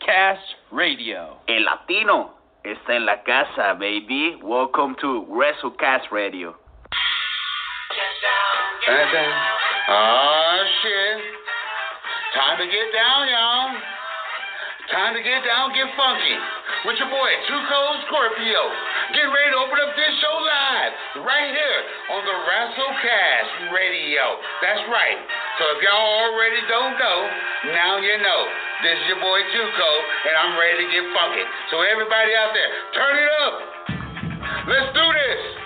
WrestleCast Radio. El latino está en la casa, baby. Welcome to WrestleCast Radio. Get down, get down. Oh, shit. Time to get down, y'all. Time to get down, get funky. With your boy, Tuco Scorpio. Get ready to open up this show live right here on the WrestleCast Radio. That's right. So if y'all already don't know, now you know. This is your boy Tuco, and I'm ready to get funky. So everybody out there, turn it up. Let's do this.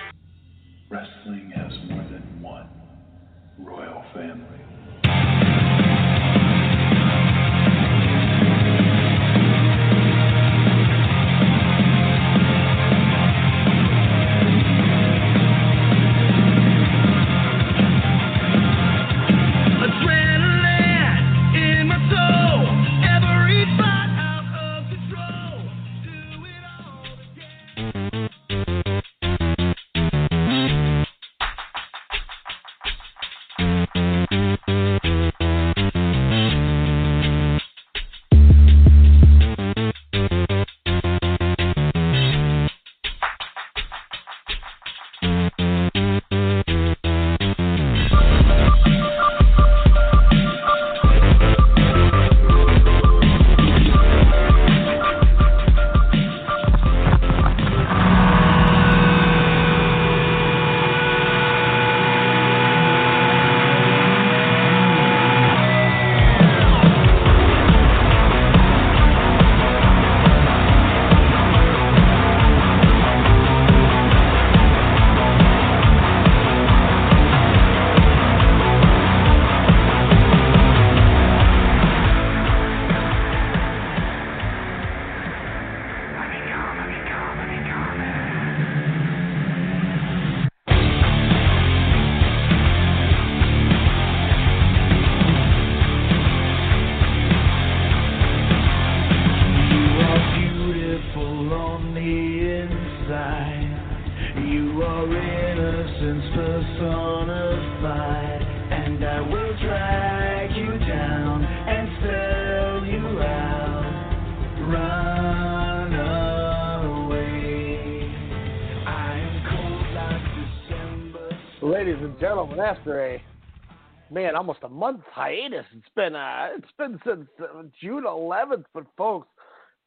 Almost a month hiatus, it's been uh, it's been since uh, June 11th. But folks,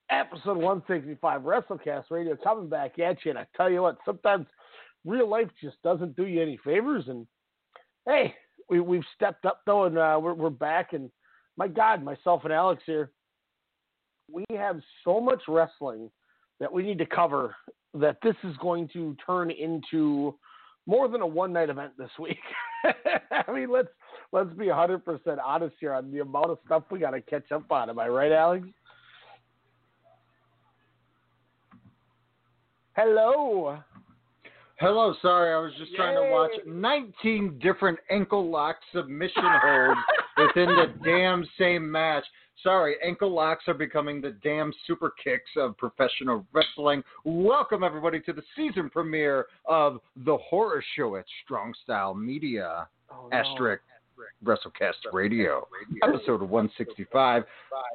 episode 165 WrestleCast Radio coming back at you, and I tell you what, sometimes real life just doesn't do you any favors. And hey, we we've stepped up though, and uh, we're we're back. And my God, myself and Alex here, we have so much wrestling that we need to cover that this is going to turn into more than a one night event this week. I mean, let's let's be hundred percent honest here on the amount of stuff we got to catch up on. Am I right, Alex? Hello. Hello, sorry, I was just trying to watch 19 different ankle lock submission holds within the damn same match. Sorry, ankle locks are becoming the damn super kicks of professional wrestling. Welcome, everybody, to the season premiere of The Horror Show at Strong Style Media. Oh, no. Asterisk WrestleCast Radio, episode 165.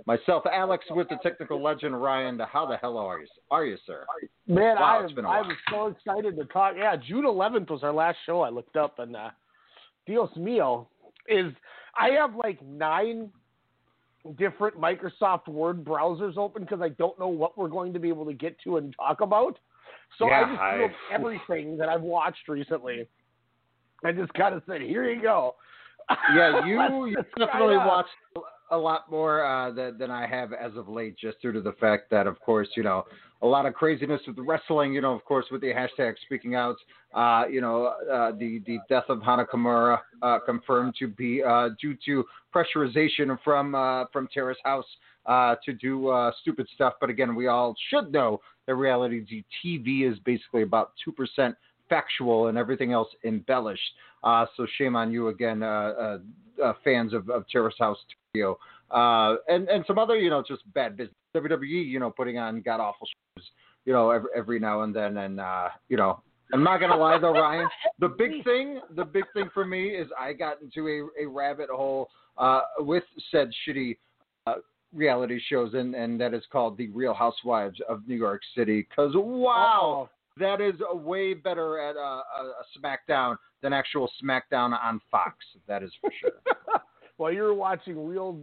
Myself, Alex, with the technical legend Ryan. How the hell are you? Are you, sir? Man, Wow, I, it's been a I was so excited to talk. Yeah, June 11th was our last show. I looked up, and uh, Dios mío is I have like nine different Microsoft Word browsers open because I don't know what we're going to be able to get to and talk about. So Yeah, I just I- everything that I've watched recently. I just kind of said, "Here you go." Yeah, you, you definitely watched a lot more uh, than, than I have as of late, just due to the fact that, of course, you know, a lot of craziness with the wrestling. You know, of course, with the hashtag speaking out. Uh, you know, uh, the the death of Hana Kimura uh, confirmed to be uh, due to pressurization from uh, from Terrace House uh, to do uh, stupid stuff. But again, we all should know that reality TV is basically about two percent factual and everything else embellished. Uh, so shame on you again, uh, uh, uh, fans of, of Terrace House Trio, uh, and and some other you know just bad business. WWE, you know, putting on god awful shows, you know, every, every now and then, and uh, you know, I'm not gonna lie though, Ryan. The big thing, the big thing for me is I got into a, a rabbit hole uh, with said shitty uh, reality shows, and and that is called the Real Housewives of New York City. Cause wow, that is a way better at uh, a, a SmackDown than actual SmackDown on Fox. That is for sure. While you were watching Real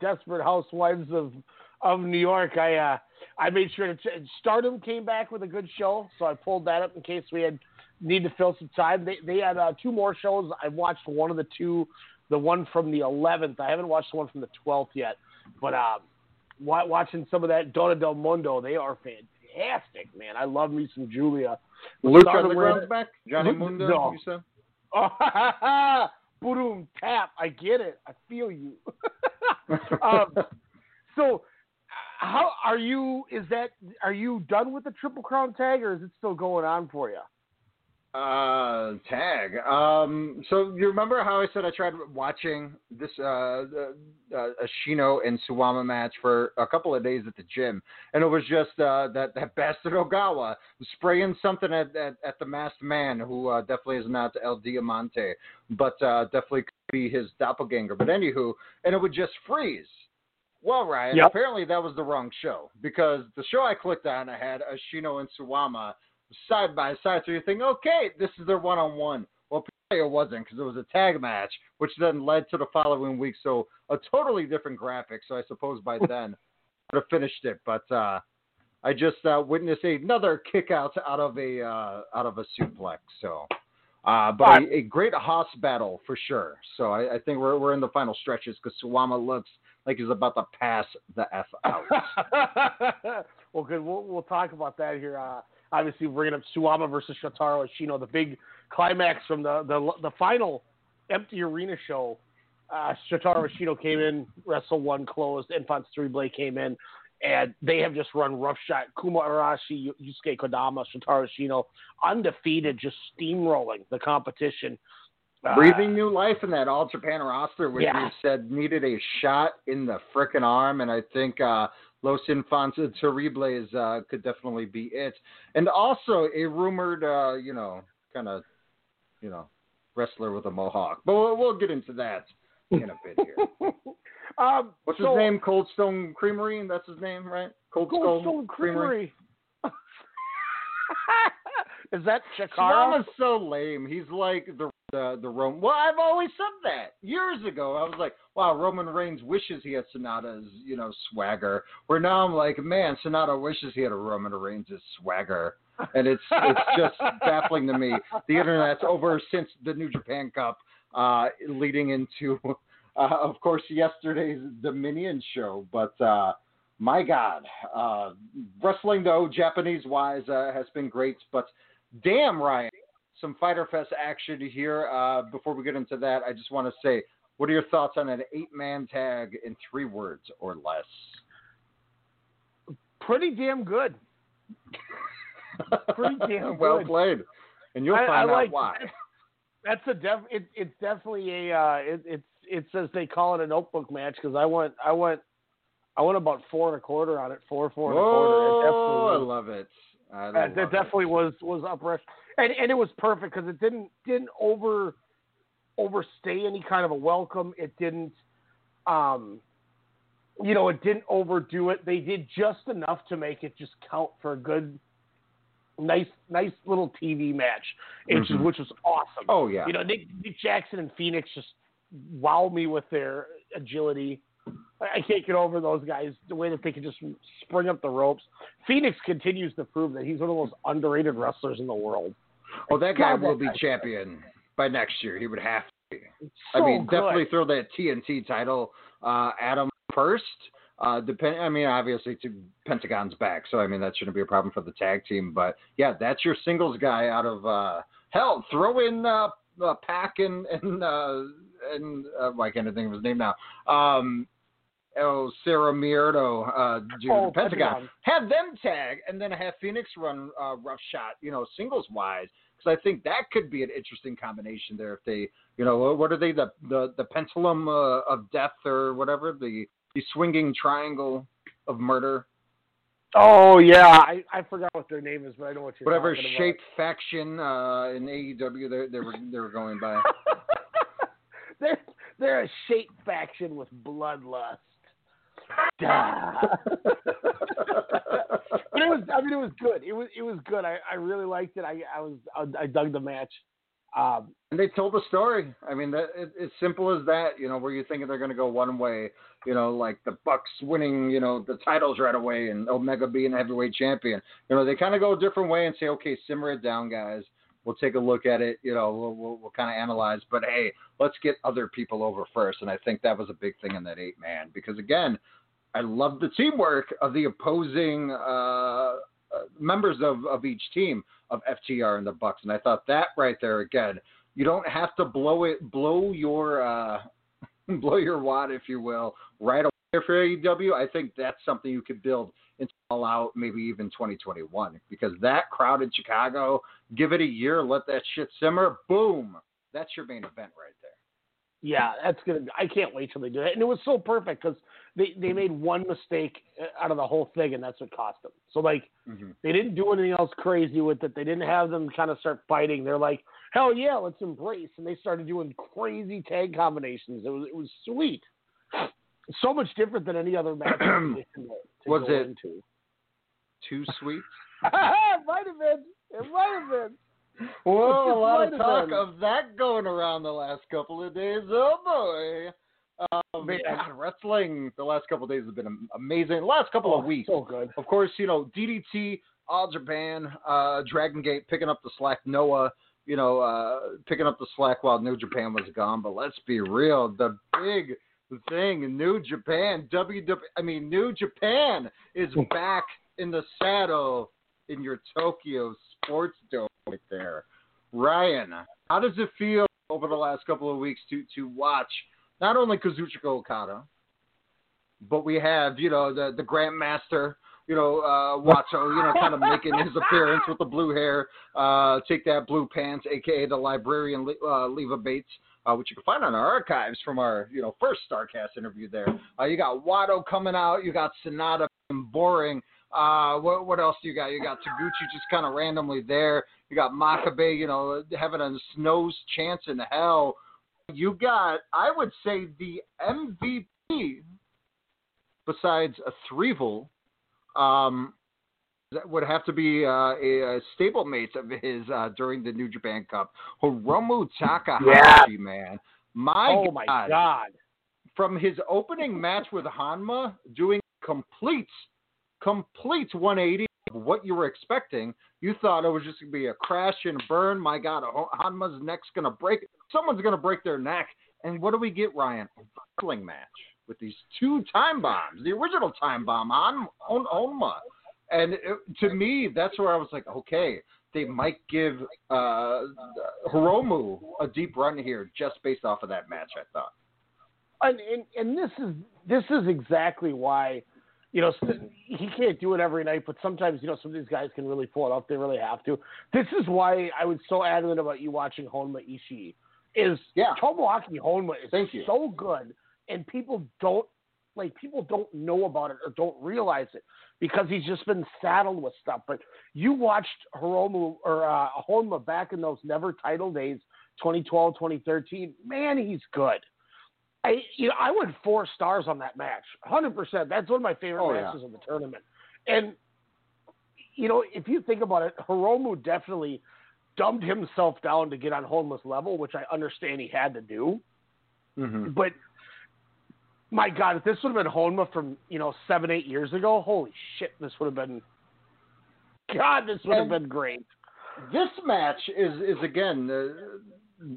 Desperate Housewives of of New York, I uh, I made sure to ch- Stardom came back with a good show, so I pulled that up in case we had need to fill some time. They they had uh, two more shows. I've watched one of the two, the one from the 11th. I haven't watched the one from the 12th yet, but um, watching some of that Donna Del Mondo, they are fantastic, man. I love me some Julia. Lucha Started Underground's back. Johnny Mundo, no. you said. Oh, boom, tap. I get it. I feel you. um, so, how are you? Is that are you done with the Triple Crown tag, or is it still going on for you? Uh, tag. Um, so you remember how I said I tried watching this uh, the, uh Ashino and Suwama match for a couple of days at the gym, and it was just uh, that that bastard Ogawa spraying something at at, at the masked man, who uh, definitely is not El Diamante, but uh, definitely could be his doppelganger. But anywho, and it would just freeze. Well, Ryan, Yep. apparently that was the wrong show because the show I clicked on, I had Ashino and Suwama side by side. So you think, okay, this is their one on one. Well, apparently it wasn't because it was a tag match, which then led to the following week. So a totally different graphic. So I suppose by then I would have finished it. But uh, I just uh, witnessed another kick out out of a uh, out of a suplex. So. Uh, but a, a great hoss battle for sure. So I, I think we're we're in the final stretches because Suwama looks like he's about to pass the f out. well, good. We'll, we'll talk about that here. Obviously, bringing up Suwama versus Shotaro Ashino, the big climax from the the, the final empty arena show. Uh, Shotaro Ashino came in, Wrestle One closed, Enfants Terribles came in, and they have just run roughshod. Kuma Arashi, Yusuke Kodama, Shotaro Ashino, undefeated, just steamrolling the competition. Uh, breathing new life in that All Japan roster, which Yeah. we said needed a shot in the frickin' arm, and I think uh, Los Infantes Terribles uh, could definitely be it. And also a rumored, uh, you know, kind of, you know, wrestler with a mohawk. But we'll, we'll get into that in a bit here. um, What's so- his name? Cold Stone Creamery. That's his name, right? Cold, Cold Stone, Stone Creamery. Is that Chikara? Suwama's so lame. He's like the the the Roman. Well, I've always said that years ago. I was like, wow, Roman Reigns wishes he had Sanada's you know swagger. Where now I'm like, man, Sanada wishes he had a Roman Reigns' swagger. And it's it's just baffling to me. The internet's over since the New Japan Cup, uh, leading into, uh, of course, yesterday's Dominion show. But uh, my God, uh, wrestling though, Japanese wise, uh, has been great. But damn, Ryan, some Fyter Fest action here. Uh, before we get into that, I just want to say, what are your thoughts on an eight-man tag in three words or less? Pretty damn good. Pretty damn well good. played, and you'll I- find I out like- why. That's a def. It, it's definitely a. Uh, it, it's it says they call it a notebook match because I went I went I went about four and a quarter on it. Four four and a quarter. It Oh, I love it. I Uh, love that it. definitely was was uprush, and and it was perfect because it didn't didn't over overstay any kind of a welcome. It didn't, um, you know, it didn't overdo it. They did just enough to make it just count for a good, nice nice little TV match, which, Mhm. which was awesome. Oh yeah. You know, Nick, Nick Jackson and Phoenix just wow me with their agility. I can't get over those guys, the way that they can just spring up the ropes. Phoenix continues to prove that he's one of the most underrated wrestlers in the world. Oh, that guy God, will that be guy's champion by next year. He would have to be. So I mean, good. definitely throw that TNT title uh, at him first. Uh, depend. I mean, obviously, to Pentagon's back, so I mean that shouldn't be a problem for the tag team. But yeah, that's your singles guy out of uh, hell. Throw in uh, uh, PAC and and uh, and uh, why can't I think of his name now? Um, El Cero Miedo, uh, dude, Oh, Pentagon. Pentagon. Have them tag and then have Phoenix run uh, rough shot, you know, singles wise. Because I think that could be an interesting combination there. If they, you know, what are they, the the the pendulum uh, of death or whatever, the the swinging triangle of murder, Oh yeah, I, I forgot what their name is, but I know what you're whatever talking about. shape faction uh, in AEW they they were they were going by. they're they're a shape faction with bloodlust. But it was I mean it was good. It was it was good. I, I really liked it. I I was I, I dug the match. Um, And they told the story. I mean, that it, it's simple as that. You know, where you thinking they're going to go one way. You know, like the Bucks winning. You know, the titles right away, and Omega being heavyweight champion. You know, they kind of go a different way and say, okay, simmer it down, guys. We'll take a look at it. You know, we'll we'll, we'll kind of analyze. But hey, let's get other people over first. And I think that was a big thing in that eight man because again, I love the teamwork of the opposing. Uh, uh, members of, of each team of FTR and the Bucks, and I thought that right there again, you don't have to blow it, blow your uh, blow your wad, if you will, right away for AEW. I think that's something you could build into all out, maybe even 2021, because that crowd in Chicago, give it a year, let that shit simmer, boom, that's your main event right there. yeah, that's gonna. I can't wait till they do it. And it was so perfect because they they made one mistake uh, out of the whole thing, and that's what cost them. So like Mm-hmm. they didn't do anything else crazy with it. They didn't have them kind of start fighting. They're like, hell yeah, let's embrace, and they started doing crazy tag combinations. It was it was sweet. So much different than any other match. uh, to Was it- Into. Too sweet. it might have been. It might have been. Well, It a lot of talk been. of that going around the last couple of days. Oh boy. Um, Man. God, wrestling the last couple of days has been amazing. The last couple of Oh, weeks, So good. of course, you know DDT, All Japan, uh, Dragon Gate picking up the slack. Noah, you know, uh, picking up the slack while New Japan was gone. But let's be real, the big thing New Japan, WW, I mean New Japan is back in the saddle in your Tokyo Sports Dome right there. Ryan, how does it feel over the last couple of weeks to to watch not only Kazuchika Okada, but we have you know the the Grandmaster, you know uh, Wato, you know kind of making his appearance with the blue hair, uh, take that blue pants, aka the librarian uh, Leva Bates. Uh, which you can find on our archives from our, you know, first Starcast interview there. Uh, you got Wato coming out. You got Sanada boring. Uh, what, what else do you got? You got Taguchi just kind of randomly there. You got Makabe, you know, having a snow's chance in hell. You got, I would say, the MVP besides a Threevil, um, that would have to be uh, a, a stablemate of his uh, during the New Japan Cup. Hiromu Takahashi, man. My oh God. my god. From his opening match with Honma, doing complete, complete 180 of what you were expecting. You thought it was just going to be a crash and burn. My God, Honma's neck's going to break. Someone's going to break their neck. And what do we get, Ryan? A wrestling match with these two time bombs. The original time bomb, on on Honma. And it, to me, that's where I was like, okay, they might give uh, Hiromu a deep run here just based off of that match. I thought. and, and and this is this is exactly why you know he can't do it every night, but sometimes you know some of these guys can really pull it off. They really have to. This is why I was so adamant about you watching Honma Ishii. Is yeah, Tomoaki Honma is Thank you. so good, and people don't like people don't know about it or don't realize it because he's just been saddled with stuff. But you watched Hiromu or uh, Honma back in those never title days, 2012, 2013. Man, he's good. I you know I went four stars on that match, hundred percent. That's one of my favorite Oh, yeah. matches of the tournament. And you know, if you think about it, Hiromu definitely dumbed himself down to get on Honma's level, which I understand he had to do. Mm-hmm. But my God, if this would have been Honma from you know seven, eight years ago, holy shit, this would have been. God, this would have been great. This match is is again uh,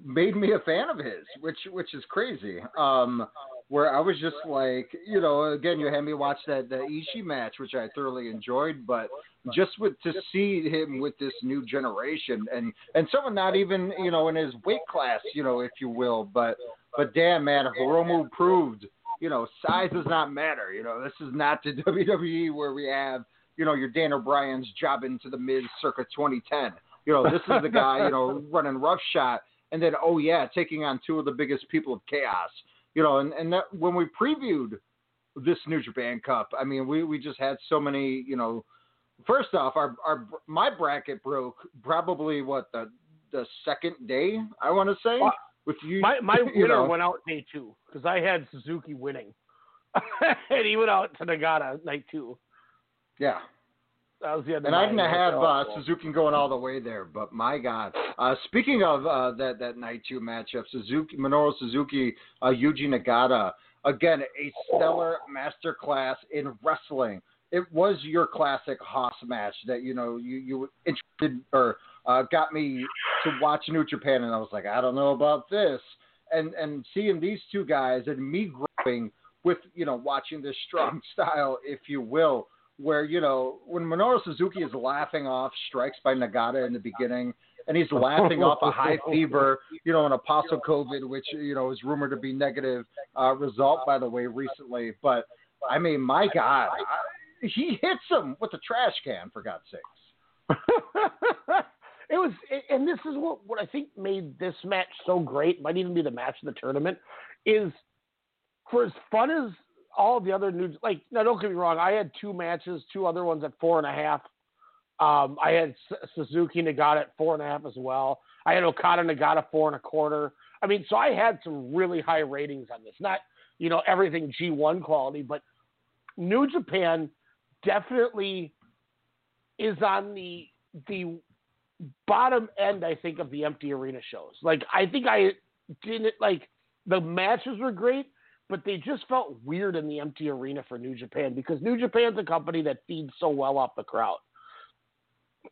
made me a fan of his, which which is crazy. Um, where I was just like, you know, again, you had me watch that the Ishii match, which I thoroughly enjoyed, but just with to see him with this new generation and and someone not even you know in his weight class, you know, if you will, but but damn man, Hiromu proved you know, size does not matter. You know, this is not the WWE where we have, you know, your Daniel Bryan's jobbing to the Miz circa 2010. You know, this is the guy, you know, running rough roughshod, and then oh yeah, taking on two of the biggest people of chaos. You know, and and that when we previewed this New Japan Cup, I mean, we we just had so many, you know. First off, our our my bracket broke probably what the the second day I want to say Well, with you. My my you winner know. went out day two because I had Suzuki winning, and he went out to Nagata night two. Yeah. That was the. And I didn't have uh. Suzuki going all the way there, but my God! Uh, speaking of uh, that that night two matchup, Suzuki Minoru Suzuki, uh, Yuji Nagata, again a stellar masterclass in wrestling. It was your classic hoss match that you know you you interested or uh, got me to watch New Japan, and I was like, I don't know about this, and and seeing these two guys and me growing with you know watching this strong style, if you will where you know when Minoru Suzuki is laughing off strikes by Nagata in the beginning, and he's laughing off a high fever, you know, an apostle COVID, which you know is rumored to be negative uh, result by the way recently. But I mean, my God, I, he hits him with a trash can for God's sakes. it was, and this is what what I think made this match so great. Might even be the match of the tournament. Is for as fun as all the other new, like now don't get me wrong, I had two matches, two other ones at four and a half. Um, I had Suzuki Nagata at four and a half as well. I had Okada Nagata four and a quarter. I mean, so I had some really high ratings on this. Not you know everything G1 quality, but New Japan definitely is on the the bottom end, I think, of the empty arena shows. Like I think I didn't like the matches were great, but they just felt weird in the empty arena for New Japan because New Japan's a company that feeds so well off the crowd.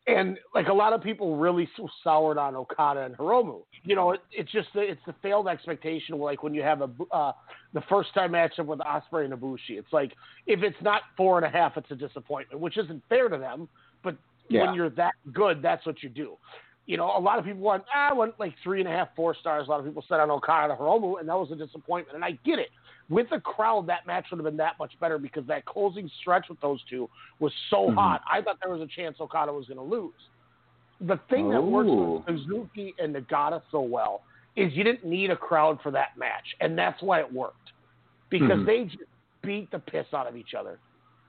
And like a lot of people really soured on Okada and Hiromu. You know, it, it's just the, it's the failed expectation. Like when you have a uh, the first time matchup with Ospreay and Ibushi, it's like if it's not four and a half, it's a disappointment, which isn't fair to them. But Yeah. when you're that good, that's what you do. You know, a lot of people want ah, I want like three and a half, four stars. A lot of people said on Okada and Hiromu, and that was a disappointment. And I get it. With the crowd, that match would have been that much better because that closing stretch with those two was so Mhm. hot. I thought there was a chance Okada was going to lose. The thing that works Oh. with Suzuki and Nagata so well is you didn't need a crowd for that match, and that's why it worked because Mhm. they just beat the piss out of each other.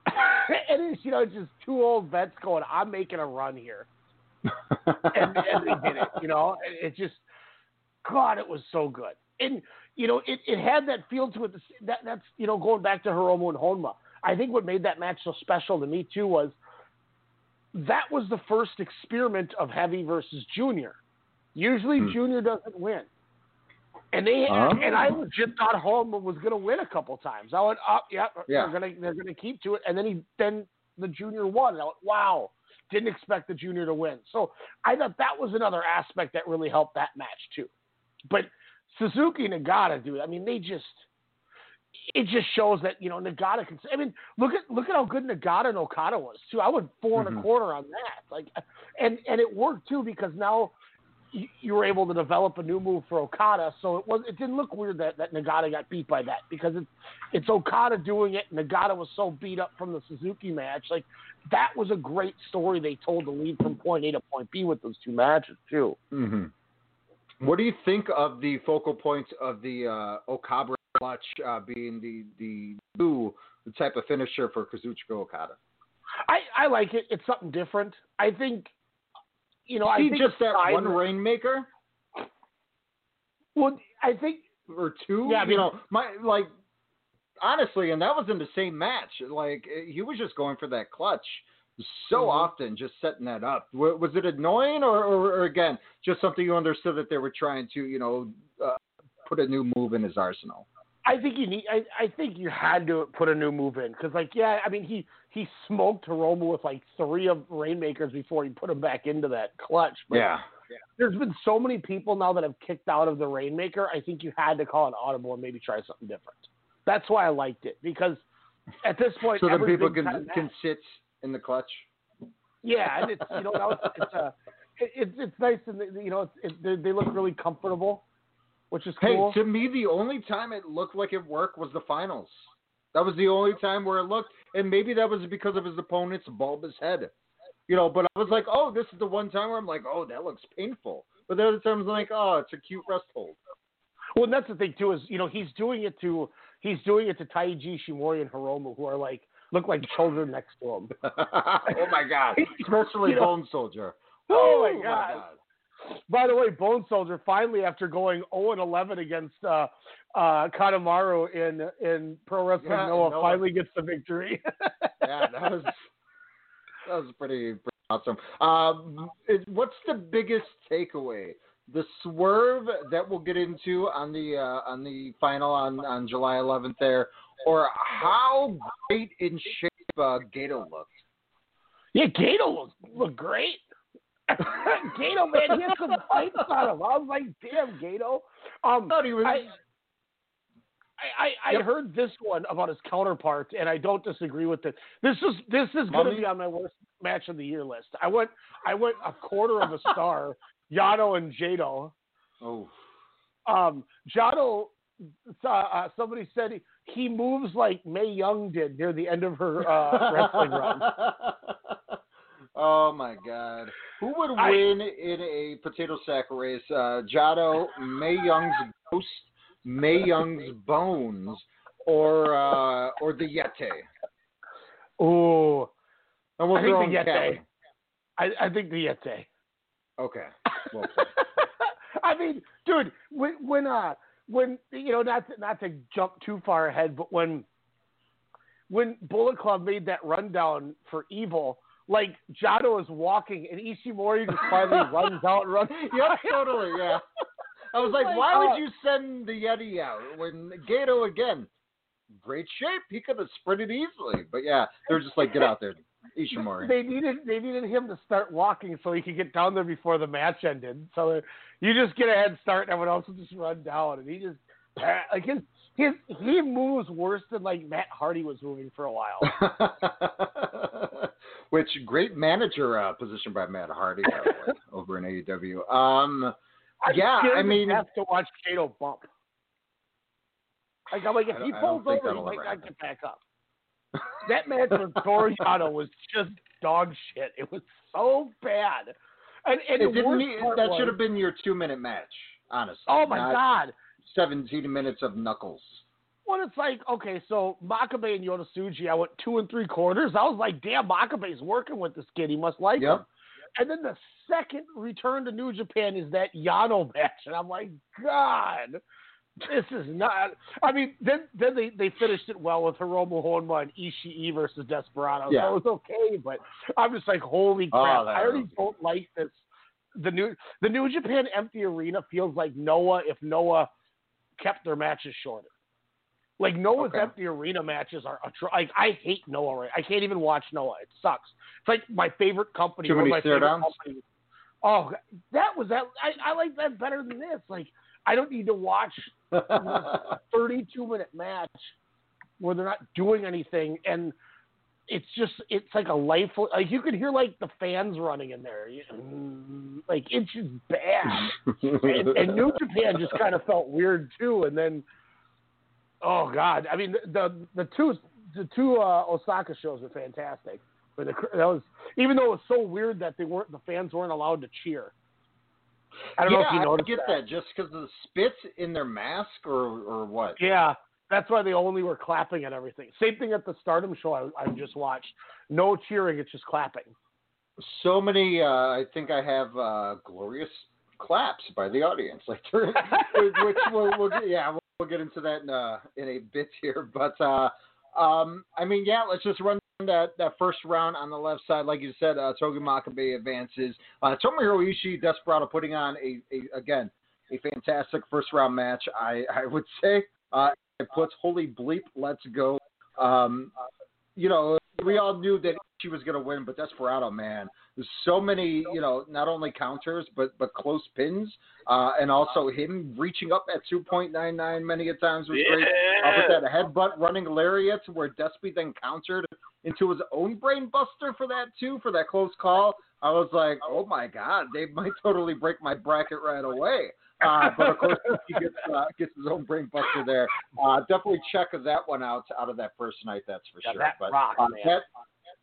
and it's you know just two old vets going, "I'm making a run here," and, and they did it. You know, and it just, God, it was so good. And you know, it, it had that feel to it. That that's you know going back to Hiromu and Honma. I think what made that match so special to me too was that was the first experiment of heavy versus junior. Usually, Hmm. junior doesn't win. And they Oh. and I legit thought Honma was going to win a couple times. I went up, yeah, Yeah. they're going to they're going to keep to it. And then he then the junior won. And I went, wow, didn't expect the junior to win. So I thought that was another aspect that really helped that match too. But Suzuki and Nagata, dude, I mean, they just it just shows that you know Nagata can. I mean, look at look at how good Nagata and Okada was too. I went 4 and Mhm. a quarter on that. Like, and and it worked too because now you, you were able to develop a new move for Okada, so it was it didn't look weird that that Nagata got beat by that because it's it's Okada doing it. Nagata was so beat up from the Suzuki match. Like that was a great story they told to lead from point A to point B with those two matches too. hmm What do you think of the focal points of the uh, Okabra clutch uh, being the the new type of finisher for Kazuchika Okada? I I like it. It's something different. I think. You know, I think just that aside- one rainmaker Well, I think or two. Yeah, I you know, my like honestly, and that was in the same match. Like he was just going for that clutch so Mhm. often, just setting that up. Was it annoying, or, or, or again, just something you understood that they were trying to, you know, uh, put a new move in his arsenal? I think you need. I, I think you had to put a new move in because, like, yeah, I mean, he he smoked Hiromu with like three of rainmakers before he put him back into that clutch. But Yeah. there's been so many people now that have kicked out of the rainmaker. I think you had to call an audible and maybe try something different. That's why I liked it because at this point, So that people can can sit in the clutch. Yeah, and it's you know now it's it's uh, it, it's it's nice and you know it's, it, they, they look really comfortable. which is Hey, cool. to me, the only time it looked like it worked was the finals. That was the only time where it looked, and maybe that was because of his opponent's bulbous head. You know, but I was like, oh, this is the one time where I'm like, oh, that looks painful. But the other times, I'm like, oh, it's a cute rest hold. Well, and that's the thing too is you know he's doing it to he's doing it to Taiji Ishimori and Hiromu who are like look like children next to him. oh my god, especially You know- Bone Soldier. Oh my god. By the way, Bone Soldier finally after going 0 and 11 against uh, uh, Kanemaru in in Pro Wrestling Yeah, Noah, Noah. finally gets the victory. yeah, that was that was pretty, pretty awesome. Um, it, what's the biggest takeaway? The swerve that we'll get into on the uh, on the final on, on July 11th there, or how great in shape uh, Gedo looked. yeah, Gedo looked, looked great. Gedo, man, he had some fights on him. I was like, damn, Gedo. Um, he was. I, I, I, I Yep. heard this one about his counterpart, and I don't disagree with it. This is this is going to be on my worst match of the year list. I went I went a quarter of a star. Yano and Jado. Oh, Um, Jado, uh, somebody said he, he moves like Mae Young did near the end of her uh, wrestling run. oh my God! Who would I- win in a potato sack race? Uh, Jado, Mae Young's ghost, Mae Young's bones, or uh, or the Yeti? Oh, And we'll I think the Yeti. I, I think the Yeti. Okay. Well, I mean, dude, when when uh when you know not to, not to jump too far ahead, but when when Bullet Club made that rundown for Evil, like Jado is walking and Ishimori just finally runs out and runs. yep, totally. Yeah. I was like, Like, why uh, would you send the Yeti out when Gedo again? Great shape. He could have sprinted easily, but yeah, they're just like, get out there, Ishimori. They needed they needed him to start walking so he could get down there before the match ended. So you just get a head start, and everyone else will just run down, and he just like his his he moves worse than like Matt Hardy was moving for a while. Which great manager uh, position by Matt Hardy over in AEW. Um, I'm yeah, I mean, have to watch Kato bump. Like I'm like, if he pulls over, he might not get back up. That match with Toru Yano was just dog shit. It was so bad. And, and it didn't need, that was- should have been your two minute match, honestly. Oh my god. 17 minutes of knuckles. Well, it's like okay, so Makabe and Yota Tsuji, I went two and three quarters. I was like, damn, Makabe's working with this kid. He must like Yep. him. And then the second return to New Japan is that Yano match, and I'm like, God, this is not. I mean, then then they, they finished it well with Hiromu Honma and Ishii versus Desperado, Yeah. so it was okay. But I'm just like, holy Oh, crap! that I already don't like this. The new the New Japan Empty Arena feels like Noah if Noah kept their matches shorter. Like Noah's Okay. empty arena matches are atro- like I hate Noah. Right, I can't even watch Noah. It sucks. It's like my favorite company. Too many my stare favorite downs? companies. Oh, that was that. I, I like that better than this. Like I don't need to watch a 32 minute match where they're not doing anything and it's just it's like a life like you could hear like the fans running in there You- mm, like it's just bad and, and New Japan just kind of felt weird too. And then, oh god, I mean the the two the two uh, Osaka shows were fantastic. But the, that was even though it was so weird that they weren't the fans weren't allowed to cheer. I don't yeah, know if you I noticed get that. Just because of the spits in their mask, or or what? Yeah, that's why they only were clapping at everything. Same thing at the Stardom show I, I just watched. No cheering, it's just clapping. So many. Uh, I think I have uh, glorious claps by the audience, like which we'll, we'll get, yeah we'll, we'll get into that in, uh, in a bit here. But uh, um, I mean, yeah, let's just run that that first round on the left side, like you said. Uh, Togi Makabe advances. Uh, Tomohiro Ishii, Desperado putting on a, a again a fantastic first round match. I I would say uh, it puts holy bleep, let's go. Um, you know, we all knew that she was going to win, but Desperado, man, there's so many, you know, not only counters but but close pins, uh, and also him reaching up at 2.99 many a times was great. Uh, with that headbutt running lariat, where Despy then countered into his own brain buster for that too, for that close call. I was like, oh my god, they might totally break my bracket right away. Uh, but of course, he gets uh, gets his own brain buster there. Uh, definitely check that one out out of that first night. That's for Yeah, sure. that but rocks, uh, man. that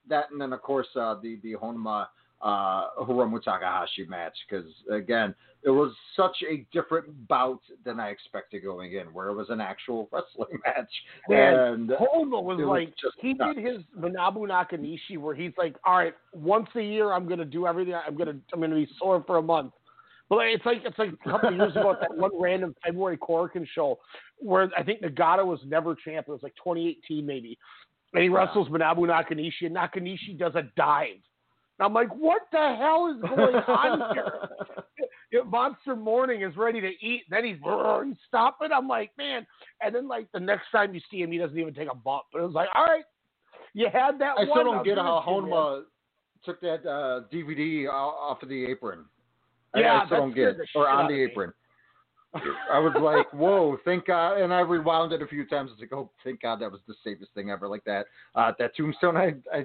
that and then of course uh, the the Honma uh, Hiromu Takahashi match because again it was such a different bout than I expected going in, where it was an actual wrestling match. Man, and Honma was was like he nuts. did his Manabu Nakanishi where he's like, all right, once a year I'm gonna do everything. I'm gonna I'm gonna be sore for a month. But like, it's like it's like a couple of years ago at that one random February Korakuen show where I think Nagata was never champ. It was like 2018 maybe, and he wrestles Manabu Nakanishi, and Nakanishi does a dive. And I'm like, what the hell is going on here? Monster Morning is ready to eat. Then he's, he's stopping. I'm like, man. And then like the next time you see him, he doesn't even take a bump. But it was like, all right, you had that. I one. still don't I'll get how to you, man. Honma took that uh, DVD off of the apron. Yeah, I, still don't get it. Or on the apron. I was like, whoa, thank God. And I rewound it a few times. I was like, oh, thank God that was the safest thing ever. Like that. Uh, that tombstone I, I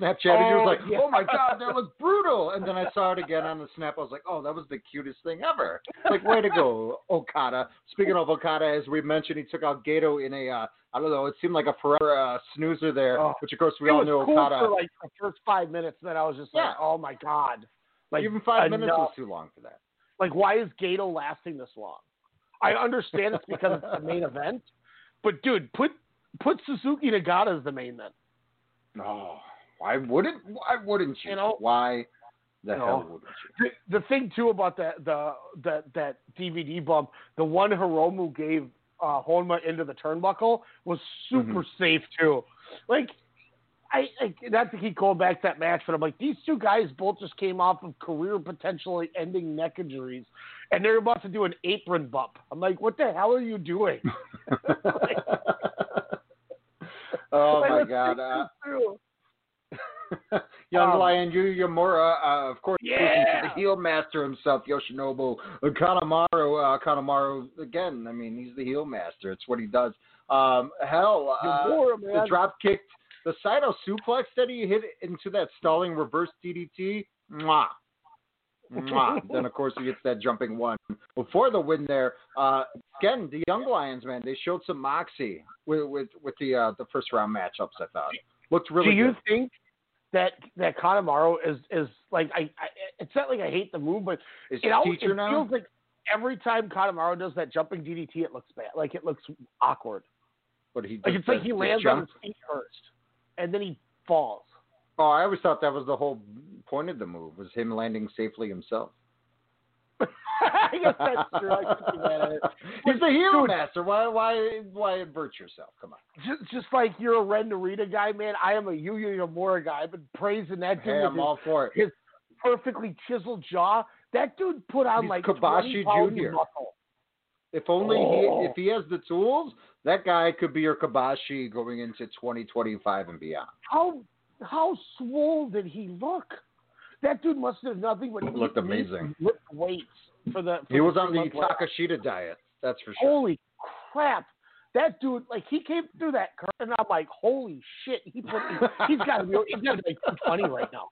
Snapchatted you. Oh, was like, yeah. oh my God, that was brutal. And then I saw it again on the snap. I was like, oh, that was the cutest thing ever. Like, way to go, Okada. Speaking of Okada, as we mentioned, he took out Gedo in a, uh, I don't know, it seemed like a forever uh, snoozer there, Oh. which of course we all knew cool Okada. for like the first five minutes. and Then I was just Yeah. like, oh my god, like Even five minutes enough. was too long for that. Like, why is Gedo lasting this long? I understand it's because it's the main event, but dude, put put Suzuki Nagata as the main then. No, why wouldn't? Why wouldn't you? You know? why the hell know? wouldn't you? The, the thing too about that the that that DVD bump, the one Hiromu gave uh, Honma into the turnbuckle was super safe too. Like, I, I not to keep going back to that match, but I'm like these two guys both just came off of career potentially ending neck injuries, and they're about to do an apron bump. I'm like, what the hell are you doing? oh Like, my God! Uh. Young Um, Lion Yuya Uemura, uh, of course, Yeah. the heel master himself, Yoshinobu Kanemaru. Uh, Kanemaru, again, I mean, he's the heel master. It's what he does. Um, hell, uh, Yamura, the drop kicked, the Saito suplex that he hit into that stalling reverse DDT. Mwah. Mwah. then of course he gets that jumping one before the win there. Uh, again, the Young Lions, man, they showed some moxie with with, with the uh, the first round matchups. I thought looked really Do you good. think that that Kanemaru is is like I, I it's not like I hate the move, but Is it, always, it now? feels like every time Kanemaru does that jumping DDT, it looks bad. Like it looks awkward. But he Like it's like he lands on his feet first, and then he falls. Oh, I always thought that was the whole point of the move was him landing safely himself. I guess that's true. I could see that. He's the Dude. master. Why why why invert yourself? Come on. Just, just like you're a Ren Narita guy, man. I am a Yuya Uemura guy. I've been praising that dude Hey, I'm his, all for it. his perfectly chiseled jaw. That dude put on He's like Kobashi Jr.. muscle. If only Oh. he if oh. he has the tools, that guy could be your Kobashi going into 2025 and beyond. How how swole did he look? That dude must have nothing but Looked amazing. lift weights for the. For He was the on the. Takeshita diet. That's for sure. Holy crap! That dude, like, he came through that curve, and I'm like, holy shit! He put, he's got to be, he's got to be like 220 right now.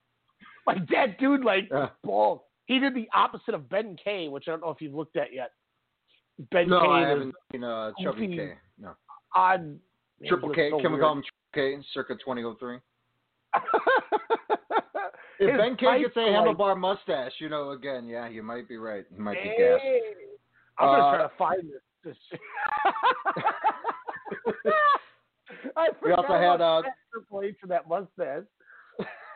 Like that dude, like, ball. He did the opposite of Ben K, which I don't know if you've looked at yet. Ben No, K I haven't seen uh, Chubby goofy. K. No. odd. Triple K. so Can we call him Triple K? Circa 2003. His If Ben K gets a are like- handlebar mustache, you know, again, yeah, you might be right. You might be gassed. I'm gonna Uh, try to find this. this I We also forgot had, uh, H that mustache.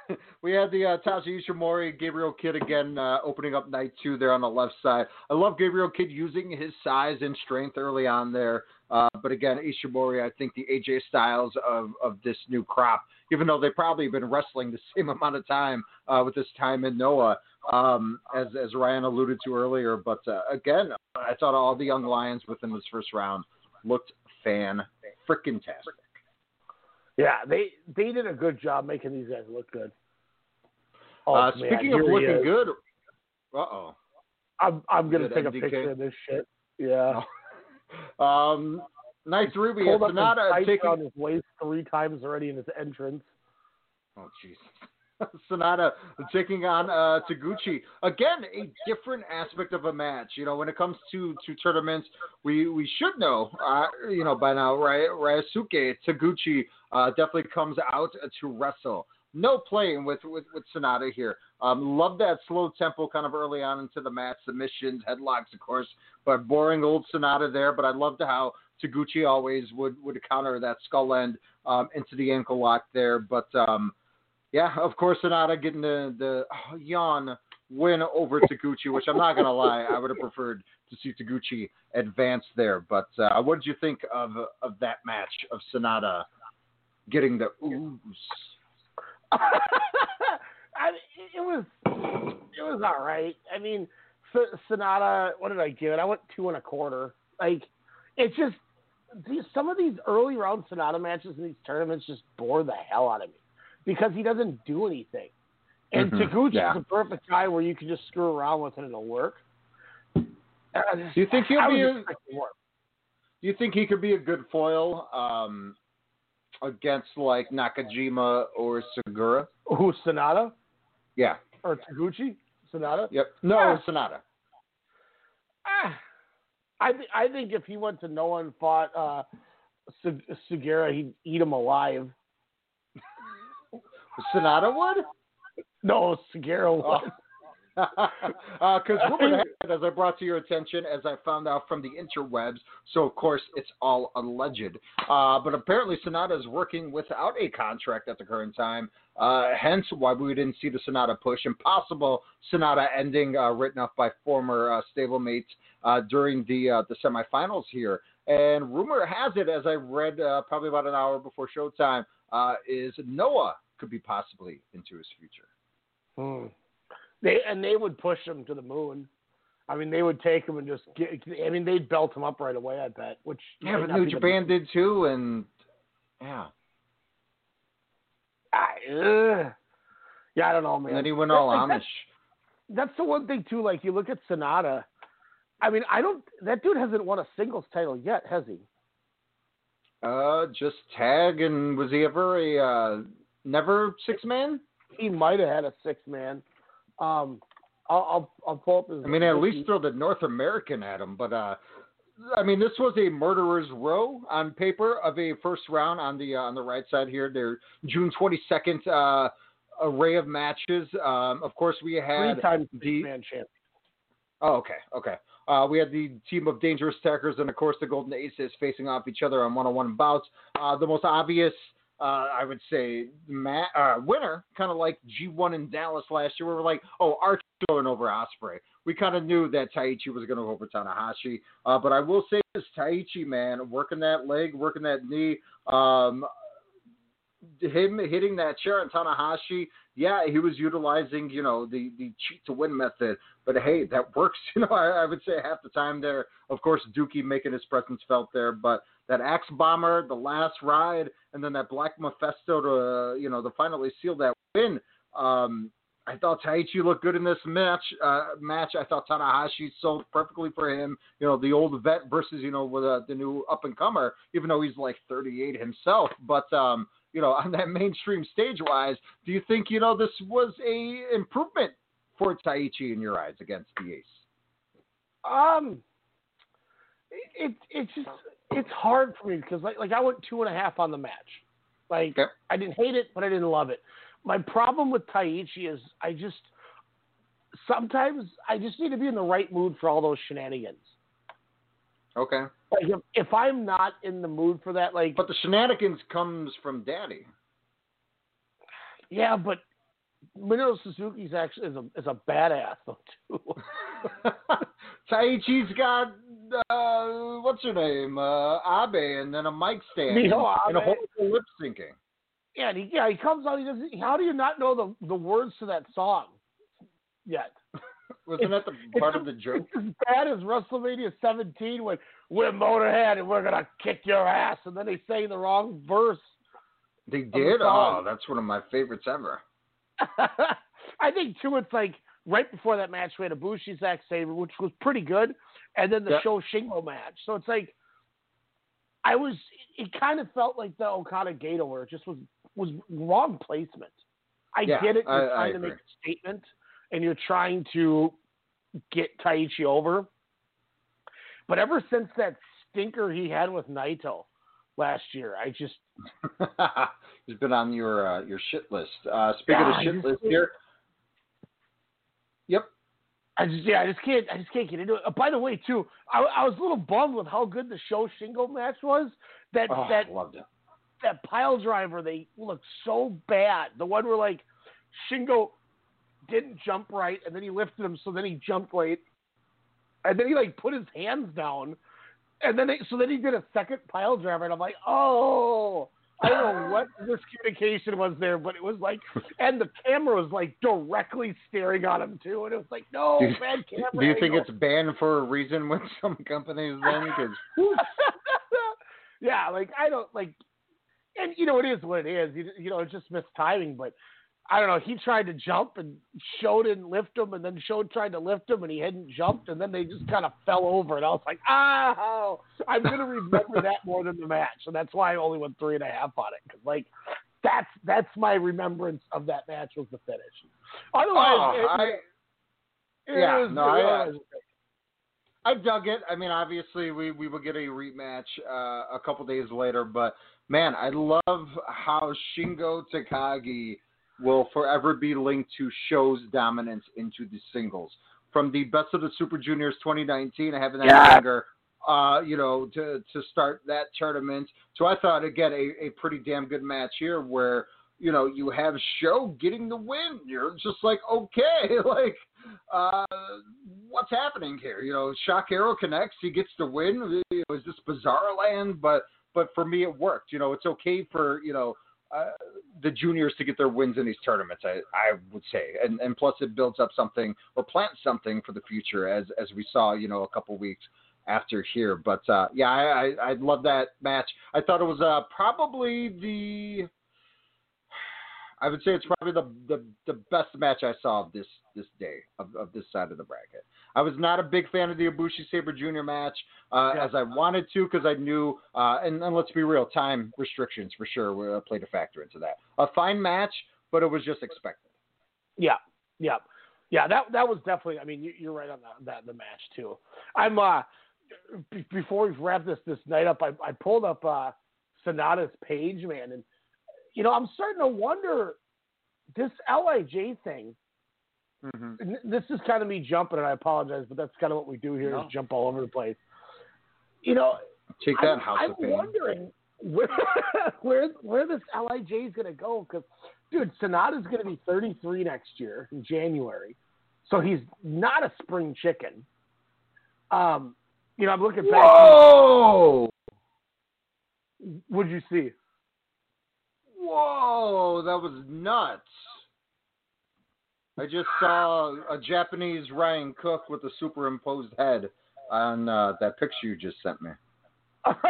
we had the uh, Taiji Ishimori, Gabriel Kidd again uh, opening up night two there on the left side. I love Gabriel Kidd using his size and strength early on there. Uh, but again, Ishimori, I think the AJ Styles of, of this new crop, even though they've probably been wrestling the same amount of time uh, with this time in Noah, um, as, as Ryan alluded to earlier. But uh, again, I thought all the young Lions within this first round looked fan freaking tastic. Yeah, they they did a good job making these guys look good. Oh, uh, man, speaking of looking good, uh oh. I'm I'm gonna take a picture of this shit. Yeah. Um, three, we had Pulled up Sanada taking. on his waist three times already in his entrance. Oh, jeez. Sanada taking on uh, Taguchi. Again, a different aspect of a match. You know, when it comes to, to tournaments, we, we should know, uh, you know, by now? Ryosuke Taguchi uh, definitely comes out to wrestle. No playing with, with, with Sanada here. Um, love that slow tempo kind of early on into the match, submissions, headlocks, of course, but boring old Sanada there. But I loved how Taguchi always would, would counter that skull end um, into the ankle lock there. But um, yeah, of course, Sanada getting the, the oh, yawn win over Taguchi, which I'm not going to lie, I would have preferred to see Taguchi advance there. But uh, what did you think of of that match of Sanada getting the ooze? I, it was it was all right. I mean, Sanada. What did I give it? I went two and a quarter. Like, it's just these, some of these early round Sanada matches in these tournaments just bore the hell out of me because he doesn't do anything. And mm-hmm. Taguchi yeah. is the perfect guy where you can just screw around with it and it'll work. Do you think he'll be? A, do you think he could be a good foil um, against like Nakajima or Sugiura? Who Sanada Yeah. or Taguchi? Sanada. Yep. No, Ah. Sanada. Ah, I th- I think if he went to Noah and fought uh, Sugiura, he'd eat him alive. Sanada would. No, Sugiura would. Because rumor has it, as I brought to your attention, as I found out from the interwebs, so of course it's all alleged. Uh, but apparently Sanada is working without a contract at the current time. Uh, hence why we didn't see the Sanada push. Impossible Sanada ending uh, written up by former uh, stablemates uh, during the uh, the semifinals here. And rumor has it, as I read uh, probably about an hour before showtime, uh, is Noah could be possibly into his future. Hmm. They and they would push him to the moon. I mean, they would take him and just get. I mean, they'd belt him up right away. I bet. Which Yeah, but New the- Japan did too, and yeah. I, ugh. Yeah, I don't know, man. And then he went all Like, Amish. That's, that's the one thing too. Like you look at Sanada. I mean, I don't. That dude hasn't won a singles title yet, has he? Uh, just tag, and was he ever a uh, never six man? He might have had a six man. Um, I'll I'll, I'll pull up his. I mean, at wiki. least throw the North American at him. But uh, I mean, this was a murderer's row on paper of a first round on the uh, on the right side here. There, June twenty second. Uh, array of matches. Um, of course, we had three times the man champ. Oh, okay, okay. Uh, we had the team of Dangerous Tekkers and, of course, the Golden Aces facing off each other on one-on-one bouts. Uh, the most obvious, uh, I would say, ma- uh, winner, kind of like G1 in Dallas last year, where we're like, oh, Archer going over Ospreay. We kind of knew that Taichi was going to go over Tanahashi. Uh, but I will say this, Taichi, man, working that leg, working that knee, um, him hitting that chair on Tanahashi, yeah, he was utilizing, you know, the, the cheat to win method. But hey, that works. You know, I, I would say half the time there. Of course, Douki making his presence felt there, but that axe bomber, the last ride, and then that black Mephisto to, uh, you know, to finally seal that win. Um, I thought Taichi looked good in this match. Uh, match. I thought Tanahashi sold perfectly for him. You know, the old vet versus you know with uh, the new up and comer. Even though he's like 38 himself, but um, you know, on that mainstream stage wise, do you think you know this was a improvement for Taichi in your eyes against the Ace? Um, it it's just it's hard for me because like like I went two and a half on the match. Like Yep. I didn't hate it, but I didn't love it. My problem with Taichi is I just sometimes I just need to be in the right mood for all those shenanigans. Okay, Like if, if I'm not in the mood for that, like but the shenanigans comes from Daddy. yeah, but Minoru Suzuki's actually is a is a badass though too. Taichi's got uh, what's her name, uh, Abe, and then a mic stand Miho and a Abe. whole lip syncing. Yeah, and he, yeah, he comes out. He doesn't. How do you not know the the words to that song yet? Wasn't that the part of the joke? It's as bad as WrestleMania 17 when we're Motorhead and we're gonna kick your ass, and then they say the wrong verse. They did. song. Oh, that's one of my favorites ever. I think too. It's like right before that match, we had a Bushi Zack Sabre, which was pretty good, and then the Yep. Sho Shingo match. So it's like I was. It kind of felt like the Okada Gedo, where it just was was wrong placement. I Yeah, get it. You're I trying to make a statement, and you're trying to get Taichi over. But ever since that stinker he had with Naito last year, I just He's been on your uh, your shit list. Uh, speaking of I shit list here. I just yeah, I just can't I just can't get into it. Uh, by the way, too, I, I was a little bummed with how good the Sho Shingo match was. That Oh, that loved it. that pile driver, they looked so bad. The one where like Shingo didn't jump right, and then he lifted him, so then he jumped late, and then he like put his hands down, and then they, so then he did a second pile driver, and I'm like, oh. I don't know what miscommunication was there, but it was like, and the camera was like directly staring at him too, and it was like, no, Do bad camera. Do you think it's banned for a reason with some companies then? 'Cause- yeah, like I don't like, and you know it is what it is. You, you know it's just mistiming, but I don't know. He tried to jump and Sho didn't lift him, and then Sho tried to lift him, and he hadn't jumped, and then they just kind of fell over, and I was like, oh, I'm gonna remember that more than the match, and that's why I only went three and a half on it, because like. That's that's my remembrance of that match was the finish. Otherwise, Oh, it, I- it yeah, was, no, I- otherwise- I dug it. I mean, obviously, we, we will get a rematch uh, a couple days later, but man, I love how Shingo Takagi will forever be linked to Sho's dominance into the singles. From the Best of the Super Juniors 2019, having that Yeah. longer, uh, you know, to, to start that tournament. So I thought, again, a, a pretty damn good match here where, you know, you have Sho getting the win. You're just like, okay, like, uh, what's happening here? You know, Shock Arrow connects, he gets the win. Is this bizarre land? But but for me, it worked. You know, it's okay for you know uh, the juniors to get their wins in these tournaments. I I would say, and and plus it builds up something or plants something for the future, as as we saw, you know, a couple weeks after here. But uh, yeah, I, I I love that match. I thought it was uh, probably the I would say it's probably the, the the best match I saw of this this day of, of this side of the bracket. I was not a big fan of the Ibushi Sabre Jr. match uh, Yeah. as I wanted to because I knew uh, and, and let's be real, time restrictions for sure were, uh, played a factor into that. A fine match, but it was just expected. Yeah, yeah, yeah. That that was definitely. I mean, you, you're right on that, that the match too. I'm uh b- before we wrap this this night up, I, I pulled up uh Sanada's page, man, and you know I'm starting to wonder this Lij thing. and This is kind of me jumping, and I apologize, but that's kind of what we do here is No. jump all over the place. You know, Take that, I'm, House I'm wondering where where where this Lij is going to go because, dude, Sanada's going to be 33 next year in January, so he's not a spring chicken. Um, you know, I'm looking back. Whoa! What'd you see? Whoa, that was nuts. I just saw a Japanese Ryan Cook with a superimposed head on uh, that picture you just sent me.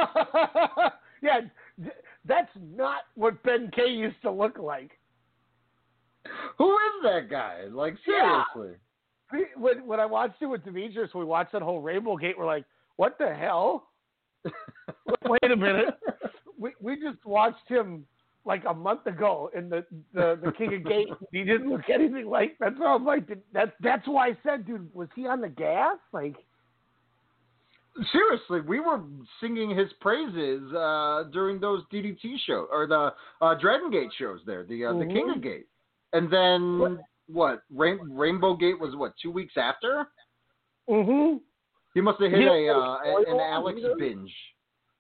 yeah, th- that's not what Ben K used to look like. Who is that guy? Like seriously. Yeah. When when I watched it with Demetrius, we watched that whole Rainbow Gate. We're like, what the hell? Wait a minute. We we just watched him like a month ago in the the, the King of Gate. He didn't look anything like. That's why I'm like, did- that's why I said, dude, was he on the gas? Like, Seriously, we were singing his praises uh, during those DDT shows or the uh, Dragon Gate shows there, the uh, the King of Gate, and then what? Rain- Rainbow Gate was what? Two weeks after? mm-hmm. He must have hit Yeah, a uh, an Alex either. binge.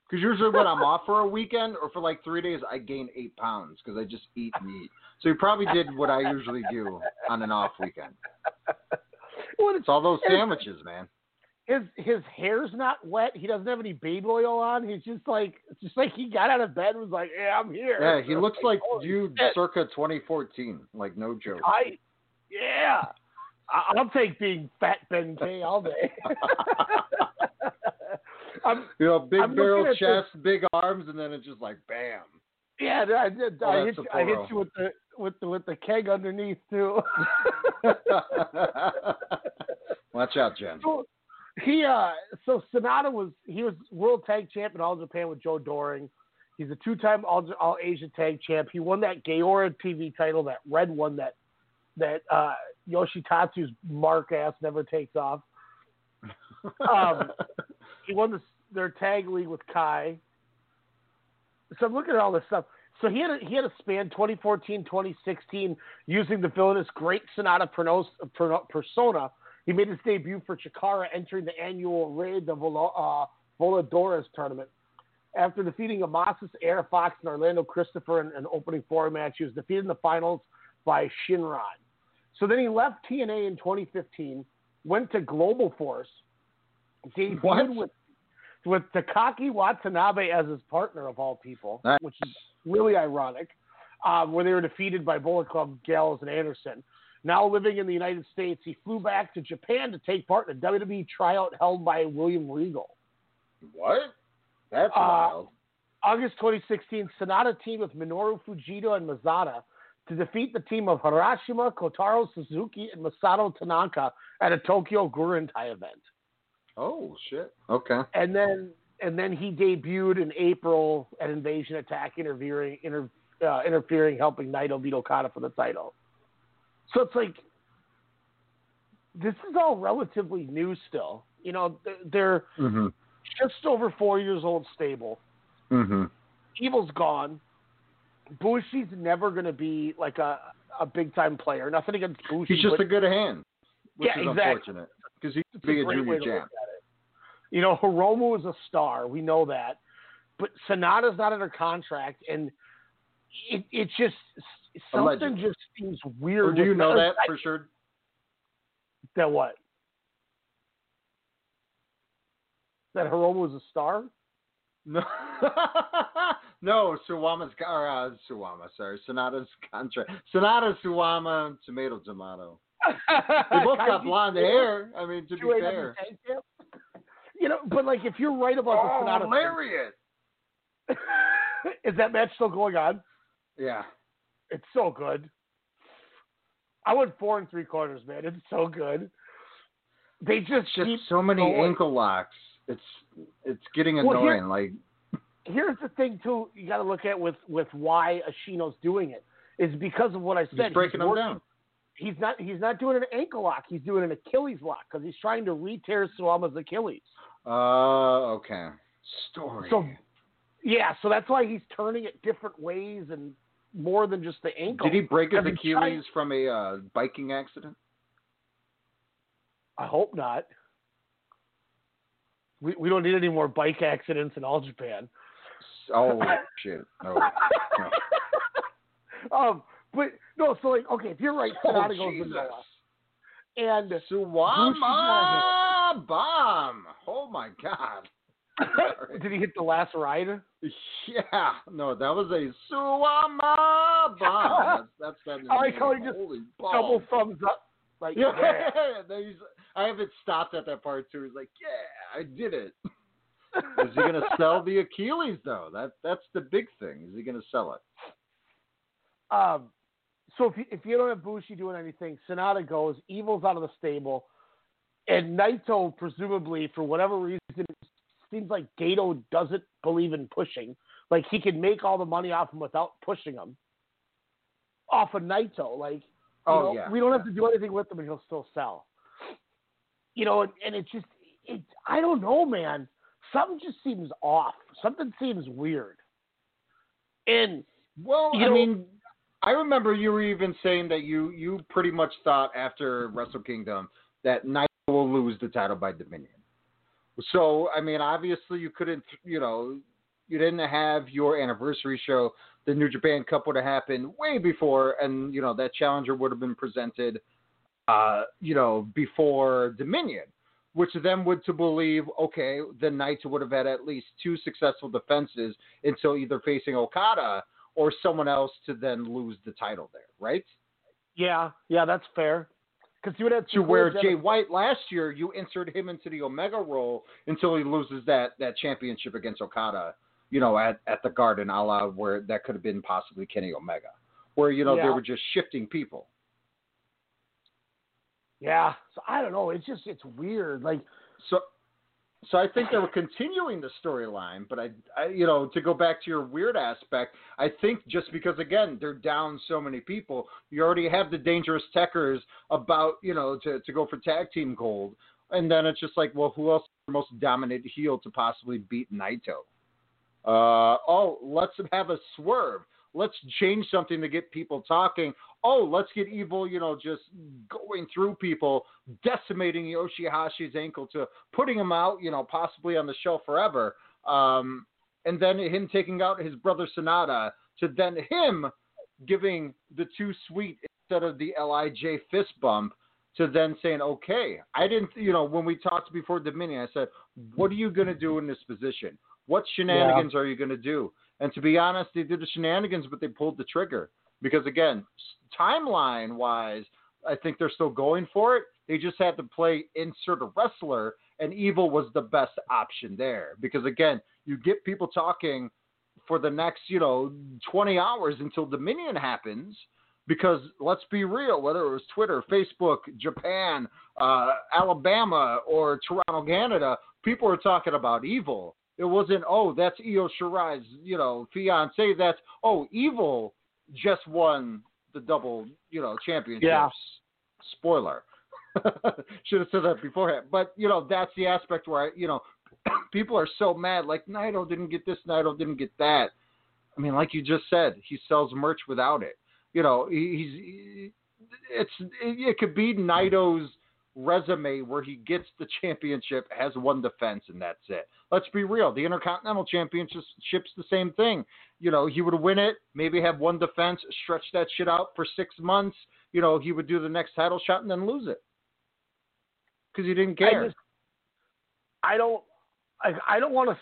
Because usually when I'm off for a weekend or for like three days, I gain eight pounds because I just eat meat. So he probably did what I usually do on an off weekend. Well, It's all those and- sandwiches, man. his his hair's not wet. He doesn't have any baby oil on. He's just like it's just like he got out of bed and was like, "Yeah, I'm here." Yeah, he looks like holy you shit. circa 2014. Like no joke. I yeah. I- I'll take being fat Ben K all day. I'm, You know, big I'm barrel chest, big arms, and then it's just like bam. yeah, I, did, Oh, I, hit, you- I hit you with the with the with the keg underneath too. Watch out, Jen. So he uh so Sanada was he was world tag champ in all Japan with Joe Doering. He's a two-time All, All Asia Tag Champ. He won that Gaora TV title, that red one that that uh, Yoshitatsu's mark ass never takes off. Um, he won the, their tag league with Kai. So I'm looking at all this stuff. So he had a, he had a span 2014 2016 using the villainous Great Sanada persona. He made his debut for Chikara entering the annual Rey de Vol- uh, Voladores tournament. After defeating Amasis, Air Fox, and Orlando Christopher in an opening four match, he was defeated in the finals by Shynron. So then he left TNA in 2015, went to Global Force, debuted What? with with Takaaki Watanabe as his partner of all people, Nice. which is really ironic, um, where they were defeated by Bullet Club, Gallows, and Anderson. Now living in the United States, he flew back to Japan to take part in a WWE tryout held by William Regal. What? That's Uh, wild. August 2016, Sanada team with Minoru Fujita and Mazada to defeat the team of Harashima, Kotaro Suzuki, and Masato Tanaka at a Tokyo Gurentai event. Oh shit. Okay. And then and then he debuted in April at Invasion Attack, interfering, inter, uh, interfering, helping Naito beat Okada for the title. So it's like this is all relatively new still. You know, they're- Mhm. just over four years old, stable. Mhm. Evil's gone. Bushi's never going to be like a a big time player. Nothing against Bushi. He's just a good hand, which Yeah, is exactly. unfortunate because he could be a, junior champ. Look at it. You know, Hiromu is a star. We know that, but Sanada's not under contract, and it it just something Allegedly. just seems weird. Or do you know that I- for sure? that what? That Hiromu is a star? No, no. Suwama's or uh, Suwama. Sorry, Sanada's contract. Sanada, Suwama, tomato, tomato. They both got blonde hair. I mean, to be 2AW fair. You know, but like if you're right about the Oh, Sanada, hilarious! is that match still going on? Yeah. It's so good. I went four and three quarters, man. It's so good. They just Just keep so many going. ankle locks. It's it's getting Well, here- annoying. like Here's the thing too. You got to look at with with why Ashino's doing it is because of what I said. he's breaking them down. He's not. He's not doing an ankle lock. He's doing an Achilles lock because he's trying to re-tear Suwama's Achilles. Uh, okay. Story. So, yeah. So that's why he's turning it different ways and more than just the ankle. Did he break his Because he's trying- Achilles from a uh, biking accident? I hope not. We we don't need any more bike accidents in all Japan. Oh shit! No. no. um, but no, so like, okay, if you're right, Oh, Sanada goes Jesus. vanilla, and Bushi's Suwama bomb! Oh my god! Did he hit the last ride? Yeah, no, that was a Suwama bomb. That's, that's that. I like how he just Holy Double balls. thumbs up, like Yeah, yeah. I haven't stopped at that part too. He's like, "Yeah, I did it. Is he gonna sell the Achilles though? That that's the big thing. Is he gonna sell it? Um, so if you, if you don't have Bushi doing anything, Sanada goes. Evil's out of the stable, and Naito presumably for whatever reason seems like Gedo doesn't believe in pushing. Like he can make all the money off him without pushing him. Off of Naito, like Oh, know, yeah, we don't have to do anything with him, and he'll still sell. You know, and, and it just it I don't know, man. Something just seems off. Something seems weird. And Well, I know- mean, I remember you were even saying that you you pretty much thought after Wrestle Kingdom that Naito will lose the title by Dominion. So, I mean, obviously you couldn't, you know, you didn't have your anniversary show. The New Japan Cup would have happened way before, and you know that challenger would have been presented, uh, you know, before Dominion, which then would to believe, okay, the Knights would have had at least two successful defenses until either facing Okada or someone else to then lose the title there, right? yeah, yeah, that's fair. Because you would have To where Jay White last year, you insert him into the Omega role until he loses that that championship against Okada, you know, at at the Garden, a la where that could have been possibly Kenny Omega, where you know they were just shifting people. Yeah, so I don't know. It's just it's weird. Like So, So I think they were continuing the storyline, but I, I, you know, to go back to your weird aspect, I think just because again they're down so many people, you already have the Dangerous Tekkers about, you know, to to go for tag team gold, and then it's just like, well, who else is the most dominant heel to possibly beat Naito? Uh, oh, let's have a swerve. Let's change something to get people talking. Oh, let's get evil, you know, just going through people, decimating Yoshihashi's ankle to putting him out, you know, possibly on the show forever. Um, and then him taking out his brother Sanada to then him giving the two sweet instead of the Lij fist bump to then saying, okay, I didn't, you know, when we talked before Dominion, I said, what are you going to do in this position? What shenanigans yeah. are you going to do? And to be honest, they did the shenanigans, but they pulled the trigger because again, timeline wise, I think they're still going for it. They just had to play insert a wrestler, and Evil was the best option there because again, you get people talking for the next, you know, 20 hours until Dominion happens. Because let's be real, whether it was Twitter, Facebook, Japan, uh, Alabama, or Toronto, Canada, people were talking about Evil. It wasn't, oh, that's Io Shirai's, you know, fiance. That's, oh, Evil just won the double, you know, championships. Yeah. Spoiler. Should have said that beforehand. But, you know, that's the aspect where, I, you know, people are so mad. Like, Naito didn't get this, Naito didn't get that. I mean, like you just said, he sells merch without it. You know, he's, he, it's, it could be Naito's – resume where he gets the championship, has one defense, and that's it. Let's be real. The Intercontinental Championship's the same thing. You know, he would win it, maybe have one defense, stretch that shit out for six months. You know, he would do the next title shot and then lose it because he didn't care. I, just, I don't. I, I don't want to.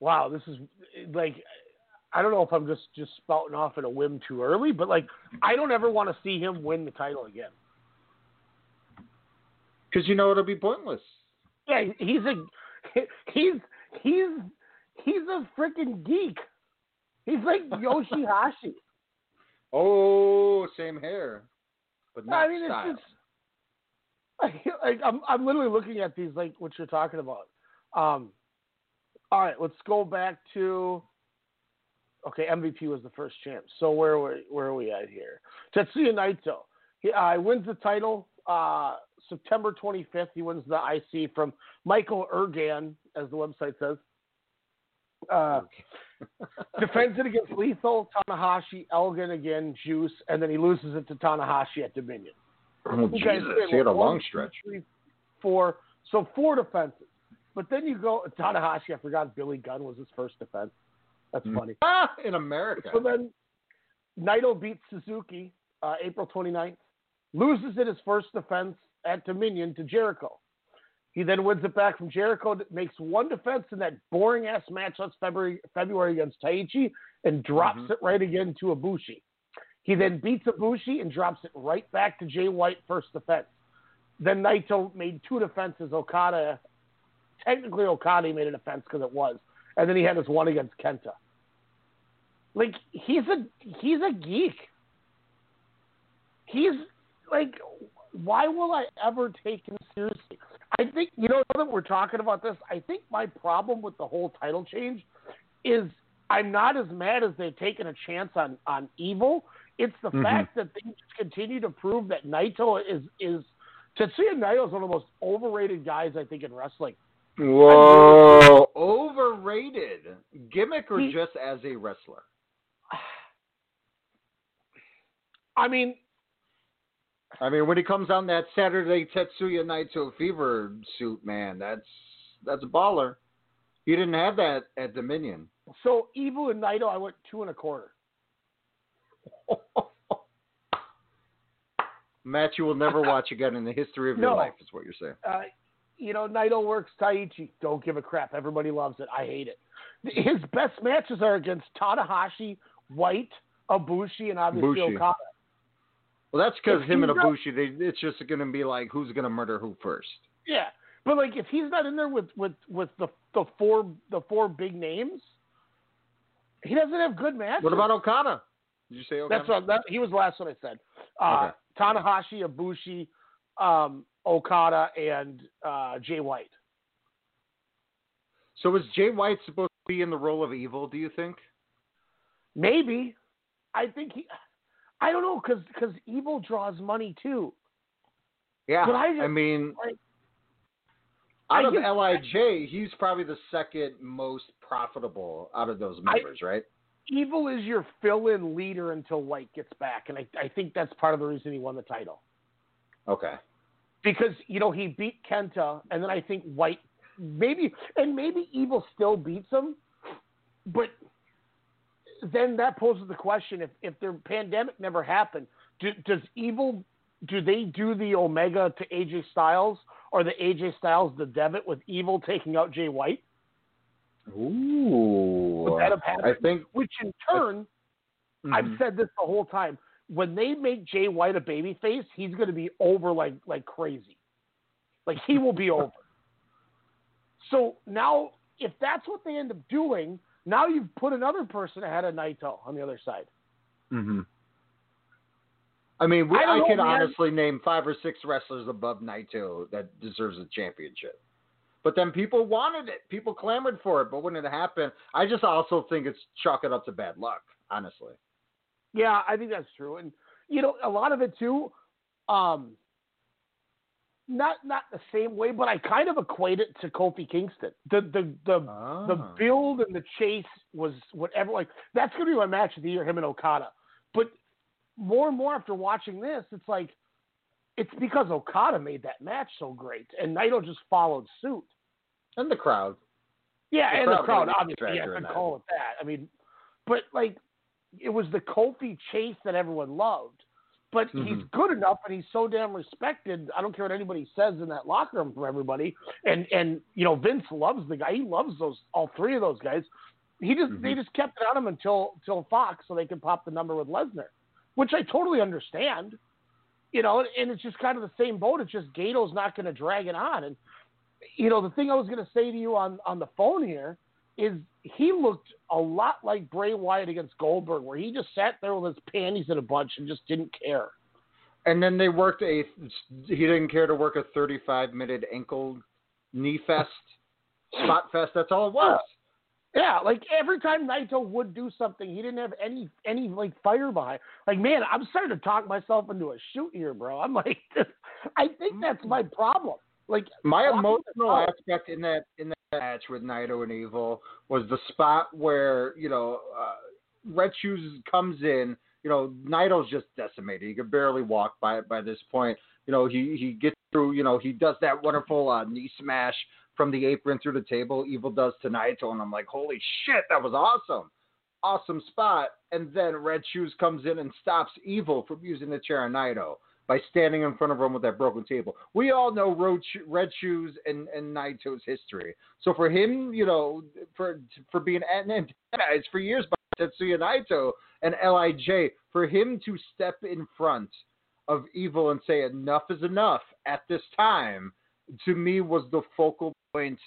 Wow, this is like I don't know if I'm just just spouting off at a whim too early, but like I don't ever want to see him win the title again. Because you know it'll be pointless. Yeah, he's a he's he's he's a freaking geek. He's like Yoshihashi. oh, same hair, but not I mean, style. It's just, like, I'm I'm literally looking at these like what you're talking about. Um, all right, let's go back to. Okay, MVP was the first champ. So where were where are we at here? Tetsuya Naito. He uh, wins the title. Uh, September 25th, he wins the IC from Michael Elgin, as the website says. Uh, defends it against Lethal, Tanahashi, Elgin again, Juice, and then he loses it to Tanahashi at Dominion. Oh, Jesus. He had a long stretch. Three, four. So four defenses. But then you go, Tanahashi, I forgot Billy Gunn was his first defense. That's Mm. funny. Ah, in America. So then Naito beats Suzuki uh, April 29th, loses it his first defense at Dominion to Jericho. He then wins it back from Jericho, makes one defense in that boring ass match last February, February against Taichi, and drops Mhm. it right again to Ibushi. He then beats Ibushi and drops it right back to Jay White first defense. Then Naito made two defenses. Okada, technically Okada made a defense because it was, and then he had his one against Kenta. Like he's a he's a geek. He's like, why will I ever take him seriously? I think you know now that we're talking about this. I think my problem with the whole title change is I'm not as mad as they've taken a chance on on Evil. It's the Mhm. fact that they just continue to prove that Naito is is Tetsuya Naito is one of the most overrated guys I think in wrestling. Whoa, overrated gimmick or He- just as a wrestler? I mean, I mean, when he comes on that Saturday Tetsuya Naito Fever suit, man, that's that's a baller. He didn't have that at Dominion. so Evil and Naito, I went two and a quarter. Match you will never watch again in the history of your life, is what you're saying. uh, you know, Naito works Taichi. Don't give a crap. Everybody loves it. I hate it. His best matches are against Tanahashi, White, Ibushi, and obviously Ibushi. Okada. Well, that's because him and Ibushi, they, it's just going to be like, who's going to murder who first? Yeah, but like if he's not in there with with with the the four the four big names, he doesn't have good matches. What about Okada? Did you say Okada? That's what that, he was the last one I said. Uh, Okay. Tanahashi, Ibushi, um, Okada, and uh, Jay White. So is Jay White supposed to be in the role of evil? Do you think? Maybe. I think he. I don't know because because evil draws money too. Yeah, But I just- I mean, like- out I of just- Lij, he's probably the second most profitable out of those I- members, right? Evil is your fill-in leader until White gets back, and I, I think that's part of the reason he won the title Okay. because you know he beat Kenta, and then I think White maybe and maybe Evil still beats him, but then that poses the question: if if their pandemic never happened, do, does Evil do they do the Omega to AJ Styles or the AJ Styles the Devitt with Evil taking out Jay White? Ooh. Would that have happened? I think. Which in turn, I've Mhm. said this the whole time. When they make Jay White a babyface, he's going to be over like like crazy. Like he will be over. So now, if that's what they end up doing, now you've put another person ahead of Naito on the other side. hmm I mean, we, I I, honestly name five or six wrestlers above Naito that deserves a championship. But then people wanted it. People clamored for it. But when it happened, I just also think it's chalk it up to bad luck, honestly. Yeah, I think that's true, and you know a lot of it too. Um, not not the same way, but I kind of equate it to Kofi Kingston. The the the the Ah. build and the chase was whatever. Like that's going to be my match of the year, him and Okada. But more and more after watching this, it's like it's because Okada made that match so great, and Naito just followed suit. And the crowd. Yeah, The and the crowd crowd, obviously, yeah, could call it that. I mean, but like, it was the Kofi chase that everyone loved. But he's Mhm. good enough, and he's so damn respected. I don't care what anybody says in that locker room from everybody. And and you know, Vince loves the guy. He loves those all three of those guys. He just they Mhm. just kept it on him until until Fox, so they could pop the number with Lesnar, which I totally understand. You know, and it's just kind of the same boat. It's just Gedo's not going to drag it on, and you know, the thing I was going to say to you on on the phone here is he looked a lot like Bray Wyatt against Goldberg, where he just sat there with his panties in a bunch and just didn't care. And then they worked a. He didn't care to work a 35 minute ankle knee fest, spot fest. That's all it was. Yeah, like every time Naito would do something, he didn't have any any like fire behind. Like, man, I'm starting to talk myself into a shoot here, bro. I'm like, I think that's my problem. Like My emotional aspect in that in that match with Naito and Evil was the spot where you know uh, Red Shoes comes in. You know Naito's just decimated. He could barely walk by it by this point. You know he he gets through. You know he does that wonderful uh, knee smash from the apron through the table. Evil does to Naito, and I'm like, holy shit, that was awesome. Awesome spot. And then Red Shoes comes in and stops Evil from using the chair on Naito by standing in front of him with that broken table. We all know Road Red Shoes and, and Naito's history. So for him, you know, for for being antagonized for years by Tetsuya Naito and Lij, for him to step in front of Evil and say enough is enough at this time, to me was the focal point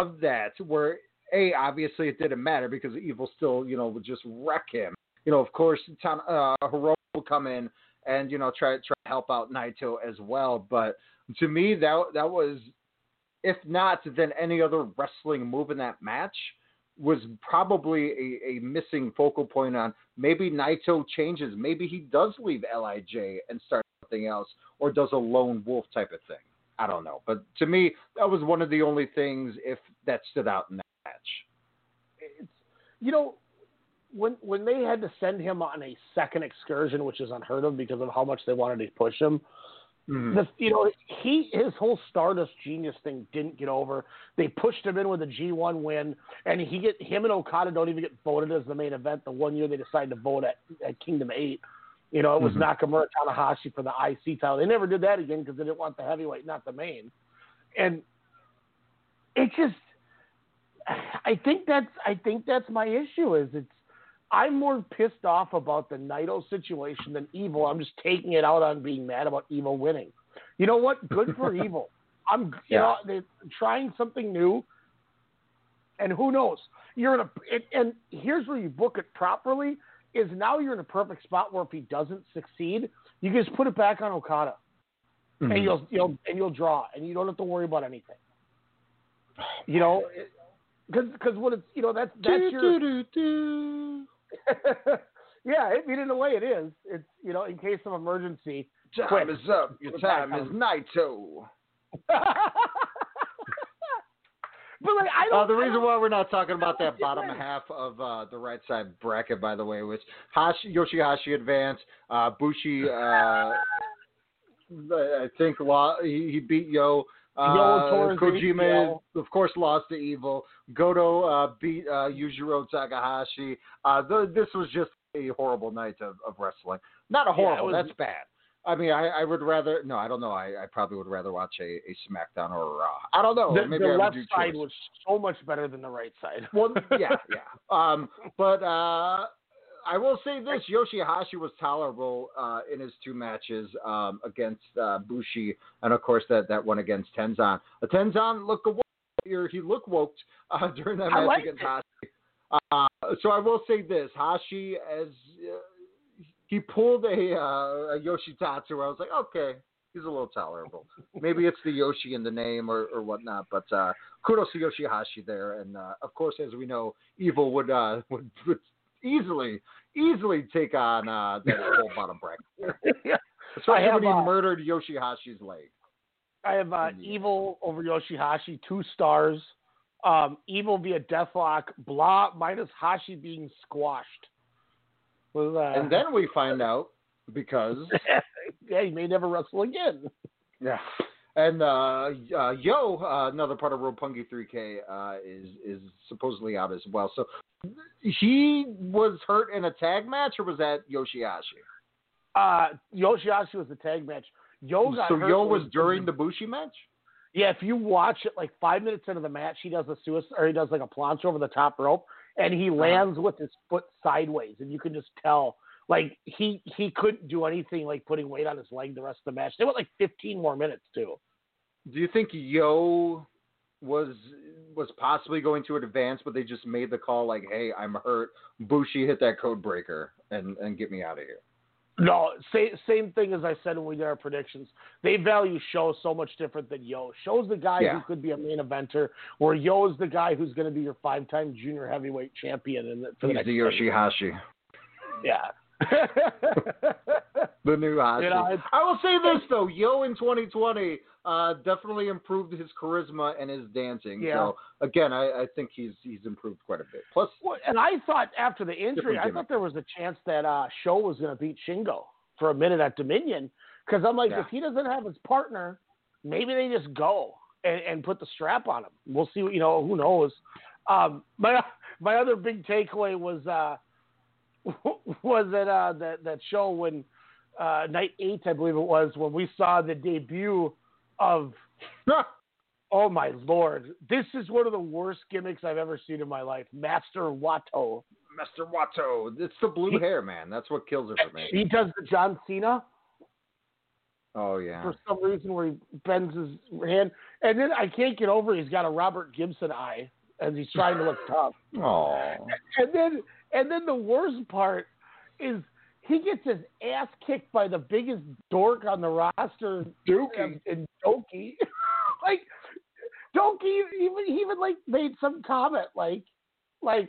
of that. Where a obviously it didn't matter because Evil still, you know, would just wreck him. You know, of course, Tan- uh, Hiromu will come in and you know try try to help out Naito as well. But to me, that that was, if not, then any other wrestling move in that match was probably a, a missing focal point on maybe Naito changes, maybe he does leave Lij and start something else, or does a lone wolf type of thing. I don't know, but to me, that was one of the only things if that stood out in that match. it's you know when when they had to send him on a second excursion, which is unheard of because of how much they wanted to push him. Mhm. The, you know, he his whole Stardust genius thing didn't get over. They pushed him in with a G1 win, and he get him and Okada don't even get voted as the main event. The one year they decided to vote at, at Kingdom Eight, you know, it was Mhm. Nakamura Tanahashi for the IC title. They never did that again because they didn't want the heavyweight, not the main. And it just, I think that's I think that's my issue. Is it's I'm more pissed off about the Naito situation than Evil. I'm just taking it out on being mad about Evil winning. You know what? Good for Evil. I'm you Yeah. know they're trying something new, and who knows? You're in a it, and here's where you book it properly is now you're in a perfect spot where if he doesn't succeed, you can just put it back on Okada, Mhm. and you'll you'll and you'll draw, and you don't have to worry about anything. You know, because because when it's you know that's that's your yeah. I mean, in a way, it is. It's you know, in case of emergency. Time quick. is up. Your Put time is on. Naito. But like I don't. Uh, the reason don't- why we're not talking about that Yeah. bottom half of uh, the right side bracket, by the way, was Hashi, Yoshihashi advanced. Uh, Bushi, uh, I think, lo- he, he beat Yo. Uh, Kojima, of course, lost to Evil. Goto uh, beat uh, Yujiro Takahashi. Uh, th- this was just a horrible night of, of wrestling. Not a Yeah, horrible. was- that's bad. I mean, I, I would rather. No, I don't know. I, I probably would rather watch a, a SmackDown or a Raw. I don't know. the, Maybe the I left side choice. was so much better than the right side. Well, yeah, yeah. Um, but uh, I will say this: Yoshihashi was tolerable uh, in his two matches um, against uh, Bushi, and of course that, that one against Tenzan. Uh, Tenzan looked awoke, or he looked woke uh, during that I match against it. Hashi. Uh, so I will say this: Hashi, as uh, he pulled a, uh, a Yoshitatsu, I was like, okay. He's a little tolerable. Maybe it's the Yoshi in the name or, or whatnot, but uh, kudos to Yoshihashi there. And uh, of course, as we know, Evil would uh, would, would easily easily take on uh, that whole bottom bracket, Yeah. especially have, when he uh, murdered Yoshihashi's leg. I have uh, Evil over Yoshihashi, two stars. Um, Evil via Deathlock, blah minus Hashi being squashed. Was, uh, And then we find out because yeah, he may never wrestle again. yeah. And uh, uh, Yo, uh, another part of Roppongi 3K, uh, is is supposedly out as well. So he was hurt in a tag match, or was that Yoshihashi? Uh, Yoshihashi was the tag match. Yo got so Yo was during the Bushi match. Yeah, if you watch it, like five minutes into the match, he does a suicide, or he does like a planche over the top rope, and he lands with his foot sideways, and you can just tell, like he he couldn't do anything like putting weight on his leg the rest of the match. They went like 15 more minutes too. Do you think Yo was was possibly going to advance, but they just made the call like, "Hey, I'm hurt. Bushi hit that code breaker and and get me out of here." No, same same thing as I said when we did our predictions. They value Sho so much different than Yo. Sho's the guy Yeah. who could be a main eventer, where Yo is the guy who's going to be your five time junior heavyweight champion. And for the He's next the 10 years. Yoshihashi, Yeah. the new Hashi. You know, I will say this though, Yo in 2020 uh, definitely improved his charisma and his dancing. Yeah. So again, I, I think he's he's improved quite a bit. Plus, Well, and I thought after the injury, I thought there was a chance that uh, Sho was going to beat Shingo for a minute at Dominion because I'm like, Yeah. if he doesn't have his partner, maybe they just go and, and put the strap on him. We'll see. What, you know, who knows? Um, my my other big takeaway was uh, was that uh, that that show when uh, night eight, I believe it was, when we saw the debut of Oh my lord! This is one of the worst gimmicks I've ever seen in my life. Master Wato. Master Wato, it's the blue He- hair, man. That's what kills it for me. He does the John Cena Oh yeah. for some reason where he bends his hand, and then I can't get over he's got a Robert Gibson eye and he's trying to look tough. Oh. And then and then the worst part is he gets his ass kicked by the biggest dork on the roster, Douki. and Douki. like Douki even he even like made some comment like like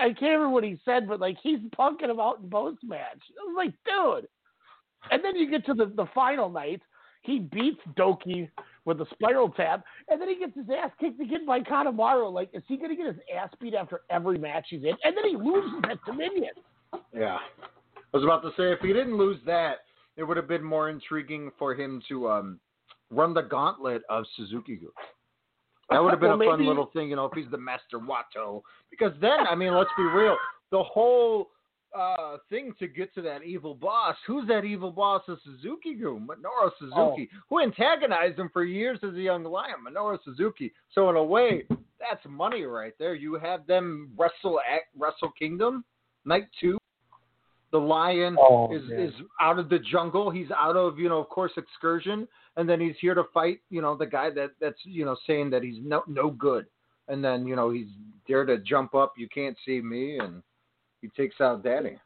I, I can't remember what he said, but like he's punking him out in post match. I was like, dude. And then you get to the, the final night, he beats Douki with a spiral tap, and then he gets his ass kicked again by Kanemaru. Like, is he gonna get his ass beat after every match he's in? And then he loses at Dominion. Yeah. I was about to say if he didn't lose that, it would have been more intriguing for him to um, run the gauntlet of Suzuki. That would have been Well, a fun maybe- little thing, you know, if he's the Master Wato. Because then, I mean, let's be real, the whole uh, thing to get to that evil boss, who's that evil boss of Suzuki Gu? Minoru Suzuki, who antagonized him for years as a young lion, Minoru Suzuki. So in a way, that's money right there. You have them wrestle at Wrestle Kingdom, night two. The lion Oh, is man. is out of the jungle. He's out of you know, of course, excursion, and then he's here to fight. You know, the guy that that's you know saying that he's no no good, and then you know he's there to jump up. You can't see me, and he takes out Danny.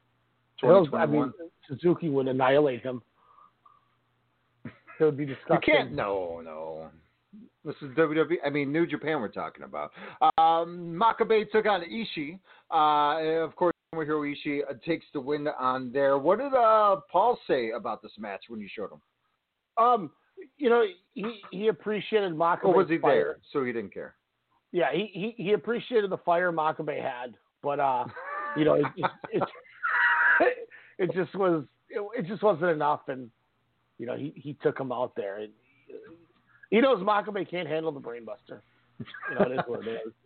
Well, 2021. I mean, Suzuki would annihilate him. It would be disgusting. you can't. No, no. This is WWE. I mean, New Japan. We're talking about. Um, Makabe took on Ishii. Uh, of course, Tomohiro Ishii uh, takes the win on there. What did uh, Paul say about this match when you showed him? Um, you know, he he appreciated Makabe. Or was he fire. there? So he didn't care. Yeah, he, he he appreciated the fire Makabe had, but uh, you know, it it, it, it just was it, it just wasn't enough, and you know, he he took him out there. And, he knows Makabe can't handle the brainbuster. You know, it is what it is.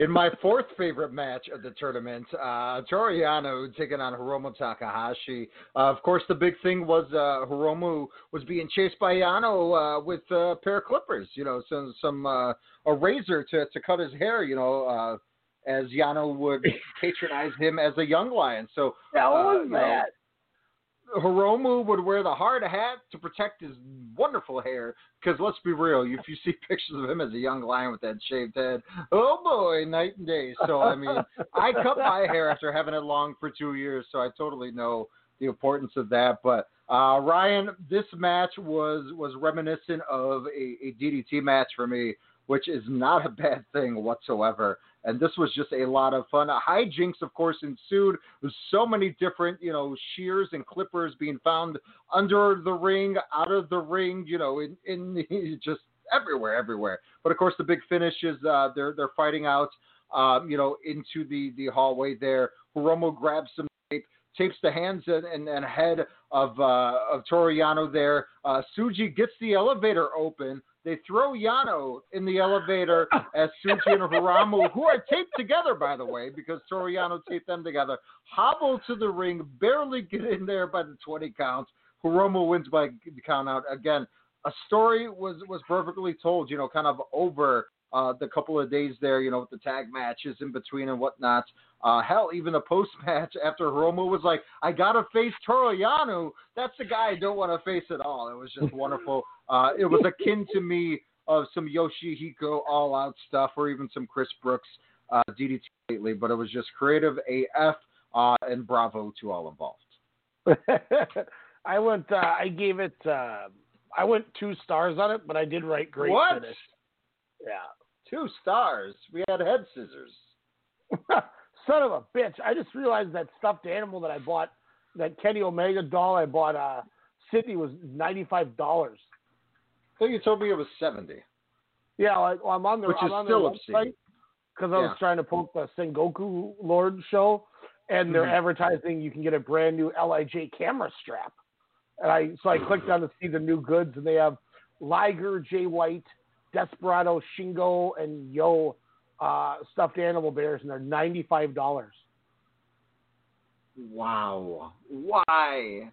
In my fourth favorite match of the tournament, uh, Toru Yano taking on Hiromu Takahashi. Uh, of course, the big thing was uh, Hiromu was being chased by Yano uh, with a pair of clippers. You know, some some uh, a razor to to cut his hair. You know, uh, as Yano would patronize him as a young lion. So what uh, was you know, that? Hiromu would wear the hard hat to protect his wonderful hair. Because let's be real, if you see pictures of him as a young lion with that shaved head, oh boy, night and day. So I mean, I cut my hair after having it long for two years, so I totally know the importance of that. But uh, Ryan, this match was was reminiscent of a, a DDT match for me, which is not a bad thing whatsoever. And this was just a lot of fun. Hijinks, of course, ensued. There's so many different, you know, shears and clippers being found under the ring, out of the ring, you know, in, in just everywhere, everywhere. But of course, the big finish is uh, they're they're fighting out, um, you know, into the the hallway there. Hiromu grabs some tape, tapes the hands and, and, and head of uh, of Toru Yano there. Uh, Tsuji gets the elevator open. They throw Yano in the elevator as Tsuji and Hiromu, who are taped together, by the way, because Toru Yano taped them together, hobble to the ring, barely get in there by the 20 counts. Hiromu wins by count out. Again, a story was, was perfectly told, you know, kind of over uh, the couple of days there, you know, with the tag matches in between and whatnot. Uh, hell, even the post match after Hiromu was like, I got to face Toru Yano. That's the guy I don't want to face at all. It was just wonderful. Uh, it was akin to me of some Yoshihiko all out stuff or even some Chris Brooks uh, DDT lately, but it was just creative AF uh, and bravo to all involved. I went. Uh, I gave it. Uh, I went two stars on it, but I did write great What? finish. Yeah. Two stars. We had head scissors. Son of a bitch! I just realized that stuffed animal that I bought, that Kenny Omega doll I bought uh Sydney was ninety five dollars. I think you told me it was 70. Yeah, like, well, I'm on the Which I'm is on still their obscene. website because I was trying to poke the Sengoku Lord show, and they're Mhm. advertising you can get a brand new Lij camera strap, and I so I clicked on to see the new goods, and they have Liger, Jay White, Desperado, Shingo, and Yo uh, stuffed animal bears, and they're ninety five dollars. Wow. Why?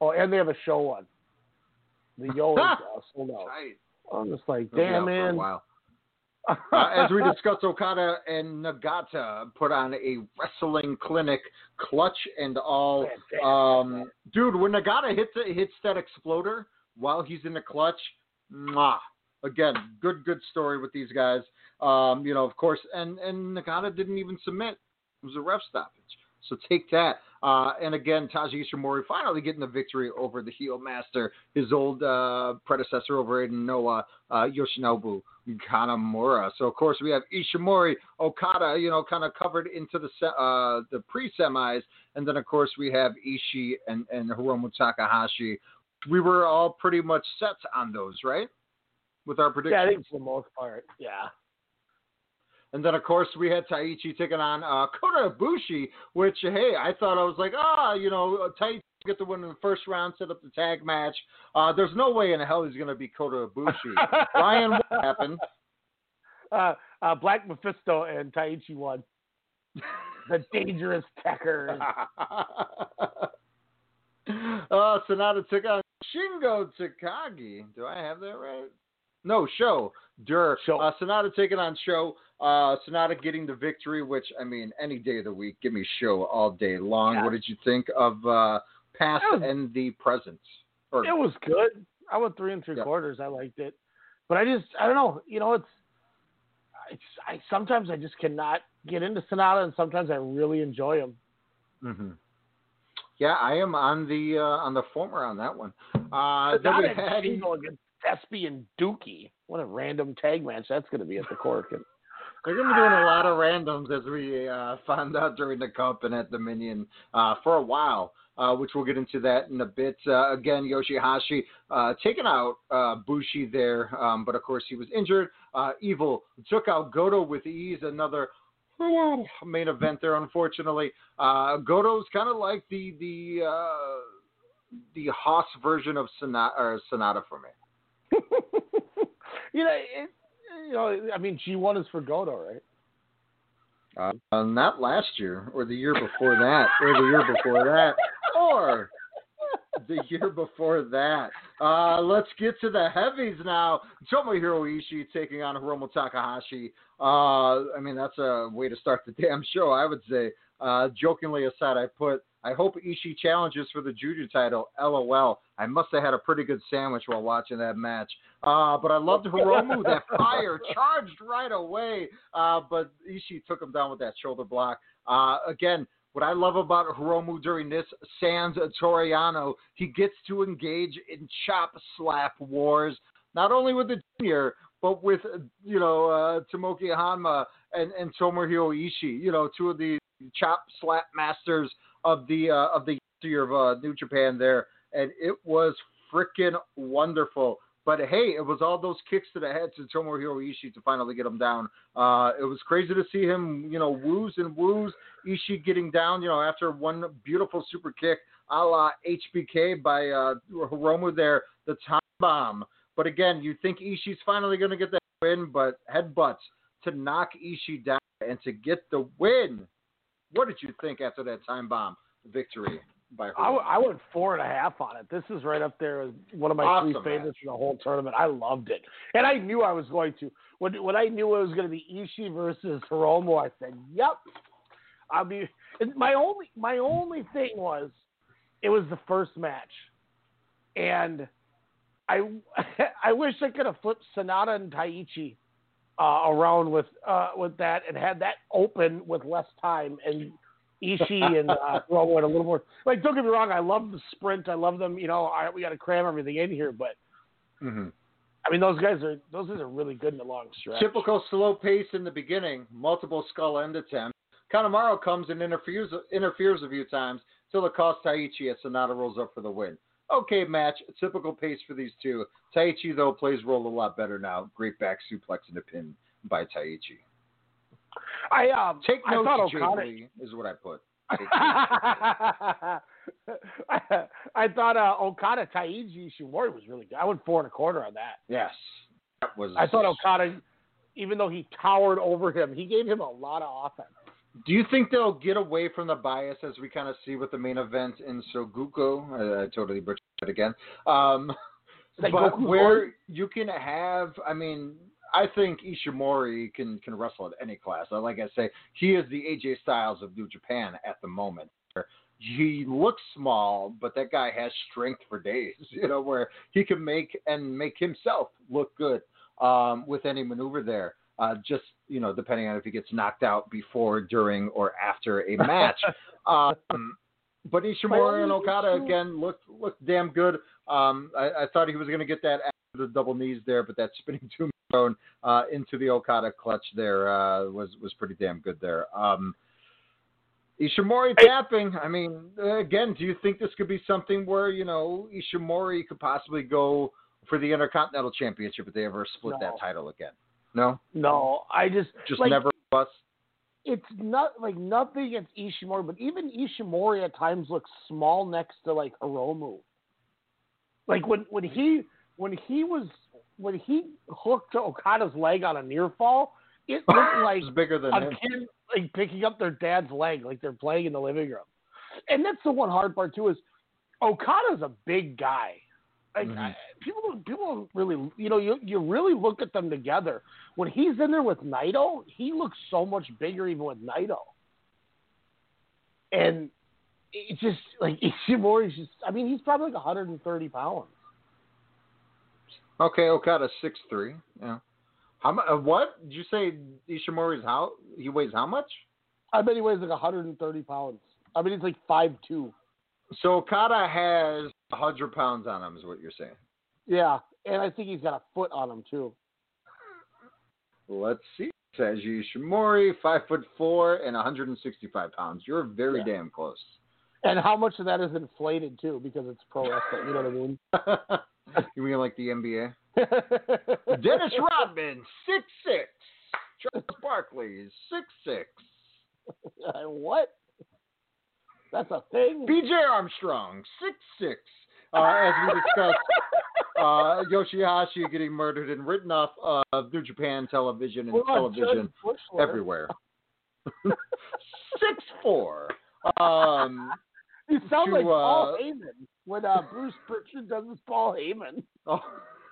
Oh, and they have a show one. The Yo uh, sold out. Right. I'm just like, damn man. Uh, as we discussed, Okada and Nagata put on a wrestling clinic, clutch and all. Um, dude, when Nagata hits it, hits that exploder while he's in the clutch, mwah. Again, good, good story with these guys. Um, you know, of course, and and Nagata didn't even submit. It was a ref stoppage. So take that. Uh, and again, Taiji Ishimori finally getting the victory over the heel master, his old uh, predecessor over in Noah, uh, Yoshinobu Kanemaru. So of course we have Ishimori, Okada, you know, kind of covered into the uh, the pre-semis, and then of course we have Ishii and and Hiromu Takahashi. We were all pretty much set on those, right? With our predictions. Yeah, I think for the most part, yeah. And then, of course, we had Taichi taking on uh, Kota Ibushi, which, hey, I thought I was like, ah, you know, Taichi get the win in the first round, set up the tag match. Uh, there's no way in hell he's going to be Kota Ibushi. Ryan, what happened? Uh, uh, Black Mephisto and Taichi won. the dangerous Tekkers. uh, Sanada took on Shingo Takagi. Do I have that right? No, Sho. Dur. Sho. Uh, Sanada taking on Sho. Uh, Sanada getting the victory, which, I mean, any day of the week, give me Sho all day long. Yeah. What did you think of uh, past was- and the present? Or, It was good. I went three and three Yeah. quarters. I liked it, but I just I don't know. You know, it's it's I sometimes I just cannot get into Sanada, and sometimes I really enjoy him. hmm Yeah, I am on the uh, on the former on that one. Uh, Sanada had and Shingo against Espy and Douki. What a random tag match that's going to be at the Corkin. They're going to be doing a lot of randoms as we uh, found out during the Cup and at Dominion uh, for a while. Uh, which we'll get into that in a bit. Uh, again, Yoshihashi uh, taking out uh, Bushi there, um, but of course he was injured. Evil took out Goto with ease. Another main event there, unfortunately. Goto's kind of like the the the hoss version of Sanada, Sanada for me. You know, it, you know, I mean, G one is for Goto, right? Uh, not last year, or the year before that, or the year before that, or the year before that. Uh, let's get to the heavies now. Tomohiro Ishii taking on Hiromu Takahashi. Uh, I mean, that's a way to start the damn show, I would say. Uh, jokingly aside, I put, I hope Ishii challenges for the Juju title. LOL. I must have had a pretty good sandwich while watching that match. Uh, but I loved Hiromu. that fire charged right away. Uh, but Ishii took him down with that shoulder block. Uh, again, what I love about Hiromu during this Sans Toriano, he gets to engage in chop slap wars, not only with the junior, but with you know uh, Tomoaki Honma and and Tomohiro Ishii, you know, two of the chop slap masters of the uh, of the year of uh, New Japan there, and it was freaking wonderful. But hey, it was all those kicks to the head to Tomohiro Ishii to finally get him down. Uh, it was crazy to see him, you know, woos and woos. Ishii getting down, you know, after one beautiful super kick a la HBK by uh, Hiromu there, the time bomb. But again, you think Ishii's finally going to get that win, but headbutts to knock Ishii down and to get the win. What did you think after that time bomb victory? by I, I went four and a half on it. This is right up there as one of my awesome, three favorites for the whole tournament. I loved it, and I knew I was going to. When when I knew it was going to be Ishii versus Hiromu, I said, "Yep." I'll be. My only my only thing was, it was the first match, and I I wish I could have flipped Sanada and Taichi uh, around with uh, with that and had that open with less time and Ishii and uh, a little more. Like, don't get me wrong, I love the sprint. I love them. You know, I, we got to cram everything in here, but mm-hmm. I mean, those guys are those guys are really good in the long stretch. Typical slow pace in the beginning, multiple skull end attempts. Kanemaru comes and interferes interferes a few times till it costs Taichi as Sanada rolls up for the win. Okay, match. Typical pace for these two. Taichi though plays role a lot better now. Great back suplex and a pin by Taichi. I um, take notes, I Okada... is what I put. I, I thought uh, Okada Taiji Ishimori was really good. I went four and a quarter on that. Yes, that was. I thought Okada, even though he towered over him, he gave him a lot of offense. Do you think they'll get away from the bias as we kind of see with the main event in Soguko? I, I totally butchered it again. Um, but where you can have, I mean, I think Ishimori can can wrestle at any class. Like I say, he is the AJ Styles of New Japan at the moment. He looks small, but that guy has strength for days. You know, where he can make and make himself look good um, with any maneuver there. Uh, just you know, depending on if he gets knocked out before, during, or after a match. um, but Ishimori and Okada again looked looked damn good. Um, I, I thought he was going to get that after the double knees there, but that spinning tombstone uh, into the Okada clutch there uh, was was pretty damn good there. Um, Ishimori tapping. I mean, again, do you think this could be something where you know Ishimori could possibly go for the Intercontinental Championship if they ever split no. that title again? No, no. I just just like, never bust. It's not like nothing against Ishimori, but even Ishimori at times looks small next to like Hiromu. Like when when he when he was when he hooked to Okada's leg on a near fall, it looked like it bigger than a him. kid like picking up their dad's leg, like they're playing in the living room. And that's the one hard part too is Okada's a big guy. Like mm-hmm. I, people, people don't really, you know, you you really look at them together. When he's in there with Naito, he looks so much bigger even with Naito. And it's just like Ishimori's just. I mean, he's probably like 130 pounds. Okay, Okada six three. Yeah. How much? Uh, what did you say? Ishimori's how he weighs how much? I bet he weighs like 130 pounds. I mean, he's like five two. So Okada has 100 pounds on him, is what you're saying? Yeah, and I think he's got a foot on him too. Let's see. Taiji Ishimori, five foot four and 165 pounds. You're very Yeah. damn close. And how much of that is inflated too, because it's pro wrestling. You know what I mean? you mean like the NBA? Dennis Rodman, six six. Charles Barkley, six six. what? That's a thing. BJ Armstrong, six six. Uh, as we discussed, uh, Yoshihashi getting murdered and written off of New Japan television and on, television everywhere. six four. Um, You sound to, like Paul uh, Heyman when uh, Bruce Prichard does his Paul Heyman. Oh,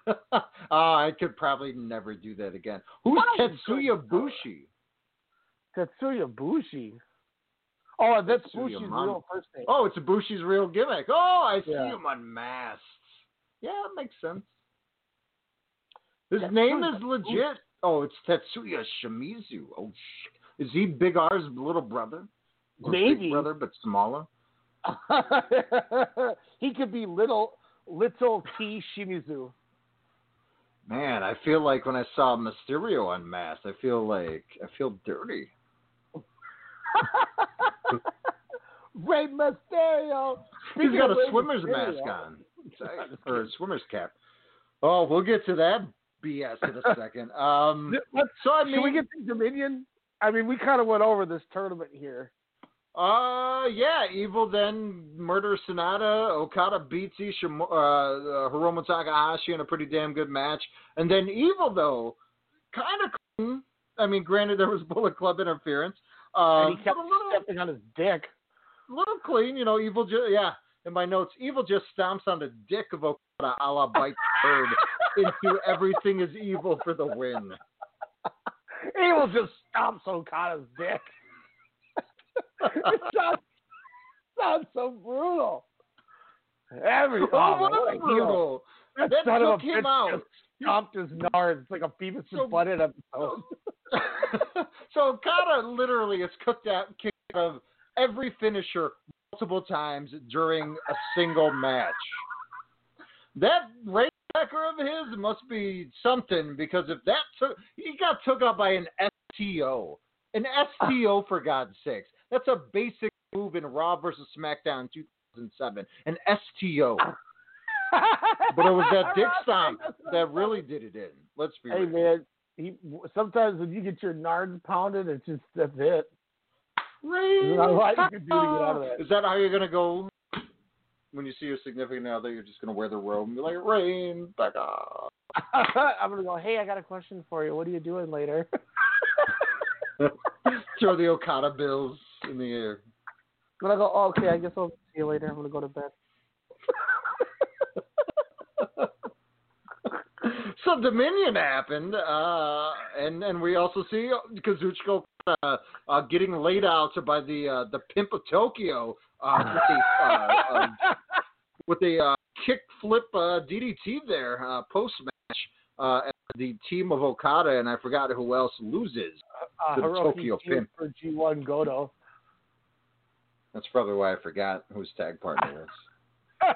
uh, I could probably never do that again. Who's? Tetsuya Bushi? Tetsuya Bushi. Oh, that's Bushi's real first name. Oh, it's a Bushi's real gimmick. Oh, I see Yeah. him unmasked. Yeah, that makes sense. His name is legit. Oh, it's Tetsuya Shimizu. Oh, sh- is he Big R's little brother? Or Maybe. Big brother, but smaller. he could be little little T Shimizu. Man, I feel like when I saw Mysterio unmasked, I feel like I feel dirty. Rey Mysterio. He's got a swimmer's Mysterio- mask on. or a swimmer's cap. Oh, we'll get to that BS in a second. Um, so I should mean, we get to Dominion? I mean, we kind of went over this tournament here. uh, yeah, Evil then murder Sanada. Okada beats Ishim- uh, uh, Hiromu Takahashi in a pretty damn good match, and then Evil though, kind of. I mean, granted there was Bullet Club interference, uh, and he kept little, stepping on his dick. little clean. You know, Evil just yeah. In my notes, Evil just stomps on the dick of Okada, a la Bite Bird, into everything is evil for the win. Evil just stomps Okada's dick. it sounds, sounds so brutal. Every Oh, oh, what what a a heel. brutal. That, That son of took a him bitch out. just stomped his nards. It's like a Beavis So- and Butthead episode. So Okada literally is cooked out, kicked out of every finisher multiple times during a single match. That rainmaker of his must be something because if that took, he got took out by an STO, an STO for God's sakes. That's a basic move in Raw versus SmackDown 2007, an STO. But it was that dick stomp that really did it in. Let's be Hey real. man, he, sometimes when you get your nards pounded, it's just that's it. There's not a lot you can do to get out of that. Is that how you're gonna go when you see your significant other? You're just gonna wear the robe and be like, "Rain, back off." I'm gonna go. Hey, I got a question for you. What are you doing later? Throw the Okada bills in the air. I'm gonna go. Oh, okay, I guess I'll see you later. I'm gonna go to bed. So Dominion happened, uh, and and we also see Kazuchika uh, uh, getting laid out by the uh, the pimp of Tokyo uh, with a, uh, uh, kick flip uh, DDT there uh, post match. Uh, the team of Okada and I forgot who else loses. Uh, The Tokyo Pimp. for G1 Goto. That's probably why I forgot whose tag partner is.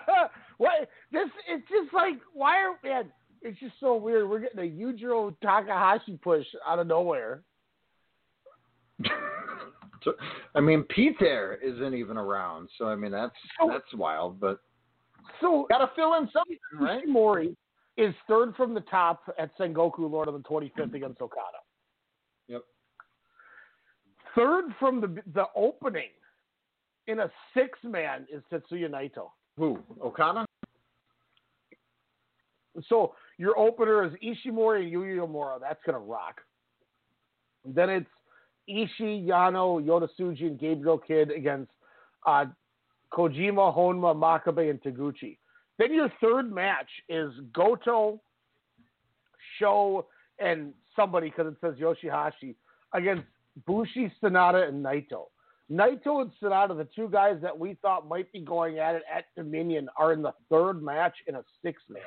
what? This it's just like why are man? It's just so weird. We're getting a Yujiro Takahashi push out of nowhere. So, I mean, Pete there isn't even around, so I mean that's that's wild. But So gotta fill in something, right? Mori is third from the top at Sengoku Lord of the 25th against Okada. Yep. Third from the the opening in a six man is Tetsuya Naito. Who? Okada? So your opener is Ishimori and Yuya Uemura. That's gonna rock. Then it's Ishii, Yano, Yota Tsuji, and Gabriel Kidd against uh, Kojima, Honma, Makabe, and Taguchi. Then your third match is Goto, Sho, and somebody because it says Yoshihashi against Bushi, Sanada, and Naito. Naito and Sanada, the two guys that we thought might be going at it at Dominion, are in the third match in a six man.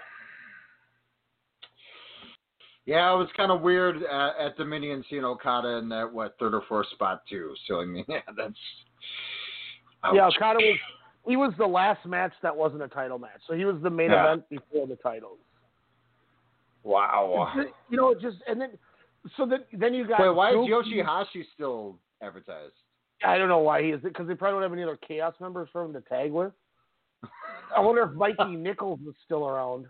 Yeah, it was kind of weird uh, at Dominion seeing Okada in that what third or fourth spot too. So I mean, yeah, that's Yeah, ouch. Okada was he was the last match that wasn't a title match, so he was the main Yeah. event before the titles. Wow. You know, just and then so then then you got. Wait, why is Goku- Yoshihashi still advertised? I don't know why he is because they probably don't have any other Chaos members for him to tag with. I wonder if Mikey Nichols is still around.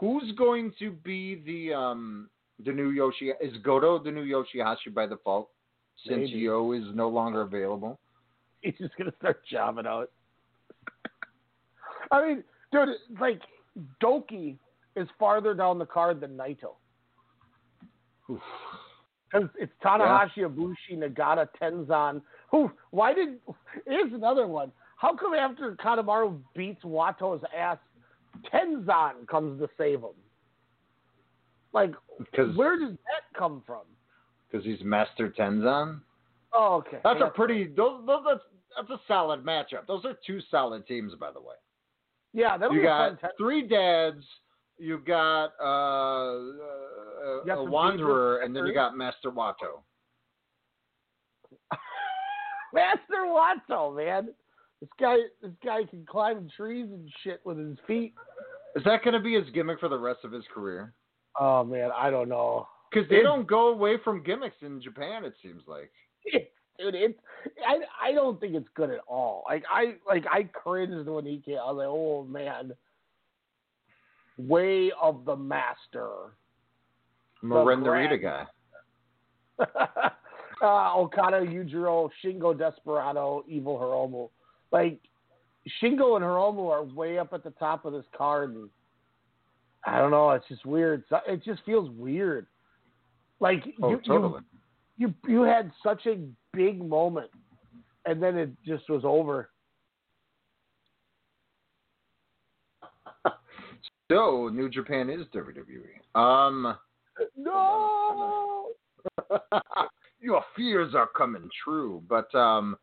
Who's going to be the um the new Yoshi? Is Goto the new Yoshihashi by default since Maybe. Yo is no longer available? He's just gonna start jobbing out. I mean, dude, like Douki is farther down the card than Naito. Because it's Tanahashi, Ibushi, Nagata, Tenzan. Who? Why did? Here's another one. How come after Kanemaru beats Wato's ass, Tenzan comes to save him? Like, Because where does that come from? because he's Master Tenzan. Oh, okay. That's Yeah. a pretty. Those, those that's that's a solid matchup. Those are two solid teams, by the way. Yeah, that'll you be a got three dads. You got uh, uh, You got a Wanderer, and then you got Master Wato. Master Watto, man. This guy, this guy can climb trees and shit with his feet. Is that going to be his gimmick for the rest of his career? Oh man, I don't know. Because they don't go away from gimmicks in Japan. It seems like. Dude, it's I I don't think it's good at all. Like I like I cringed when he came. I was like, oh man, way of the master. Miranda guy. uh, Okada, Yujiro, Shingo, Desperado, Evil Hiromu. Like Shingo and Hiromu are way up at the top of this card, and I don't know. It's just weird. It just feels weird. Like Oh, you, you totally. you you had such a big moment, and then it just was over. So New Japan is WWE. Um, No. your fears are coming true. But um,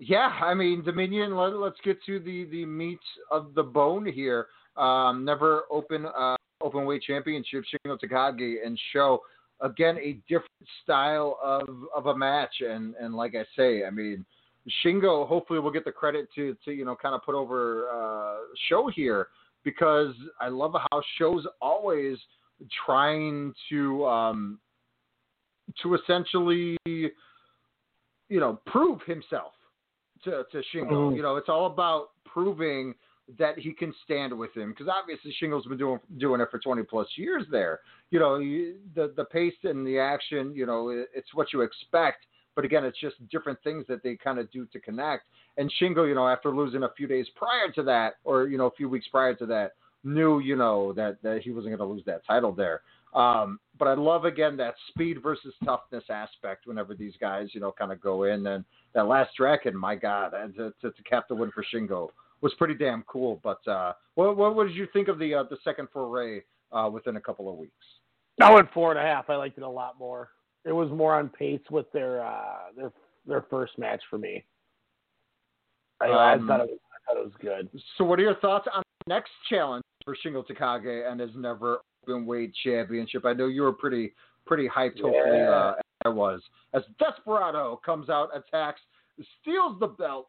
yeah, I mean Dominion. Let, let's get to the the meat of the bone here. Um, never open uh, open weight championship Shingo Takagi and Sho again a different style of of a match. And and like I say, I mean. Shingo, hopefully, will get the credit to to you know kind of put over uh, Sho here because I love how Sho's always trying to um, to essentially you know prove himself to to Shingo. Mhm. You know, it's all about proving that he can stand with him because obviously Shingo's been doing doing it for 20 plus years there. You know, you, the the pace and the action, you know, it, it's what you expect. But again, it's just different things that they kind of do to connect. And Shingo, you know, after losing a few days prior to that, or you know, a few weeks prior to that, knew, you know, that that he wasn't going to lose that title there. Um, but I love again that speed versus toughness aspect whenever these guys, you know, kind of go in. And that last Draken, my God, and to, to, to cap the win for Shingo was pretty damn cool. But uh, what, what what did you think of the uh, the second foray uh, within a couple of weeks? I went four and a half. I liked it a lot more. It was more on pace with their uh, their their first match for me. I, I Um, thought it was I thought it was good. So, what are your thoughts on the next challenge for Shingo Takagi and his never open weight championship? I know you were pretty pretty hyped. Hopefully, Yeah. uh, I was. As Desperado comes out, attacks, steals the belt,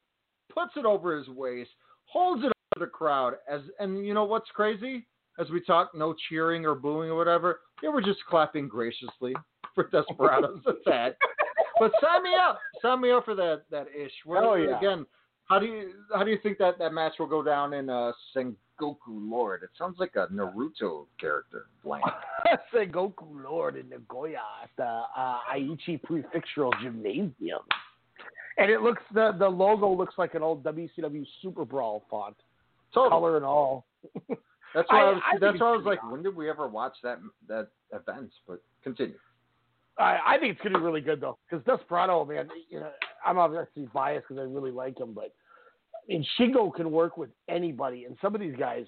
puts it over his waist, holds it up to the crowd. As and you know what's crazy? As we talk, no cheering or booing or whatever. They were just clapping graciously for Desperado's attack. But sign me up. Sign me up for that that ish. Hell yeah. Again, how do you how do you think that that match will go down in uh, Sengoku Lord? It sounds like a Naruto character. Blank. Sengoku Lord in Nagoya at the uh, Aichi Prefectural Gymnasium, and it looks the the logo looks like an old WCW Super Brawl font, color and all. That's why I, I- was, I that's why I was like, when did we ever watch that that event? But continue. I, I think it's gonna be really good though, because Desperado, man, you know, I'm obviously biased because I really like him, but Mean, Shingo can work with anybody, and some of these guys,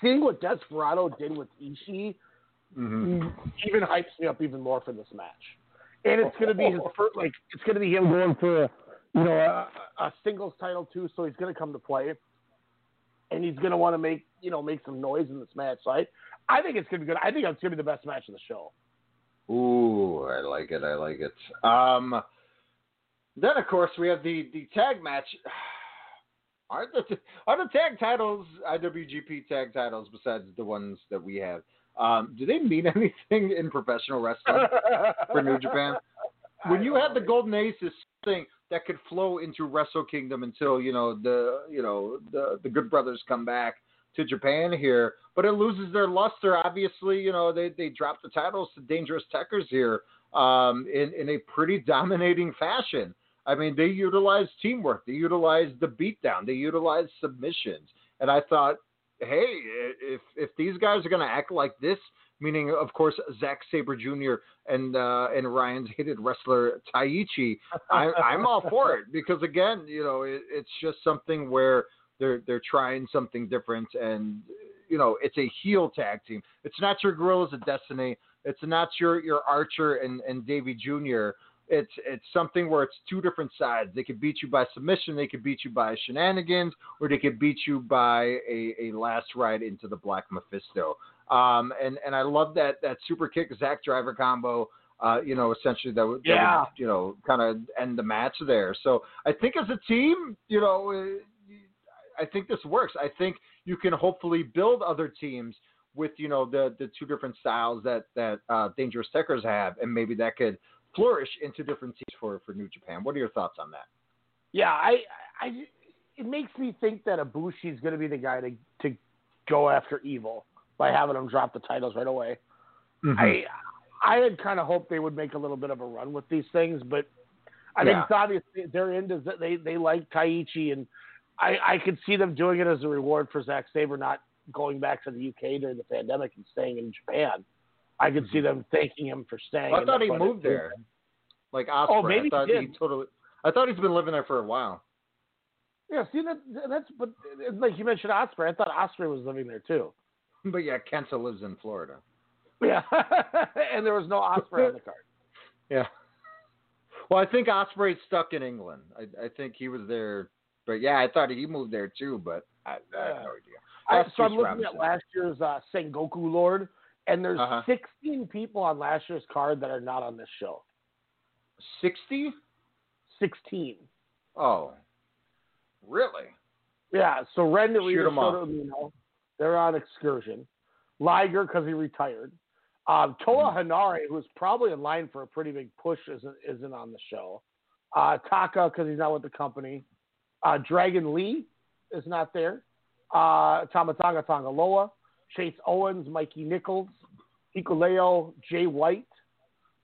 seeing what Desperado did with Ishii, Mm-hmm. even hypes me up even more for this match. And it's gonna be his first, like, it's gonna be him going for, you know, a, a singles title too, so he's gonna come to play, and he's gonna want to make, you know, make some noise in this match. So I, I think it's gonna be good. I think it's gonna be the best match of the show. Ooh, I like it. I like it. Um, then of course we have the the tag match. Are the are the tag titles IWGP tag titles besides the ones that we have? Um, do they mean anything in professional wrestling for New Japan? When you have the Golden Aces thing that could flow into Wrestle Kingdom until you know the you know the the Good Brothers come back to Japan here, but it loses their luster. Obviously, you know they they drop the titles to Dangerous Tekkers here um, in in a pretty dominating fashion. I mean, they utilized teamwork, they utilized the beatdown, they utilized submissions, and I thought, hey, if if these guys are going to act like this, meaning of course Zack Sabre Jr. and uh, and Ryan's hated wrestler Taichi, I, I'm all for it because again, you know, it, it's just something where they're they're trying something different, and you know, it's a heel tag team. It's not your Guerrillas of Destiny. It's not your your Archer and and Davey Jr. It's it's something where it's two different sides. They could beat you by submission, they could beat you by shenanigans, or they could beat you by a, a last ride into the Black Mephisto. Um, and and I love that that super kick Zack Driver combo. Uh, you know, essentially that would, that Yeah. would, you know kind of end the match there. So I think as a team, you know, uh, I think this works. I think you can hopefully build other teams with you know the the two different styles that that uh, Dangerous Tekkers have, and maybe that could flourish into different teams for for New Japan. What are your thoughts on that? Yeah, I, I, it makes me think that Ibushi is going to be the guy to to go after Evil by having him drop the titles right away. Mm-hmm. I, I had kind of hoped they would make a little bit of a run with these things, but I think Yeah. it's obvious their end is that they they like Taichi, and I I could see them doing it as a reward for Zack Sabre not going back to the UK during the pandemic and staying in Japan. I could see them thanking him for staying. I thought he moved there, like Ospreay. Oh, maybe I thought he he totally. I thought he's been living there for a while. Yeah, see that that's but like you mentioned Ospreay. I thought Ospreay was living there too. But yeah, Kenta lives in Florida. Yeah, and there was no Ospreay on the card. Yeah. Well, I think Ospreay's stuck in England. I, I think he was there, but yeah, I thought he moved there too. But I, I have no idea. I, so I'm looking Robinson. at last year's uh, Sengoku Lord, and there's Uh-huh. 16 people on last year's card that are not on this show. Sixty? 16. Oh, really? Yeah, so Ren Shoot off. Shota Umino, they're on excursion. Liger because he retired. Um, Toa Mm-hmm. Hanare, who's probably in line for a pretty big push, isn't isn't on the show. Uh, Taka because he's not with the company. Uh, Dragon Lee is not there. Uh, Tamatanga Tangaloa, Chase Owens, Mikey Nichols, Hikuleo, Jay White,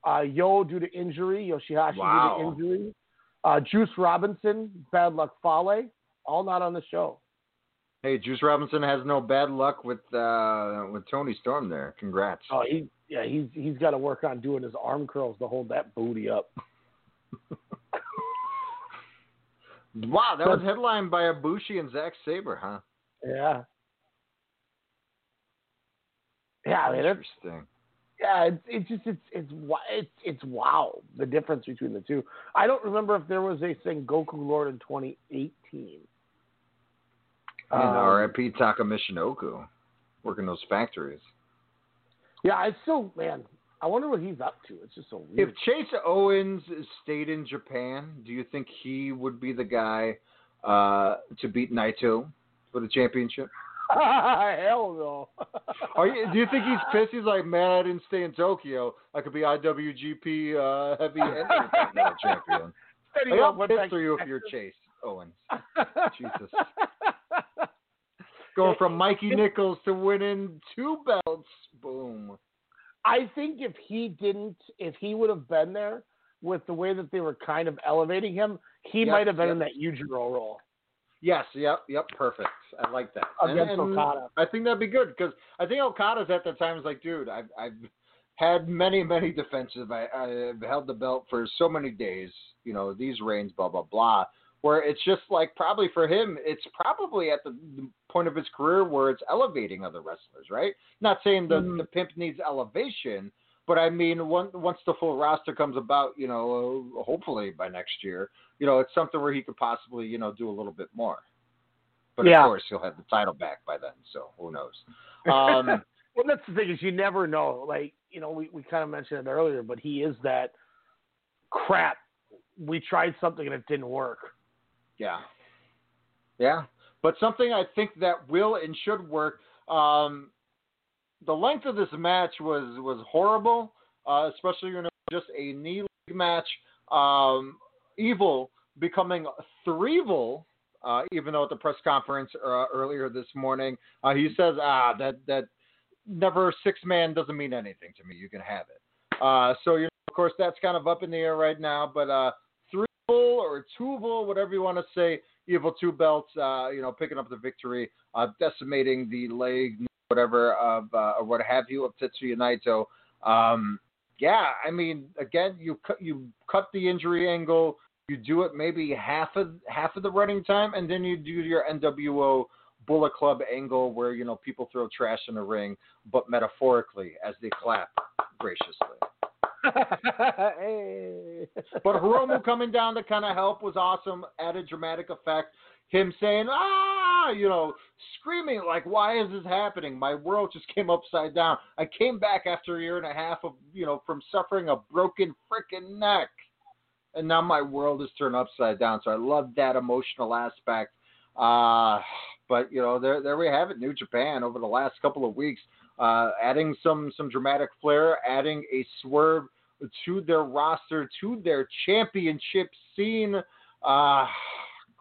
uh, Yo due to injury, Yoshihashi Wow. due to injury, uh, Juice Robinson, Bad Luck Fale, all not on the show. Hey, Juice Robinson has no bad luck with uh, with Toni Storm there. Congrats. Oh, he yeah, he's he's got to work on doing his arm curls to hold that booty up. Wow, that was headlined by Ibushi and Zack Sabre, huh? Yeah. Yeah, I mean, it's, Interesting. yeah, it's it's just it's it's it's it's wow the difference between the two. I don't remember if there was a Sengoku Lord in 2018. And Um, R.I.P. Taka Michinoku, working those factories. Yeah, I still man, I wonder what he's up to. It's just so weird. If. Chase Owens stayed in Japan, do you think he would be the guy uh, to beat Naito for the championship? Hell no. Are you, do you think he's pissed? He's like, man, I didn't stay in Tokyo. I could be IWGP uh, Heavy and Intercontinental Champion. Steady Like, up, how pissed back are you if you're Chase Owens? Jesus. Going from Mikey Nichols to winning two belts. Boom. I think if he didn't, if he would have been there with the way that they were kind of elevating him, he Yep, might have been yep. in that Yujiro role. Yes, yep, yep, perfect. I like that. Against Okada. I think that'd be good because I think Okada's at the time is like, dude, I've I've had many many defensive. I, I've held the belt for so many days. You know these reigns, blah blah blah. Where it's just like probably for him, it's probably at the the point of his career where it's elevating other wrestlers, right? Not saying the Mhm. the pimp needs elevation, but I mean, once once the full roster comes about, you know, uh, hopefully by next year, you know, it's something where he could possibly, you know, do a little bit more. But Yeah. of course, he'll have the title back by then, so who knows? Um, well, that's the thing is you never know. Like you know, we we kind of mentioned it earlier, but he is that crap. We tried something and it didn't work. yeah, yeah. But something I think that will and should work. Um, the length of this match was was horrible, uh, especially you know just a knee league match. Um, Evil becoming Threevil, uh, even though at the press conference uh, earlier this morning uh, he says, ah, that that never six man doesn't mean anything to me. You can have it. Uh, so you know, of course that's kind of up in the air right now, but uh, Threevil or Twovel, whatever you want to say, Evil two belts, uh, you know, picking up the victory, uh, decimating the leg, whatever of uh, or what have you of Tetsuya Naito. Um, yeah, I mean, again, you cut you cut the injury angle. You do it maybe half of half of the running time, and then you do your NWO Bullet Club angle where you know people throw trash in the ring, but metaphorically as they clap graciously. hey. But Hiromu coming down to kind of help was awesome. Added dramatic effect. Him saying, ah, you know, screaming like, why is this happening? My world just came upside down. I came back after a year and a half of, you know, from suffering a broken freaking neck. And now my world is turned upside down. So I love that emotional aspect. Uh, but, you know, there, there we have it. New Japan over the last couple of weeks, uh, adding some, some dramatic flair, adding a swerve to their roster, to their championship scene. Uh,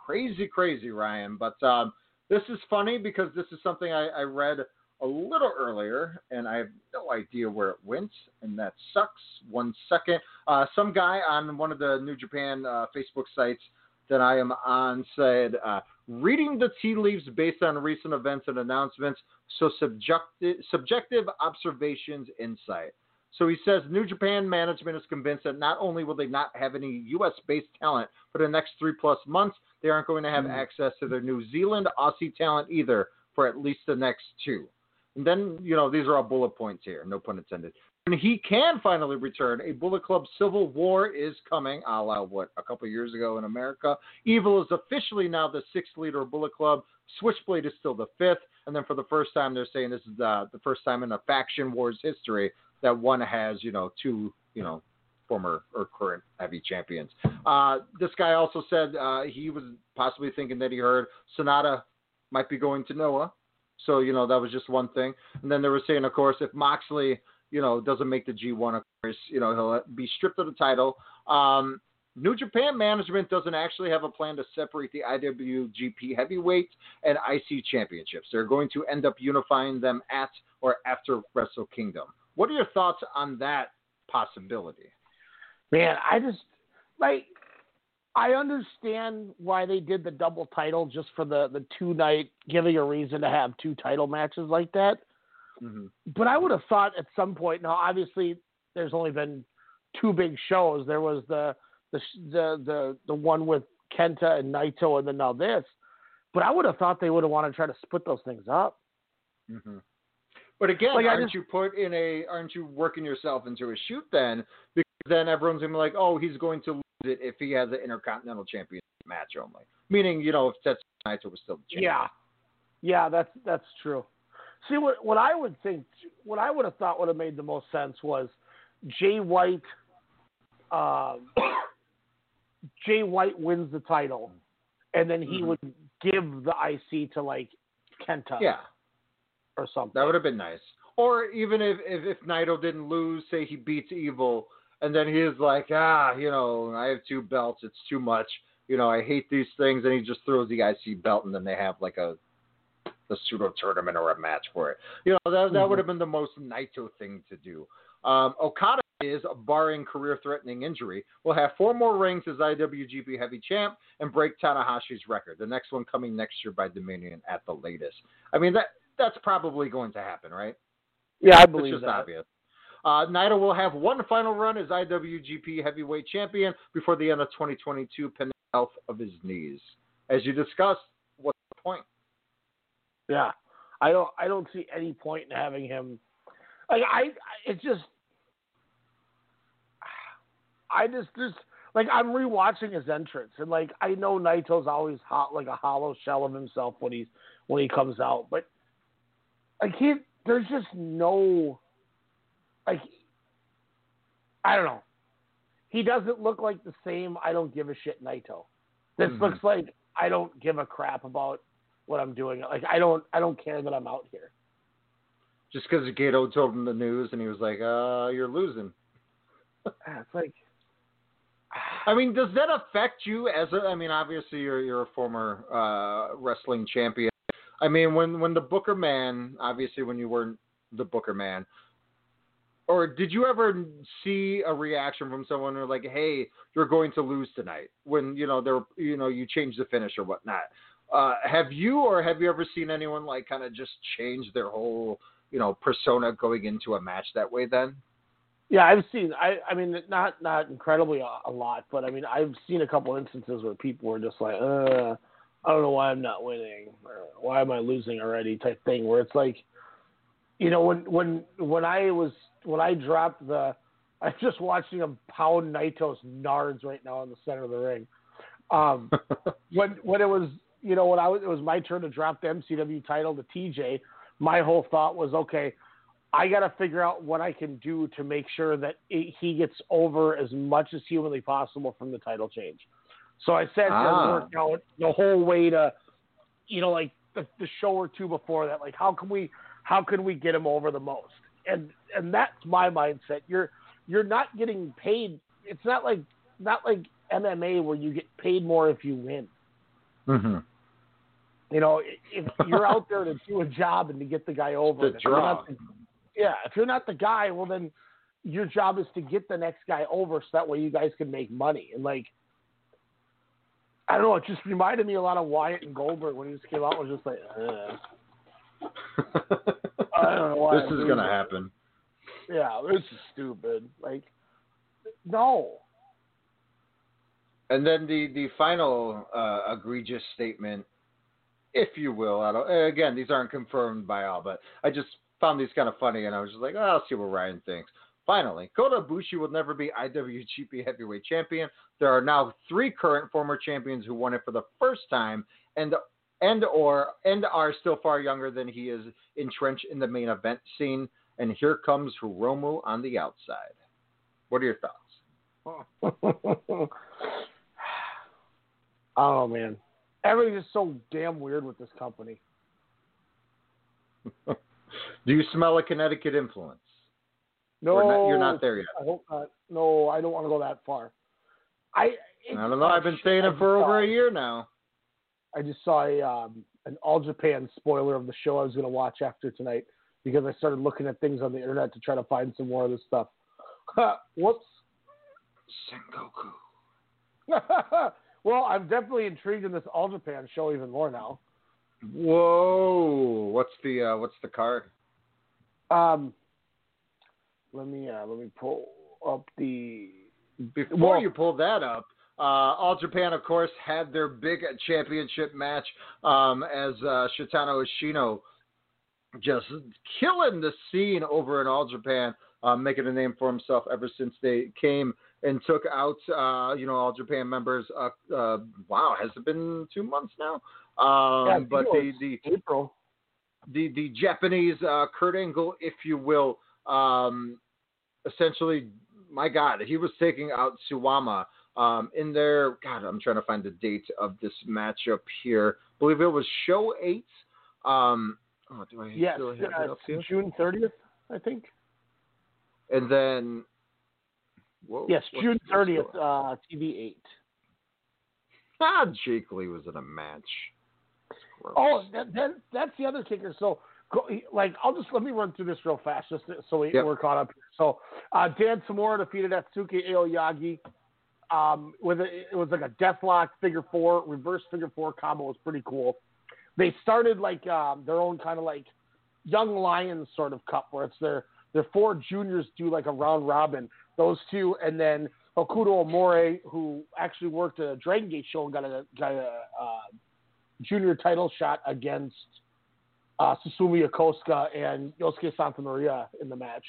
crazy, crazy, Ryan. But um, this is funny because this is something I, I read a little earlier, and I have no idea where it went, and that sucks. One second. Uh, some guy on one of the New Japan uh, Facebook sites that I am on said, uh, reading the tea leaves based on recent events and announcements, so subjective, subjective observations, insight. So he says New Japan management is convinced that not only will they not have any U.S. based talent for the next three plus months, they aren't going to have Mm. access to their New Zealand Aussie talent either for at least the next two. And then, you know, these are all bullet points here, no pun intended. When he can finally return, a Bullet Club Civil War is coming, a la what, a couple years ago in America. Evil is officially now the sixth leader of Bullet Club. Switchblade is still the fifth. And then for the first time, they're saying this is the, the first time in a faction wars history that one has, you know, two, you know, former or current heavy champions. Uh, this guy also said uh, he was possibly thinking that he heard Sanada might be going to Noah. So, you know, that was just one thing. And then they were saying, of course, if Moxley, you know, doesn't make the G1, of course, you know, he'll be stripped of the title. Um, New Japan management doesn't actually have a plan to separate the IWGP Heavyweight and IC championships. They're going to end up unifying them at or after Wrestle Kingdom. What are your thoughts on that possibility? Man, I just like I understand why they did the double title just for the the two night giving a reason to have two title matches like that. Mm-hmm. But I would have thought at some point. Now, obviously, there's only been two big shows. There was the the the the, the one with Kenta and Naito, and then now this. But I would have thought they would have wanted to try to split those things up. Mm-hmm. But again, Like, aren't just- you put in a aren't you working yourself into a shoot then? Because then everyone's gonna be like, oh, he's going to lose it if he has an intercontinental championship match only. Meaning, you know, if Tetsuya Naito was still the champion. Yeah, yeah, that's that's true. See what what I would think, what I would have thought would have made the most sense was Jay White. Um, Jay White wins the title, and then he Mhm. would give the IC to like Kenta Yeah, or something. that would have been nice. Or even if, if if Naito didn't lose, say he beats Evil, and then he is like, ah, you know, I have two belts, it's too much. You know, I hate these things, and he just throws the IC belt, and then they have like a a pseudo tournament or a match for it. You know, that that Mhm. would have been the most Naito thing to do. Um, Okada is, barring career-threatening injury, will have four more rings as IWGP Heavy Champ and break Tanahashi's record. The next one coming next year by Dominion at the latest. I mean, that that's probably going to happen, right? yeah, I It's believe just that. obvious. Uh, Naito will have one final run as IWGP Heavyweight Champion before the end of 2022, pending health of his knees. As you discussed, what's the point? Yeah, I don't I don't see any point in having him. Like I, I it's just I just just like I'm rewatching his entrance and like I know Naito's always hot like a hollow shell of himself when he's when he comes out, but like he there's just no like I don't know. He doesn't look like the same I don't give a shit Naito. This Mhm. looks like I don't give a crap about what I'm doing. Like I don't I don't care that I'm out here. Just because Gedo told him the news and he was like, "Uh, you're losing." It's like I mean, does that affect you as a? I mean, obviously you're you're a former uh, wrestling champion. I mean, when when the Booker man, obviously when you weren't the Booker man, or did you ever see a reaction from someone who like, "Hey, you're going to lose tonight," when you know they're you know you change the finish or whatnot? Uh, have you or have you ever seen anyone like kind of just change their whole you know persona going into a match that way? Then. Yeah, I've seen. I I mean, not not incredibly a, a lot, but I mean, I've seen a couple instances where people were just like, uh, I don't know why I'm not winning, or why am I losing already, type thing. Where it's like, you know, when when when I was when I dropped the, I'm just watching him pound Naito's nards right now in the center of the ring. Um, when when it was you know when I was it was my turn to drop the MCW title to TJ, my whole thought was okay. I got to figure out what I can do to make sure that it, he gets over as much as humanly possible from the title change. So I said Ah. to work out the whole way to, you know, like the, the show or two before that, like how can we, how can we get him over the most? And and that's my mindset. You're you're not getting paid. It's not like not like MMA where you get paid more if you win. Mm-hmm. You know, if you're out there to do a job and to get the guy over, The and draw. not the- yeah, if you're not the guy, well then your job is to get the next guy over, so that way you guys can make money. And like, I don't know, it just reminded me a lot of Wyatt and Goldberg when he just came out was just like, I don't know why. this is gonna that. happen. Yeah, this is stupid. Like, no. And then the the final uh, egregious statement, if you will. I don't. Again, these aren't confirmed by all, but I just found these kind of funny, and I was just like, oh, I'll see what Ryan thinks. Finally, Kota Ibushi will never be IWGP Heavyweight Champion. There are now three current former champions who won it for the first time, and and or and are still far younger than he is entrenched in the main event scene. And here comes Hiromu on the outside. What are your thoughts? oh man, everything is so damn weird with this company. Do you smell a Connecticut influence? No, not- you're not there yet. I hope not. No, I don't want to go that far. I I don't know. I've been saying it for over a year now. I just saw a um, an All Japan spoiler of the show I was going to watch after tonight because I started looking at things on the internet to try to find some more of this stuff. Whoops. Sengoku. well, I'm definitely intrigued in this All Japan show even more now. Whoa! What's the uh, what's the card? Um, let me uh, let me pull up the Before Well- you pull that up, uh, All Japan, of course, had their big championship match um, as uh, Shotaro Ashino just killing the scene over in All Japan, uh, making a name for himself ever since they came and took out, uh, you know, All Japan members. Uh, uh, wow, has it been two months now? Um, Yeah, but the, the April. the the Japanese uh, Kurt Angle, if you will, um, essentially, my God, he was taking out Suwama um, in their. God, I'm trying to find the date of this matchup here. I believe it was show eight. Um, oh, do I Yes, still have it uh, up here? June 30th, I think. And then, whoa, Yes, June 30th, uh, TV 8. Ah, Jake Lee was in a match. Oh, that, that, that's the other kicker. So, go, like, I'll just let me run through this real fast, just so we, Yep. we're caught up. Here. So, uh, Dan Tamura defeated Atsuki Aoyagi. Um, with a, it was like a deathlock figure four, reverse figure four combo. Was pretty cool. They started like um, their own kind of like young lions sort of cup, where it's their their four juniors do like a round robin. Those two, and then Hokuto Omori, who actually worked at a Dragon Gate show and got a got a uh, junior title shot against uh, Susumu Yokosuka and Yosuke Santa Maria in the match.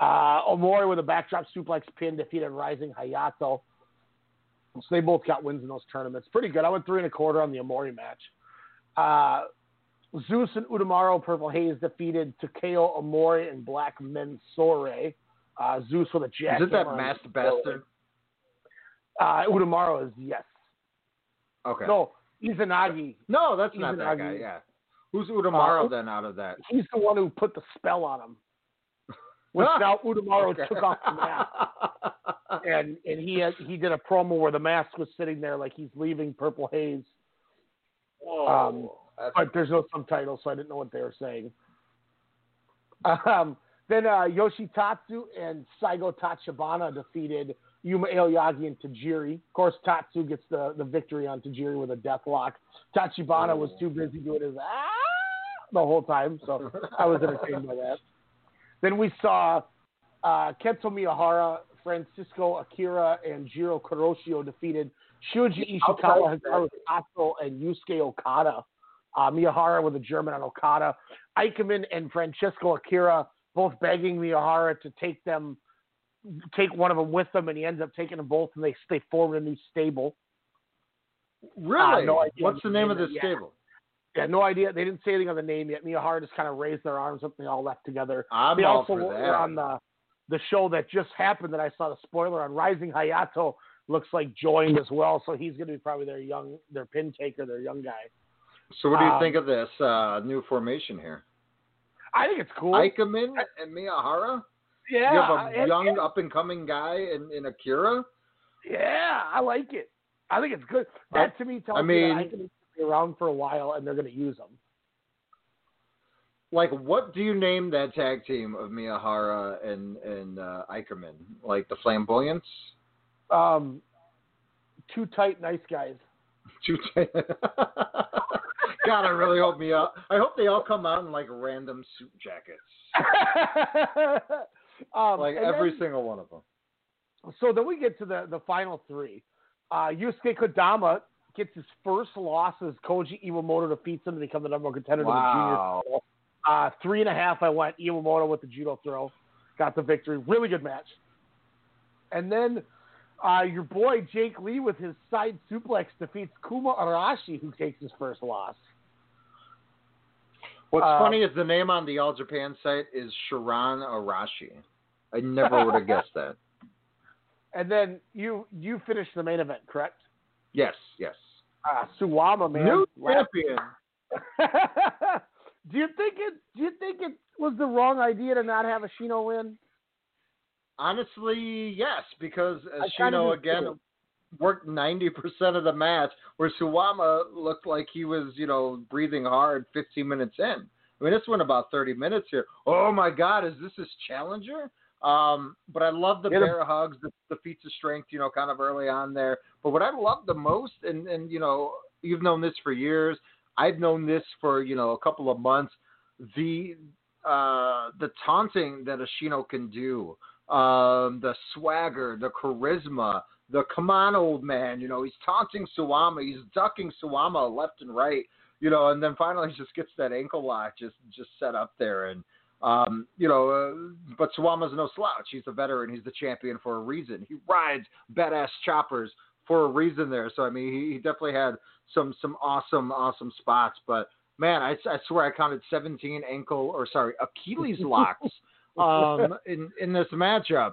Uh, Omori with a backdrop suplex pin defeated Rising Hayato. So they both got wins in those tournaments. Pretty good. I went three and a quarter on the Omori match. Uh, Zeus and Udamaro Purple Haze defeated Takao Omori and Black Mensore. Uh, Zeus with a jackhammer. Isn't that on masked bastard? Uh, Udamaro is yes. Okay. No, Izanagi. No, that's not that guy. Yeah. Who's Udamaro Uh, then out of that? He's the one who put the spell on him. Which now Udamaro Okay. took off the mask, and and he had, he did a promo where the mask was sitting there like he's leaving Purple Haze. Um, but there's no subtitles, so I didn't know what they were saying. Um, then uh, Yoshitatsu and Seigo Tachibana defeated Yuma Aoyagi and Tajiri. Of course, Tatsu gets the, the victory on Tajiri with a death lock. Tachibana was too busy doing his ah the whole time, so I was entertained by that. Then we saw uh, Kento Miyahara, Francisco Akira, and Jiro Kuroshio defeated Shuji Ishikawa, Hikaru Sato, and Yusuke Okada. Uh, Miyahara with a German on Okada. Ikemen and Francisco Akira both begging Miyahara to take them, take one of them with them, and he ends up taking them both, and they they form a new stable. really? Uh, no What's the name of Yeah. this stable? Yeah, no idea. They didn't say anything on the name yet. Miyahara just kind of raised their arms up, and they all left together. I'm they also were on the the show that just happened that I saw the spoiler on. Rising Hayato looks like joined as well, so he's going to be probably their young their pin taker, their young guy. So what do you Um, think of this uh, new formation here? I think it's cool. Ikemen and Miyahara? yeah, you have a and- young and- up and coming guy in, in Akira? yeah, I like it. I think it's good. That to me tells I me mean- can be around for a while, and they're going to use them. Like, what do you name that tag team of Miyahara and and uh, Eickerman? Like the Flamboyants? Um, two tight, nice guys. Two tight. God, I really hope me. I hope they all come out in like random suit jackets, um, like every then- single one of them. So then we get to the, the final three. Uh, Yusuke Kodama gets his first loss as Koji Iwamoto defeats him to become the number one contender Wow. to the junior. Uh, three and a half, I went Iwamoto with the judo throw. Got the victory. Really good match. And then uh, your boy Jake Lee with his side suplex defeats Kuma Arashi, who takes his first loss. What's Uh, funny is the name on the All Japan site is Sharon Arashi. I never would have guessed that. And then you you finished the main event, correct? Yes, yes. Uh, Suwama, man. New champion. do you think it? Do you think it was the wrong idea to not have a Shino win? Honestly, yes, because I kinda Shino again too. worked ninety percent of the match, where Suwama looked like he was, you know, breathing hard fifteen minutes in. I mean, this went about thirty minutes here. Oh my God, is this his challenger? Um, but I love the Yeah, bear hugs, the, the feats of strength, you know, kind of early on there. But what I love the most, and and you know, you've known this for years. I've known this for you know a couple of months. The uh, the taunting that Ashino can do, um, the swagger, the charisma, the come on old man. You know, he's taunting Suwama, he's ducking Suwama left and right. You know, and then finally he just gets that ankle lock just just set up there and. Um, you know, uh, but Suwama's no slouch. He's a veteran. He's the champion for a reason. He rides badass choppers for a reason there. So I mean, he, he definitely had some some awesome awesome spots. But man, I, I swear I counted 17 ankle or sorry Achilles locks um, in in this matchup.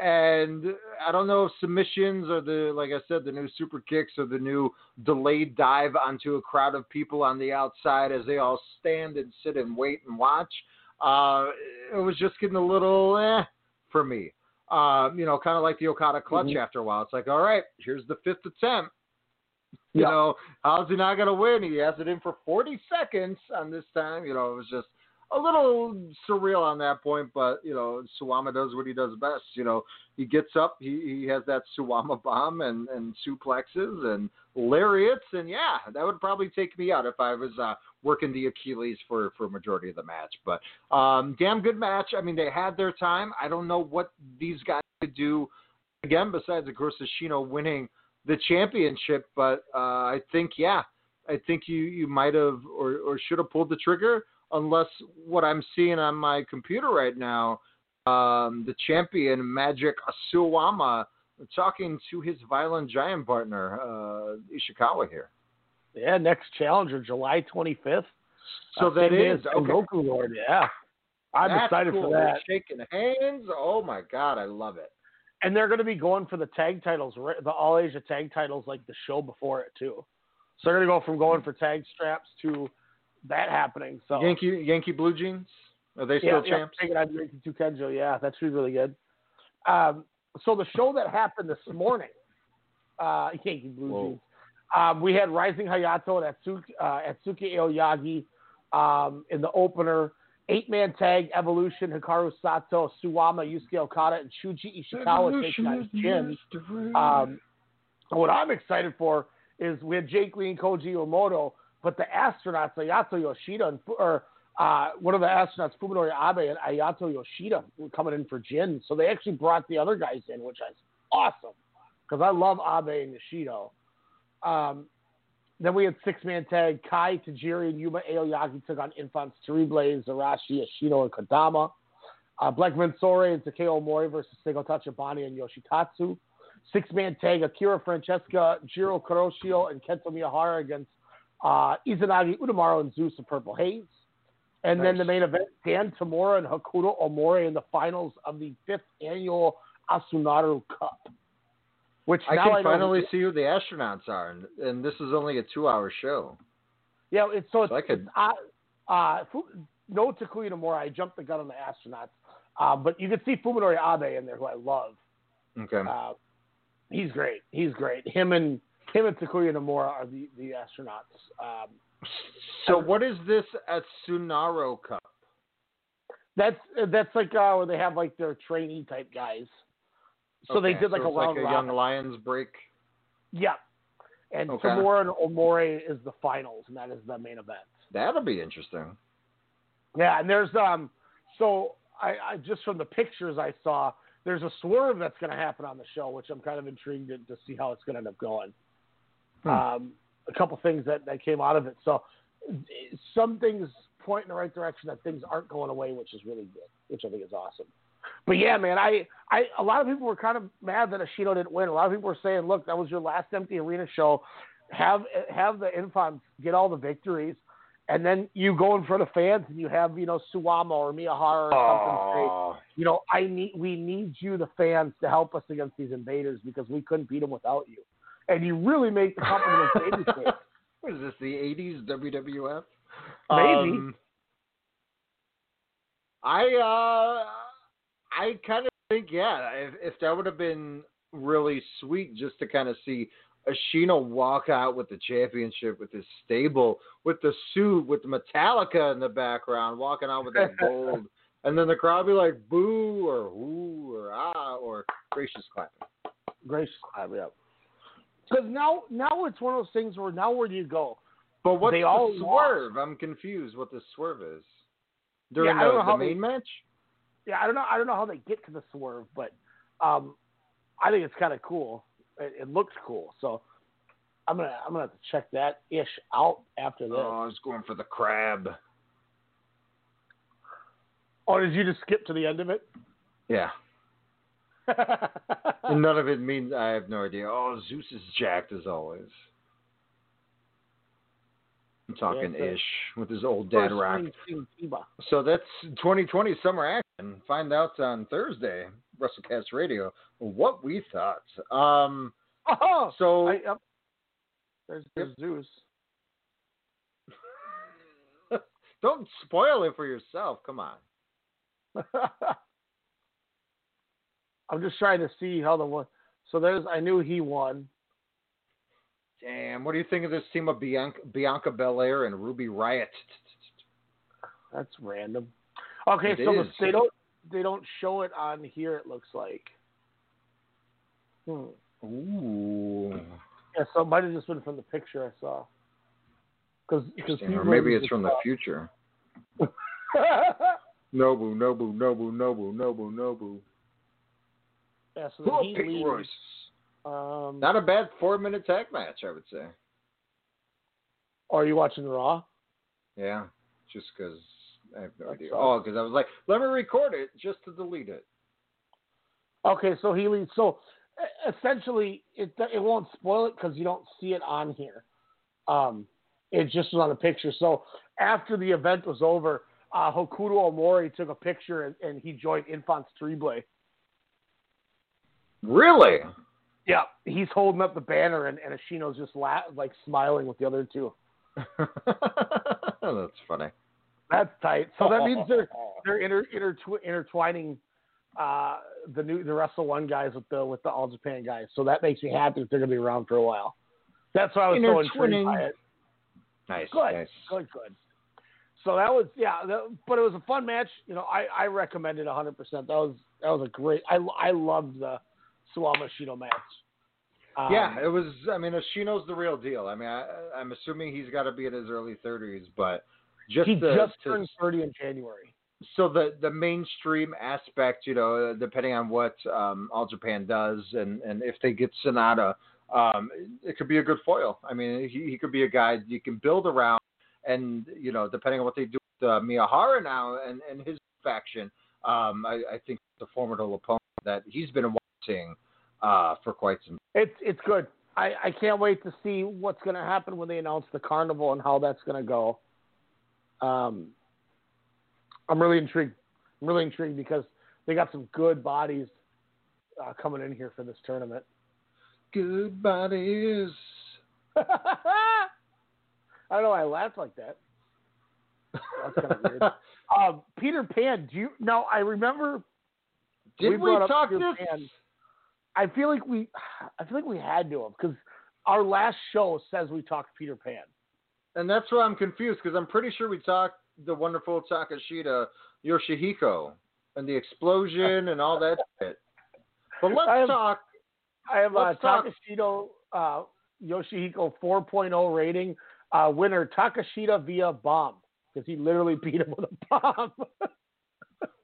And I don't know if submissions or the like I said the new super kicks or the new delayed dive onto a crowd of people on the outside as they all stand and sit and wait and watch. Uh, it was just getting a little eh for me. Uh, you know, kind of like the Okada clutch Mhm. after a while. It's like, all right, here's the fifth attempt. You Yeah. know, how's he not going to win? He has it in for 40 seconds on this time. You know, it was just a little surreal on that point, but, you know, Suwama does what he does best. You know, he gets up, he, he has that Suwama bomb and, and suplexes and lariats. And yeah, that would probably take me out if I was uh, working the Achilles for, for majority of the match. But um, damn good match. I mean, they had their time. I don't know what these guys could do again, besides, of course, Ashino winning the championship. But uh, I think, yeah, I think you, you might have or, or should have pulled the trigger, unless what I'm seeing on my computer right now, um, the champion Magic Asuwama talking to his violent giant partner uh, Ishikawa here. Yeah, next challenger, July 25th. So Uh, that day okay. Goku Lord. Yeah, I'm That's excited cool. for They're that. shaking hands. Oh my god, I love it. And they're going to be going for the tag titles, the All Asia tag titles, like the show before it too. So they're gonna go from going for tag straps to that happening. So Yankee Yankee Blue Jeans are they still yeah, champs? Yeah, Yankee Kenjo. Yeah, that should be really good. Um, so the show that happened this morning, uh, Yankee Blue Whoa. Jeans. Um, we had Rising Hayato and Atsuki, uh, Atsuki Aoyagi um, in the opener. Eight man tag Evolution, Hikaru Sato, Suwama, Yusuke Okada, and Shuji Ishikawa taking on Jin. Um, what I'm excited for is we had Jake Lee and Koji Omoto, but the astronauts, Ayato Yoshida, and, or uh, one of the astronauts, Fuminori Abe and Ayato Yoshida, were coming in for Jin. So they actually brought the other guys in, which is awesome because I love Abe and Yoshida. Um, then we had six man tag Kai Tajiri and Yuma Aoyagi took on Enfants Terribles, Zarashi, Ashino, and Kodama. Uh, Black Mensore and Takeo Mori versus Seigo Tachibana and Yoshitatsu. Six man tag Akira Francesca, Jiro Kuroshio, and Kento Miyahara against uh, Izanagi Udamaru and Zeus of Purple Haze. And then the main event, Dan Tamura and Hokuto Omori in the finals of the fifth annual Asunaro Cup. Which I now can I finally see who the astronauts are, and, and this is only a two-hour show. Yeah, it's so it's, I could- it's uh, uh, no Takuya Nomura. I jumped the gun on the astronauts, uh, but you can see Fuminori Abe in there, who I love. Okay. Uh, he's great. He's great. Him and him and Takuya Nomura are the the astronauts. Um, so what is this Asunaro Cup? that's that's like uh, where they have like their trainee type guys. So they did like so a it's round like a. Young Lions break. Yeah, and Okay. Tamura and Omori is the finals, and that is the main event. That'll be interesting. Yeah, and there's um so I, I just from the pictures I saw, there's a swerve that's going to happen on the show, which I'm kind of intrigued to, to see how it's going to end up going. Hmm. Um, a couple things that, that came out of it. So some things point in the right direction that things aren't going away, which is really good, which I think is awesome. But yeah, man, I, I a lot of people were kind of mad that Ashino didn't win. A lot of people were saying, "Look, that was your last empty arena show. Have have the infants get all the victories, and then you go in front of fans and you have you know Suwama or Miyahara or something say, you know, I need we need you, the fans, to help us against these invaders because we couldn't beat them without you. And you really make the company babyface. What is this? The '80s WWF? Maybe. Um, I uh, I kind of think yeah. If, if that would have been really sweet, just to kind of see Ashino walk out with the championship, with his stable, with the suit, with Metallica in the background, walking out with that gold, and then the crowd be like boo or whoo or ah or gracious clapping. Gracious clap, yeah. Because now, now it's one of those things where now where do you go? But what's They the all swerve? I'm confused. What the swerve is during Yeah, the, the they- main match? Yeah, I don't know. I don't know how they get to the swerve, but um, I think it's kind of cool. It, it looks cool, so I'm gonna I'm gonna have to check that ish out after this. Oh, I was going for the crab. oh, did you just skip to the end of it? Yeah. None of it means I have no idea. Oh, Zeus is jacked as always. I'm talking Yeah, ish with his old dad rock. ring King Kiba. So that's 2020 summer action. Find out on Thursday, WrestleCast Radio, what we thought. Um, Oh, so I, yep. There's, there's Zeus. don't spoil it for yourself. Come on. I'm just trying to see how the one. So there's. I knew he won. Damn, what do you think of this team of Bianca, Bianca Belair and Ruby Riott? That's random. Okay, It so the, they don't they don't show it on here. It looks like. Hmm. Ooh. Yeah, so it might have just been from the picture I saw. Because Interesting. Or maybe it's from the future. Nobu, Nobu, Nobu, Nobu, Nobu, Nobu. yeah, so Oh, he Pete. Royce. Um, Not a bad four minute tag match, I would say. are you watching Raw? Yeah, just because I have no That idea. Oh, because I was like, let me record it just to delete it. Okay, so he leads. So essentially, it it won't spoil it because you don't see it on here. Um, it just was on a picture. So after the event was over, uh, Hokuto Omori took a picture and, and he joined Enfants Terribles. Really? Yeah, he's holding up the banner, and, and Ashino's just la- like smiling with the other two. That's funny. That's tight. So that means they're they're inter, intertwi- intertwining uh, the new the Wrestle One guys with the with the All Japan guys. So that makes me happy that they're going to be around for a while. That's why I was so intrigued by it. Nice. Good, nice. good, good. So that was yeah, that, but it was a fun match. You know, I I recommend it 100. percent That was that was a great. I I loved the Suwama Shino match. Um, yeah, it was. I mean, Ashino's the real deal. I mean, I, I'm assuming he's got to be in his early 30s, but just he the, just turned 30 in January. so the the mainstream aspect, you know, depending on what um, All Japan does, and and if they get Sonata, um, it could be a good foil. I mean, he, he could be a guy you can build around, and you know, depending on what they do with uh, Miyahara now and and his faction, um, I, I think a formidable opponent that he's been uh, for quite some. It's it's good. I, I can't wait to see what's going to happen when they announce the carnival and how that's going to go. Um, I'm really intrigued. I'm really intrigued because they got some good bodies uh, coming in here for this tournament. Good bodies. I don't know why I laughed like that. That's kind of weird. Um, Peter Pan, do you? No, I remember. Did we, up talk Peter this? Pan. I feel like we, I feel like we had to have because our last show says we talked Peter Pan. And that's why I'm confused because I'm pretty sure we talked the wonderful Takeshita Yoshihiko and the explosion and all that shit. But let's I have- talk. I have uh, Let's Takeshita uh, Yoshihiko 4.0 rating. Uh, winner Takeshita via bomb because he literally beat him with a bomb.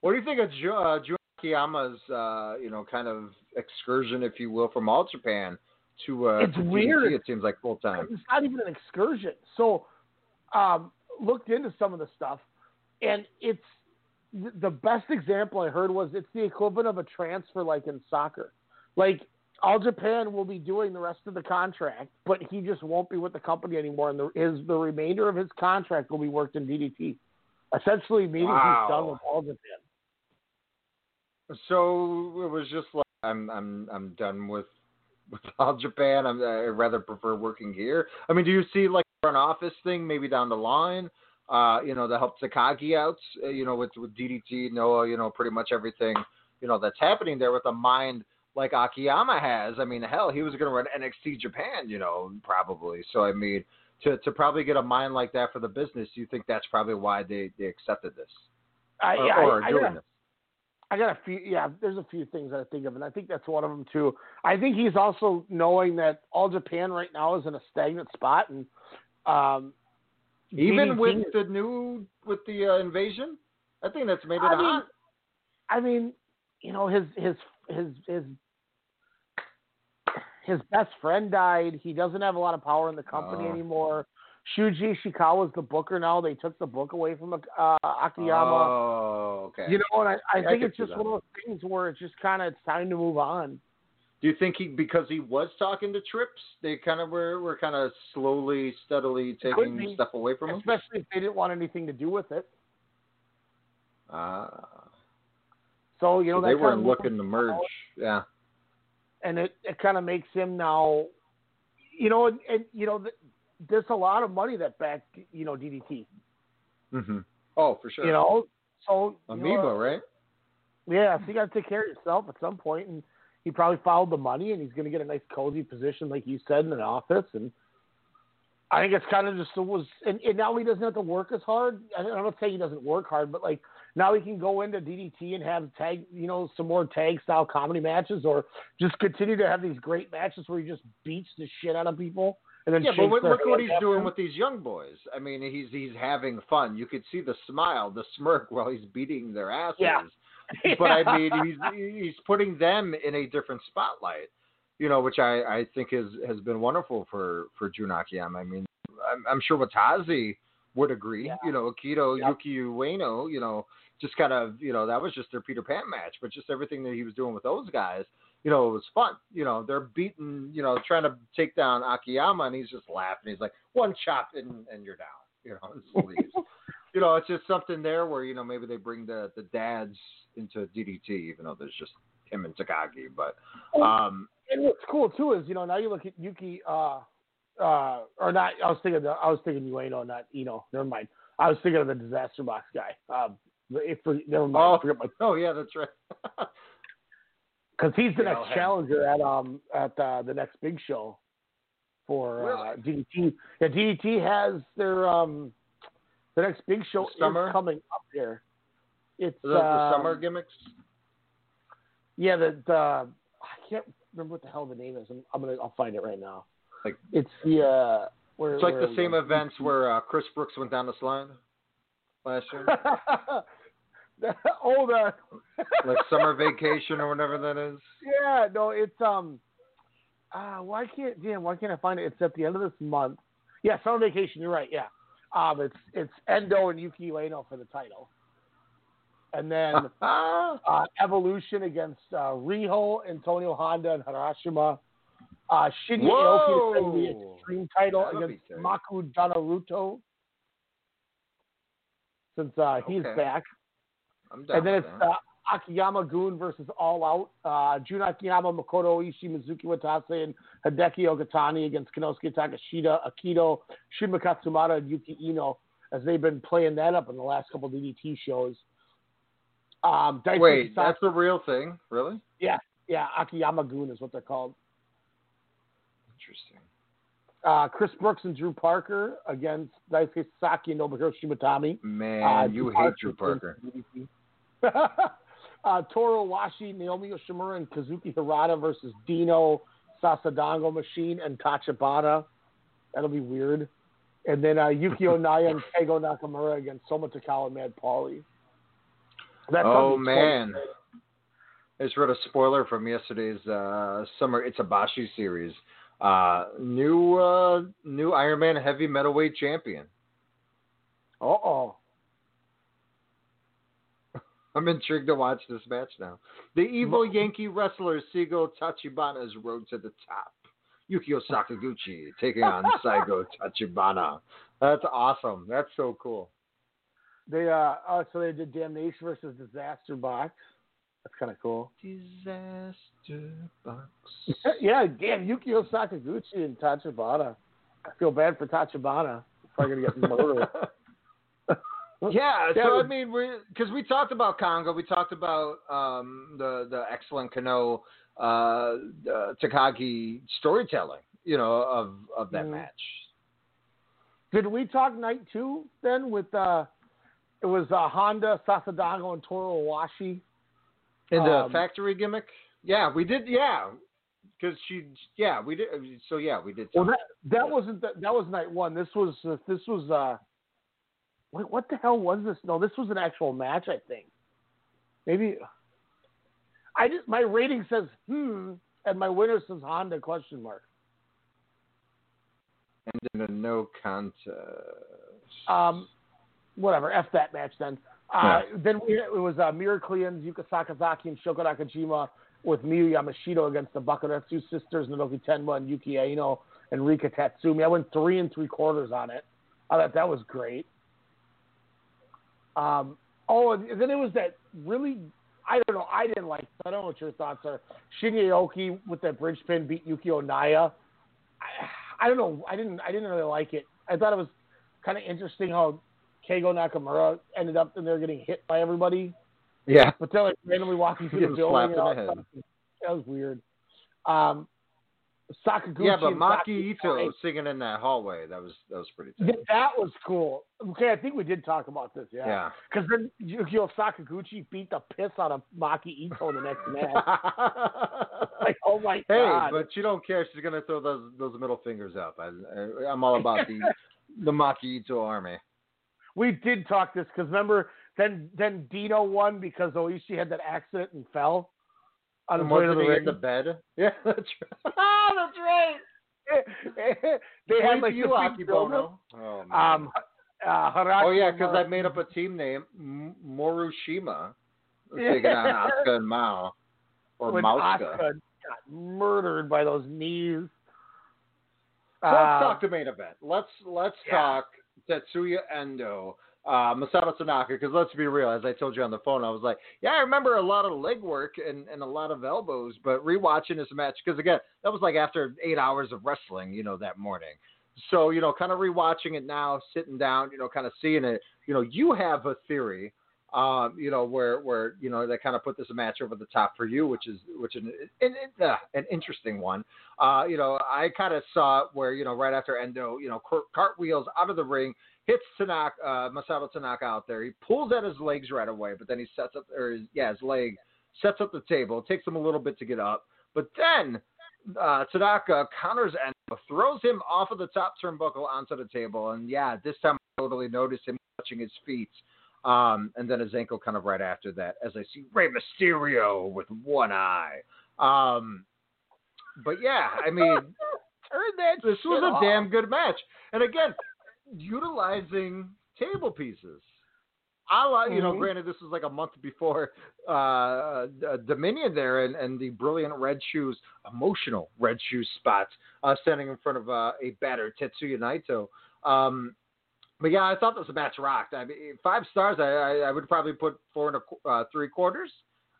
What do you think of Ju- uh, Akiyama's, uh, you know, kind of excursion, if you will, from All Japan to uh, It's to DDT, weird. It seems like full time. it's not even an excursion. So, um, looked into some of the stuff, and it's the best example I heard was it's the equivalent of a transfer, like in soccer. Like All Japan will be doing the rest of the contract, but he just won't be with the company anymore, and the, his the remainder of his contract will be worked in DDT. Essentially, meaning Wow. he's done with All Japan. So it was just like I'm I'm I'm done with with All Japan. I'm, I rather prefer working here. I mean, do you see like a front office thing maybe down the line? Uh, you know, to help Takagi out. Uh, you know, with with DDT, Noah. You know, pretty much everything. You know that's happening there with a mind like Akiyama has. I mean, hell, he was going to run NXT Japan. You know, probably. So I mean, to to probably get a mind like that for the business, you think that's probably why they they accepted this I, or, yeah, or I, I doing got, this. I got a few. Yeah, there's a few things that I think of, and I think that's one of them too. I think he's also knowing that All Japan right now is in a stagnant spot, and um, Even with the new with the uh, invasion, I think that's made it I mean, hot. I mean, you know, his his his his his best friend died. He doesn't have a lot of power in the company Oh. anymore. Shuji Ishikawa's the booker now. They took the book away from uh, Akiyama. Oh, okay. You know, and I, I I think could it's just one of those things where it's just kind of it's time to move on. Do you think he because he was talking to Trips, they kind of were were kind of slowly, steadily taking stuff away from him? Especially if they didn't want anything to do with it. Ah, So you know so they weren't looking to merge. Yeah. and it, it kind of makes him now, you know, and, and you know, th- there's a lot of money that backed, you know, DDT. hmm Oh, for sure. You know, so you know, Abema, right? Yeah, so you got to take care of yourself at some point, and he probably followed the money, and he's going to get a nice cozy position, like you said, in an office, and I think it's kind of just it was, and, and now he doesn't have to work as hard. I don't- I'm not saying he doesn't work hard, but like now he can go into DDT and have tag, you know, some more tag style comedy matches, or just continue to have these great matches where he just beats the shit out of people, and then Yeah, but look, look what he's doing after. with these young boys. I mean, he's he's having fun. You could see the smile, the smirk while he's beating their asses. Yeah. but I mean, he's he's putting them in a different spotlight, you know, which I I think has has been wonderful for for Jun Akiyama. I mean, I'm, I'm sure Watase would agree. Yeah. You know, Akito Yep. Yuki Ueno, you know, just kind of you know that was just their Peter Pan match, but just everything that he was doing with those guys. You know, it was fun. You know, they're beating, you know, trying to take down Akiyama, and he's just laughing. He's like, one chop and, and you're down. You know, leaves. you know, it's just something there where you know maybe they bring the the dads into DDT, even though there's just him and Takagi. But um, and what's cool too is you know now you look at Yuki, uh, uh, or not. I was thinking the, I was thinking Ueno, not Eno. Never mind. I was thinking of the Disaster Box guy. Um, if never mind. Oh. I forgot my oh yeah, that's right. because he's the next I'll challenger at um at uh, the next big show for uh, DDT. Yeah, DDT has their um the next big show Summer? is coming up here. It's the, the um, summer gimmicks. Yeah, the, the I can't remember what the hell the name is. I'm, I'm gonna I'll find it right now. Like It's the uh where it's like where the same events where uh, Chris Brooks went down the slide last year, oh the like summer vacation or whatever that is. yeah no it's um uh why can't damn why can't I find it? It's at the end of this month. Yeah, summer vacation. You're right. Yeah, um it's it's Endo and Yuki Ueno for the title, and then uh, Evolution against uh, Riho, Antonio Honda, and Harashima. Uh, Shinya Aoki defending the Extreme title That'll against. Maku Donaruto. Since uh, he's Okay. back. And then it's that. uh, Akiyama Goon versus All Out. Uh, Jun Akiyama, Makoto Oishi, Mizuki Watase, and Hideki Okatani against Kinosuke Takeshita, Akito, Shunma Katsumata, and Yuki Ino, as they've been playing that up in the last couple of DDT shows. Um, Wait, that's a real thing, really? yeah, yeah, Akiyama Goon is what they're called. Interesting. Uh, Chris Brooks and Drew Parker against Daisuke Sasaki and Nobuhiro Shimatani. Man, Uh, you Drew hate Drew Parker Parker. uh, Toru Washi, Naomi Yoshimura, and Kazuki Hirata versus Dino, Sasadango Machine, and Tachibana. That'll be weird. And then uh, Yuki Onaya and Keigo Nakamura against Soma Takao and Mad Pauly. That's Oh man. I just read a spoiler from yesterday's uh, summer Itsubashi series. Uh, new uh, new Iron Man heavy metalweight champion. Uh-oh. I'm intrigued to watch this match now. The evil Yankee wrestler Seigo Tachibana's road to the top. Yukio Sakaguchi taking on Seigo Tachibana. That's awesome. That's so cool. They uh, uh so they did Damnation versus Disaster Box. That's kind of cool. Disaster box. yeah, damn, Yukio Sakaguchi and Tachibana. I feel bad for Tachibana. Probably gonna get murdered. Yeah, Yeah, so I mean, because we talked about Congo, we talked about um, the the excellent Kano uh, uh, Takagi storytelling, you know, of of that Mhm. match. Did we talk night two then with uh it was uh, Honda, Sasadango, and Toru Owashi? In the Um, factory gimmick, yeah, we did, yeah, because she, yeah, we did. So yeah, we did. Well, talk. that that wasn't the, that was night one. This was uh, this was uh what, what the hell was this? No, this was an actual match. I think maybe I just my rating says hmm, and my winner says Honda question mark. and in a no contest. Um, whatever. F that match then. Uh, Then we, it was uh, Miracleans, Yuka Sakazaki, and Shoko Nakajima with Miyu Yamashita against the Bakuretsu sisters, Naoki Tenma and Yuki Aino and Rika Tatsumi. I went three and three quarters on it. I thought that was great. Um, oh, and then it was that really, I don't know, I didn't like, I don't know what your thoughts are. Shinya Aoki with that bridge pin beat Yuki Onaya. I, I don't know, I didn't, I didn't really like it. I thought it was kind of interesting how Keigo Nakamura ended up in there getting hit by everybody, yeah, but they're like randomly walking through the building. and all the that That was weird. Um, Sakaguchi. yeah, but Maki Ito singing in that hallway. That was that was pretty. That was cool. Okay, I think we did talk about this. Yeah. Yeah. Because then Yukio Sakaguchi beat the piss out of Maki Ito in the next match. like, oh my Hey, god. Hey, but you don't care. She's gonna throw those those middle fingers up. I, I, I'm all about the the Maki Ito army. we did talk this because remember then then Dino won because Oishi had that accident and fell And way to the he ring. in the bed? Yeah, that's right. Ah, that's right. they had like you, the. Akebono. Oh, man. Um, uh, Haraki oh yeah, because I made up a team name, M- Morushima, taking on Asuka and Mao, or when Mauska. Asuka got murdered by those knees. Let's Uh, talk to main event. Let's let's yeah. talk Tetsuya Endo uh, Masato Tanaka, because let's be real, as I told you on the phone, I was like, yeah, I remember a lot of leg work and, and a lot of elbows, but rewatching this match, because again, that was like after eight hours of wrestling, you know, that morning. So, you know, kind of rewatching it now, sitting down, you know, kind of seeing it, you know, you have a theory, um, you know, where, where, you know, they kind of put this match over the top for you, which is, which is an, an, uh, an interesting one. Uh, you know, I kind of saw it where, you know, right after Endo, you know, cartwheels out of the ring, hits Tanaka, uh, Masato Tanaka out there. He pulls at his legs right away, but then he sets up, or his, yeah, his leg sets up the table. It takes him a little bit to get up, but then uh, Tanaka counters and throws him off of the top turnbuckle onto the table. And yeah, this time I totally noticed him touching his feet. Um, and then his ankle kind of right after that, as I see Rey Mysterio with one eye. Um, but yeah, I mean, turn that. This was a off. damn good match. And again, utilizing table pieces. I like, you know, Mhm. granted, this was like a month before uh, uh, Dominion there, and, and the brilliant red shoes, emotional red shoes spot, uh, standing in front of uh, a battered Tetsuya Naito. Um, but yeah, I thought this match rocked. I mean, five stars. I, I, I would probably put four and a, qu- uh, three quarters.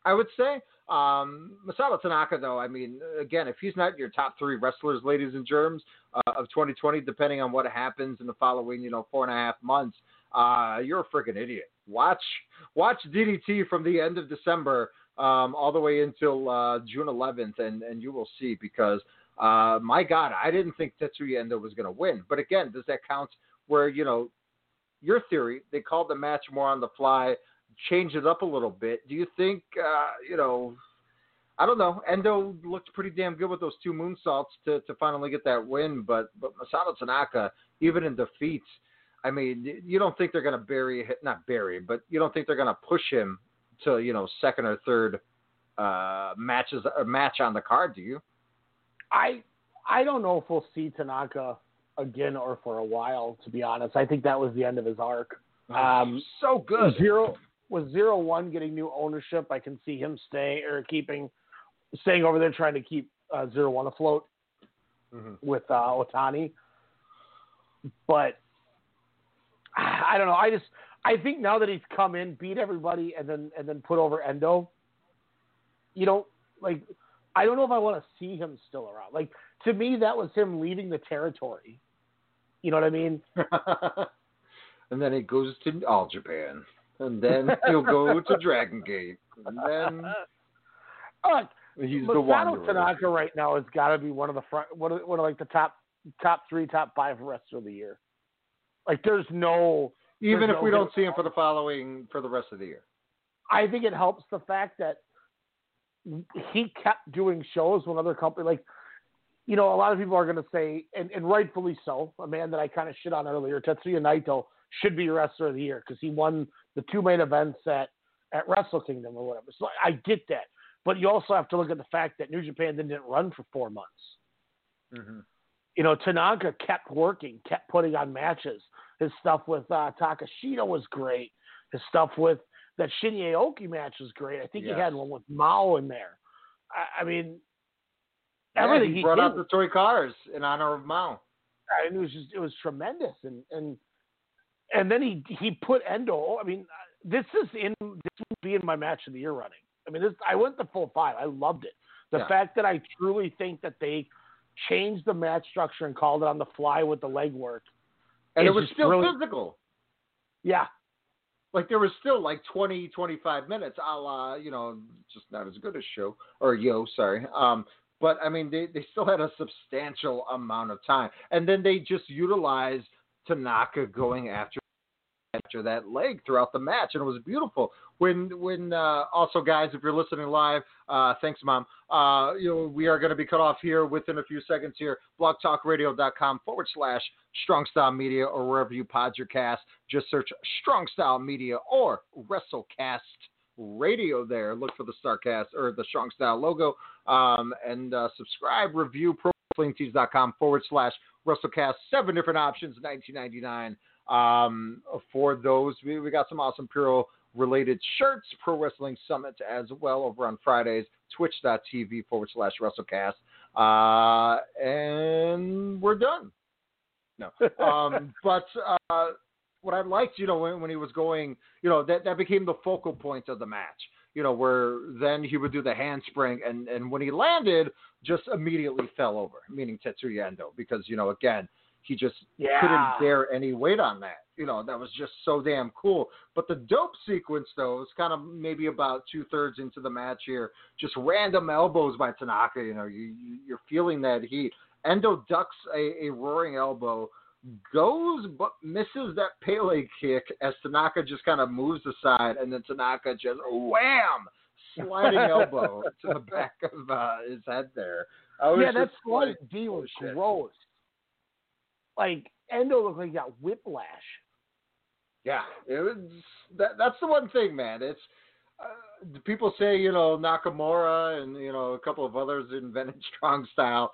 I would say. Um, Masato Tanaka, though, I mean, again, if he's not your top three wrestlers, ladies and germs, uh, of 2020, depending on what happens in the following, you know, four and a half months, uh, you're a freaking idiot. Watch, watch DDT from the end of December um, all the way until uh, June 11th, and and you will see because. Uh, my God, I didn't think Tetsuya Endo was going to win. But again, does that count where, you know, your theory, they called the match more on the fly, changed it up a little bit. Do you think, uh, you know, I don't know. Endo looked pretty damn good with those two moonsaults to, to finally get that win, but but Masato Tanaka, even in defeats, I mean, you don't think they're going to bury, him, not bury, but you don't think they're going to push him to you know second or third uh, matches or match on the card, do you? I I don't know if we'll see Tanaka again or for a while. To be honest, I think that was the end of his arc. Um, so good. Zero with zero one getting new ownership. I can see him stay or keeping staying over there trying to keep uh, zero one afloat with uh, Otani. But I don't know. I just I think now that he's come in, beat everybody, and then and then put over Endo. You know, like I don't know if I want to see him still around. Like to me, that was him leaving the territory. You know what I mean? and then he goes to All Japan, and then he'll go to Dragon Gate, and then Uh, he's the Masato wanderer. Tanaka right now has got to be one of the front, one of, one of like the top, top three, top five wrestlers of the year. Like there's no, Even there's if no we don't see him for the following for the rest of the year. I think it helps the fact that he kept doing shows when other companies like you know a lot of people are going to say and, and rightfully so a man that I kind of shit on earlier Tetsuya Naito should be wrestler of the year because he won the two main events at at Wrestle Kingdom or whatever so I get that but you also have to look at the fact that New Japan didn't run for four months you know, Tanaka kept working, kept putting on matches. His stuff with uh, Takeshita was great. His stuff with that Shinya Aoki match was great. I think Yes. he had one with Mao in there. I, I mean, Yeah, everything he brought out the toy cars in honor of Mao. and it was just it was tremendous. And and and then he he put Endo. I mean, this is in this will be in my match of the year running. I mean, this I went the full five. I loved it. The Yeah. fact that I truly think that they changed the match structure and called it on the fly with the leg work. And it was still brilliant. physical. Yeah, Like there was still like 20, 25 minutes, a la, you know, just not as good as show or yo, sorry. Um, but I mean, they, they still had a substantial amount of time, and then they just utilized Tanaka going after after that leg throughout the match, and it was beautiful. When when uh, also guys, if you're listening live, uh, thanks, mom. Uh, you know we are going to be cut off here within a few seconds here. BlogTalkRadio.com forward slash Strong Style Media or wherever you pod your cast. Just search Strong Style Media or WrestleCast Radio. There, look for the Starcast or the Strong Style logo, um, and uh, subscribe, review ProWrestlingTees.com forward slash WrestleCast. Seven different options, 1999 um, for those. We, we got some awesome Puro related shirts, Pro Wrestling Summit as well over on Fridays, twitch.tv forward slash WrestleCast. Uh, and we're done. No. Um, but uh, what I liked, you know, when, when he was going, you know, that that became the focal point of the match. You know, where then he would do the handspring, and and when he landed, just immediately fell over, meaning Tetsuya Endo, because you know, again, he just Yeah. couldn't bear any weight on that. You know, that was just so damn cool. But the dope sequence, though, is kind of maybe about two thirds into the match here. Just random elbows by Tanaka. You know, you, you you're feeling that heat. Endo ducks a, a roaring elbow, goes but misses that Pele kick as Tanaka just kind of moves aside, and then Tanaka just wham, sliding elbow to the back of uh, his head there. Yeah, that slide like, D was gross. Like Endo looked like he got whiplash. Yeah, it was that. That's the one thing, man. It's uh, people say you know Nakamura and you know a couple of others invented strong style.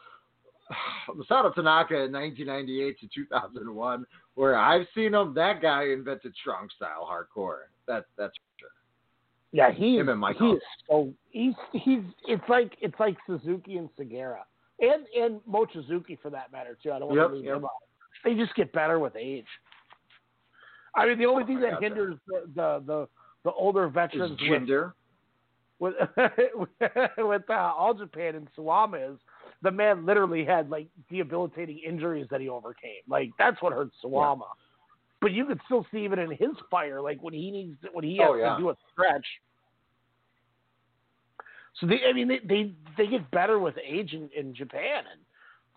Masato Tanaka in 1998 to 2001, where I've seen him, that guy invented strong style hardcore. That that's for sure. Yeah, he Him and Mike he is so he's he's it's like it's like Suzuki and Sugiura and and Mochizuki for that matter too. I don't want Yep, to leave yep. him out. They just get better with age. I mean, the only thing that hinders the, the the the older veterans with gender. with with uh, All Japan and Suwama is the man literally had like debilitating injuries that he overcame. Like that's what hurts Suwama. But you could still see even in his fire, like when he needs when he has Oh, yeah. to do a stretch. So they, I mean, they they, they get better with age in, in Japan and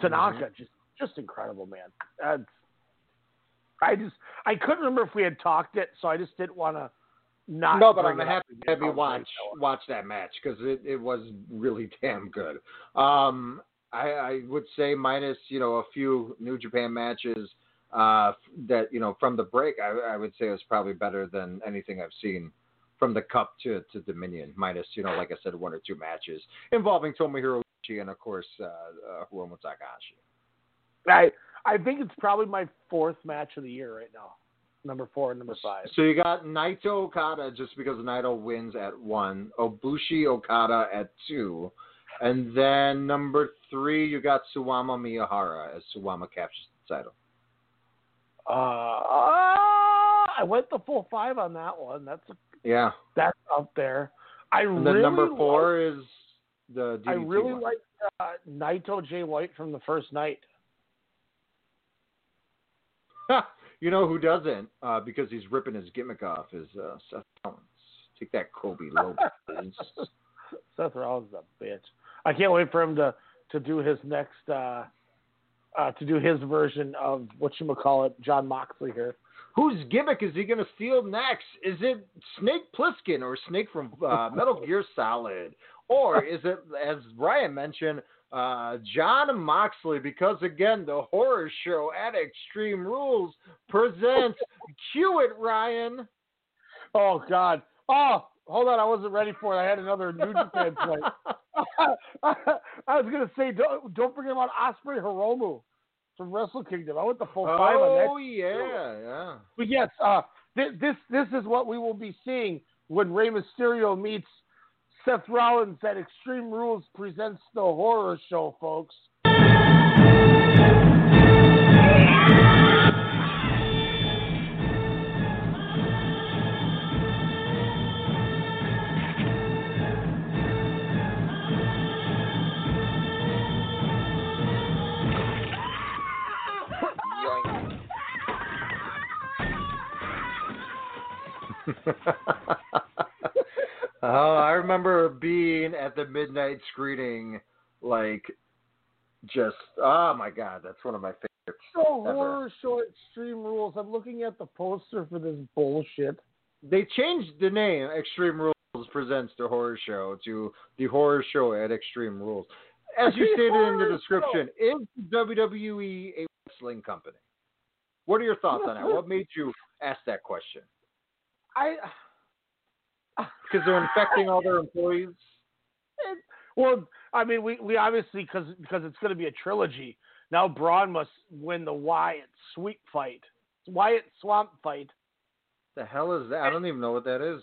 Tanaka Mm-hmm. just just incredible, man. That's, I just I couldn't remember if we had talked it, so I just didn't want to not. no, but I'm happy to have you watch watch that match because it, it was really damn good. Um, I, I would say minus you know a few New Japan matches uh, that you know from the break, I, I would say it was probably better than anything I've seen from the Cup to, to Dominion. Minus you know like I said one or two matches involving Tomohiro Ishii and of course uh, uh, Hiromu Takahashi. I I think it's probably my fourth match of the year right now. Number four and number five. So you got Naito Okada just because Naito wins at one, Ibushi Okada at two, and then number three you got Suwama Miyahara as Suwama captures the title. Uh, I went the full five on that one. That's Yeah, that's up there. I and then really number like- four is the DDT I really one. like uh, Naito Jay White from the first night. you know who doesn't? Uh, because he's ripping his gimmick off is uh, Seth Rollins. Take that, Kobe Lopez. Seth Rollins is a bitch. I can't wait for him to to do his next uh, uh, to do his version of what you call it, Jon Moxley here. Whose gimmick is he going to steal next? Is it Snake Plissken or Snake from uh, Metal Gear Solid? Or is it, as Ryan mentioned, uh, Jon Moxley? Because again, the horror show at Extreme Rules presents Cue It, Ryan. Oh God! Oh, hold on, I wasn't ready for it. I had another New Japan fight. I was gonna say, don't don't forget about Ospreay Hiromu from Wrestle Kingdom. I went the full five on that. Oh, yeah, yeah. But yes, uh, this, this this is what we will be seeing when Rey Mysterio meets Seth Rollins at Extreme Rules presents the horror show, folks. I remember being at the midnight screening, like, just oh my god, that's one of my favorites. So horror show Extreme Rules. I'm looking at the poster for this bullshit. They changed the name Extreme Rules presents the horror show to the horror show at Extreme Rules. As you stated in the description, is WWE a wrestling company? What are your thoughts on that? What made you ask that question? I Because they're infecting all their employees. well, I mean, we we obviously because because it's going to be a trilogy. Now Braun must win the Wyatt sweep fight, Wyatt Swamp fight. The hell is that? I don't even know what that is.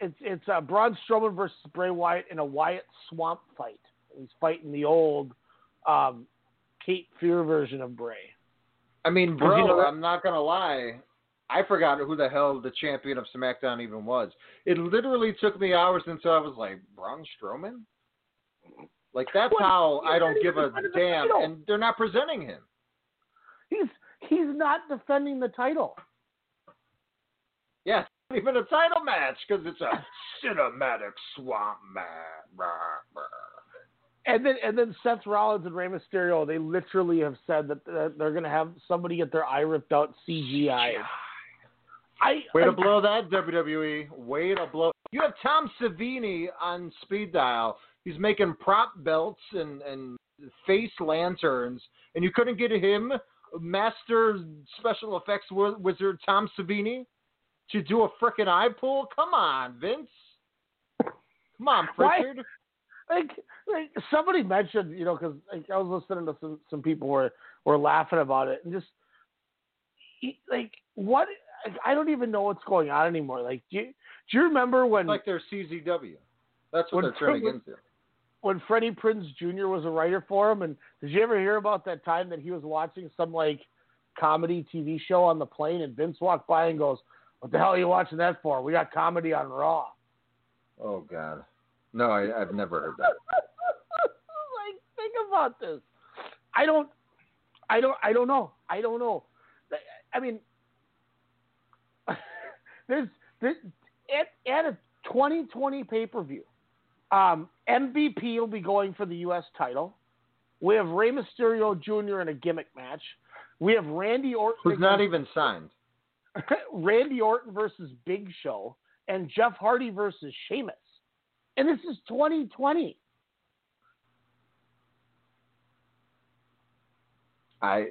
It's it's uh, Braun Strowman versus Bray Wyatt in a Wyatt Swamp fight. He's fighting the old um, Kate Fear version of Bray. I mean, Because bro, you know- I'm not gonna lie. I forgot who the hell the champion of SmackDown even was. It literally took me hours until I was like, Braun Strowman? Like that's how I don't give a damn, title. and they're not presenting him. He's he's not defending the title. Yeah, even a title match because it's a cinematic swamp match. And then and then Seth Rollins and Rey Mysterio, they literally have said that uh, they're going to have somebody get their eye ripped out CGI. I Way to blow that WWE. Way to blow. You have Tom Savini on speed dial. He's making prop belts and and face lanterns, and you couldn't get him, master special effects wizard Tom Savini, to do a frickin' eye pull. Come on, Vince. Come on, Why- Prichard. like like somebody mentioned, you know, because like, I was listening to some some people were were laughing about it and just like what I don't even know what's going on anymore. Like, do you, do you remember when Like they're CZW. That's what they're turning into. when Freddie Prinze Jr. was a writer for him? And did you ever hear about that time that he was watching some like comedy TV show on the plane and Vince walked by and goes, "What the hell are you watching that for? We got comedy on Raw." Oh God. No, I, I've never heard that. like, think about this. I don't, I don't, I don't know. I don't know. I mean, there's, there's at, at a 2020 pay per view, um, MVP will be going for the U.S. title. We have Rey Mysterio Jr. in a gimmick match. We have Randy Orton. Who's not even signed. Randy Orton versus Big Show and Jeff Hardy versus Sheamus. And this is 2020. I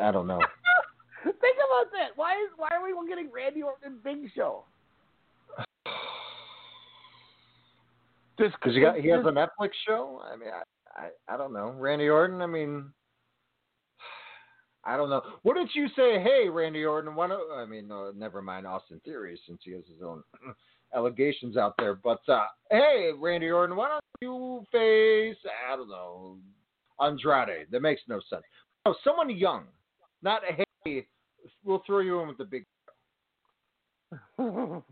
I don't know. Think about that. Why is why are we getting Randy Orton and Big Show? This Because he got he has a Netflix show. I mean, I, I I don't know. Randy Orton. I mean, I don't know. What did you say? Hey, Randy Orton. Why don't I mean? No, never mind Austin Theory since he has his own allegations out there. But uh, hey, Randy Orton. Why don't you face? I don't know. Andrade. That makes no sense. No, someone young. Not hey. We'll throw you in with the big. I don't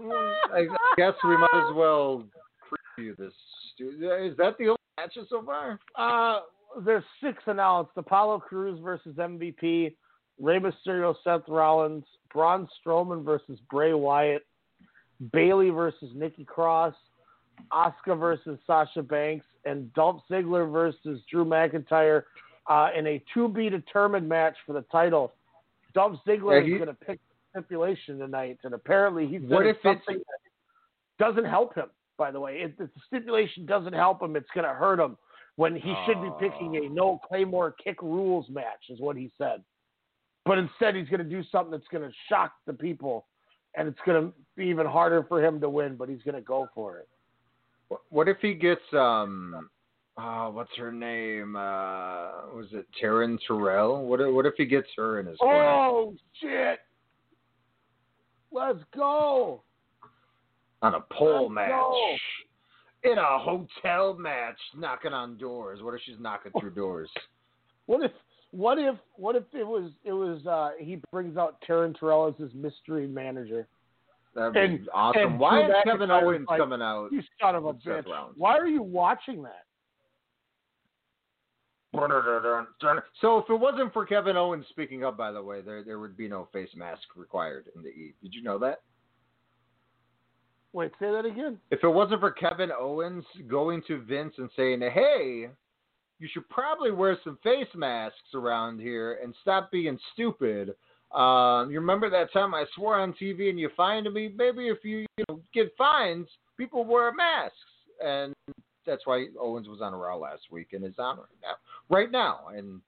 know. I, I guess we might as well preview this. Is that the only matches so far? uh, there's six announced: Apollo Crews versus MVP, Rey Mysterio, Seth Rollins, Braun Strowman versus Bray Wyatt, Bayley versus Nikki Cross, Asuka versus Sasha Banks, and Dolph Ziggler versus Drew McIntyre uh, in a to be determined match for the title. Dolph Ziggler Yeah, he- is going to pick the stipulation tonight, and apparently he said What if something that doesn't help him. By the way, if the stipulation doesn't help him, it's going to hurt him when he should be picking a no Claymore kick rules match, is what he said. But instead, he's going to do something that's going to shock the people, and it's going to be even harder for him to win. But he's going to go for it. What if he gets um, uh, what's her name? Uh, was it Taryn Terrell? What if, what if he gets her in his corner? Oh shit! Let's go. on a pole Let's match? go. In a hotel match, knocking on doors. What if she's knocking through doors? What if? What if? What if it was? It was. uh He brings out Taryn Terrell as his mystery manager. That'd be And- awesome. and Why is Kevin Owens like, coming out? You son of a bitch! Why are you watching that? So if it wasn't for Kevin Owens speaking up, by the way, there there would be no face mask required in the E. Did you know that? Wait, say that again. If it wasn't for Kevin Owens going to Vince and saying, "Hey, you should probably wear some face masks around here and stop being stupid." Um, you remember that time I swore on TV and you fined me? Maybe if you, you know, get fines, people wear masks, and that's why Owens was on Raw last week and is on right now, right now, and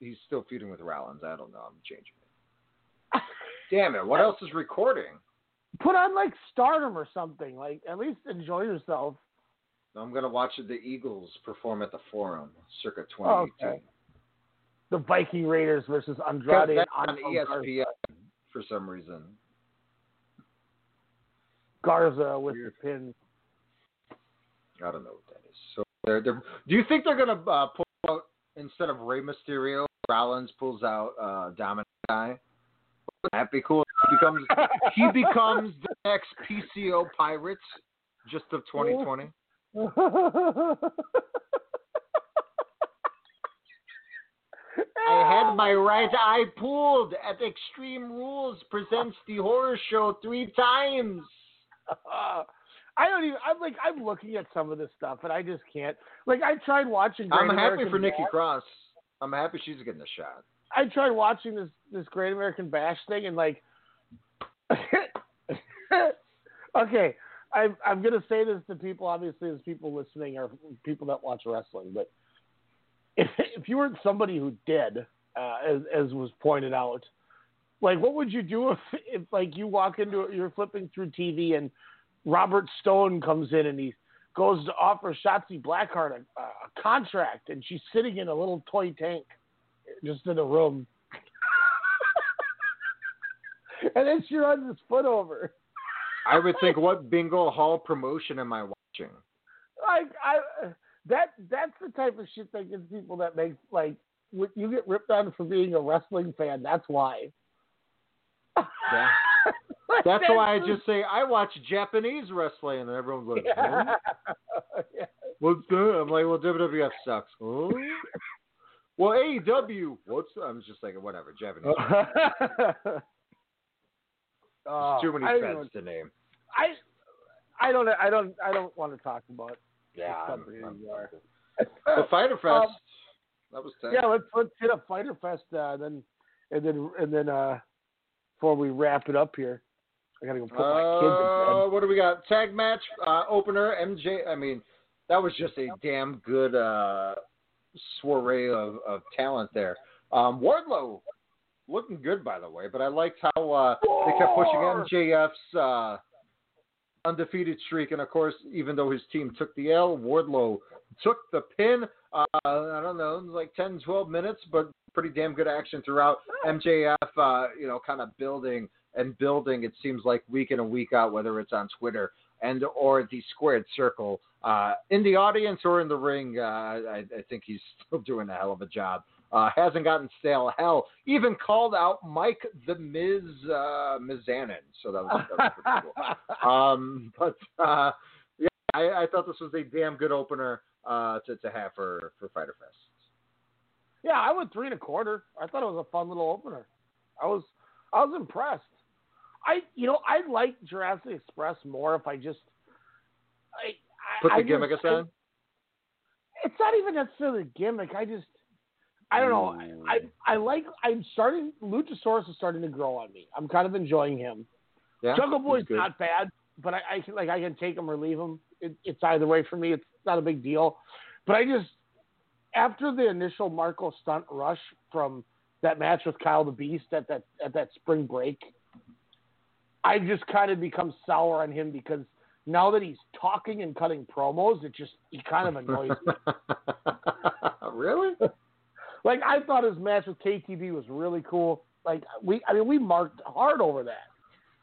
he's still feuding with Rollins. I don't know. I'm changing it. Damn it! What else is recording? Put on like Stardom or something. Like at least enjoy yourself. I'm gonna watch the Eagles perform at the Forum, circa Oh, 2018. okay. The Viking Raiders versus Andrade and on Garza. ESPN for some reason. Garza with Weird. the pin. I don't know what that is. So they're, they're, do you think they're gonna uh, pull out instead of Rey Mysterio, Rollins pulls out uh, Dominic guy. Wouldn't be cool? He becomes he becomes the next PCO Pirates just of 2020. I had my right eye pulled at Extreme Rules presents the horror show three times. I don't even. I'm like I'm looking at some of this stuff and I just can't. Like I tried watching. Great I'm happy American for Nikki Bash. Cross. I'm happy she's getting a shot. I tried watching this this Great American Bash thing and like. okay, I'm I'm gonna say this to people. Obviously, as people listening or people that watch wrestling, but if if you weren't somebody who did, uh, as as was pointed out, like what would you do if if like you walk into you're flipping through TV and Robert Stone comes in and he goes to offer Shotzi Blackheart a, a contract and she's sitting in a little toy tank just in a room. and then she runs his foot over. I would think, what bingo hall promotion am I watching? Like I that that's the type of shit that gets people that makes like you get ripped on for being a wrestling fan, that's why. Yeah. That's why I just say I watch Japanese wrestling, and everyone's like, Yeah. huh? Yeah. "What's that?" I'm like, "Well, WWF sucks." Huh? well, AEW, what's? I'm just like, whatever, Japanese. Oh, Too many feds don't- to name. I I don't I don't I don't want to talk about Yeah, the I'm, I'm, the Fyter Fest. Um, that was tough. Yeah, let's let's hit a Fyter Fest uh, then and then and then uh before we wrap it up here. I gotta go put my kids in Uh, what do we got? Tag match uh, opener. MJ. I mean, that was just a damn good uh, soiree of, of talent there. Um, Wardlow looking good, by the way. But I liked how uh, they kept pushing MJF's uh, undefeated streak, and of course, even though his team took the L, Wardlow took the pin. Uh, I don't know, like 10, 12 minutes, but pretty damn good action throughout. MJF, uh, you know, kind of building and building. It seems like week in and week out, whether it's on Twitter and or the squared circle, uh, in the audience or in the ring. Uh, I, I think he's still doing a hell of a job. Uh, hasn't gotten stale. Hell, even called out Mike the Miz uh, Mizanin. So that was, that was pretty cool. Um, but uh, yeah, I, I thought this was a damn good opener uh, to, to have for, for Fyter Fest. Yeah, I went three and a quarter. I thought it was a fun little opener. I was I was impressed. I you know I like Jurassic Express more if I just I, I Put the I gimmick just, aside. It's not even necessarily a gimmick. I just I don't know. I mm. I like I'm starting Luchasaurus is starting to grow on me. I'm kind of enjoying him. Yeah, Jungle Boy's not bad, but I, I can like I can take him or leave him. It, it's either way for me. It's not a big deal. But I just after the initial Marco stunt rush from that match with Kyle the Beast at that at that spring break, I've just kind of become sour on him because now that he's talking and cutting promos, it just he kind of annoys me. really? Like I thought his match with KTB was really cool. Like we, I mean, we marked hard over that.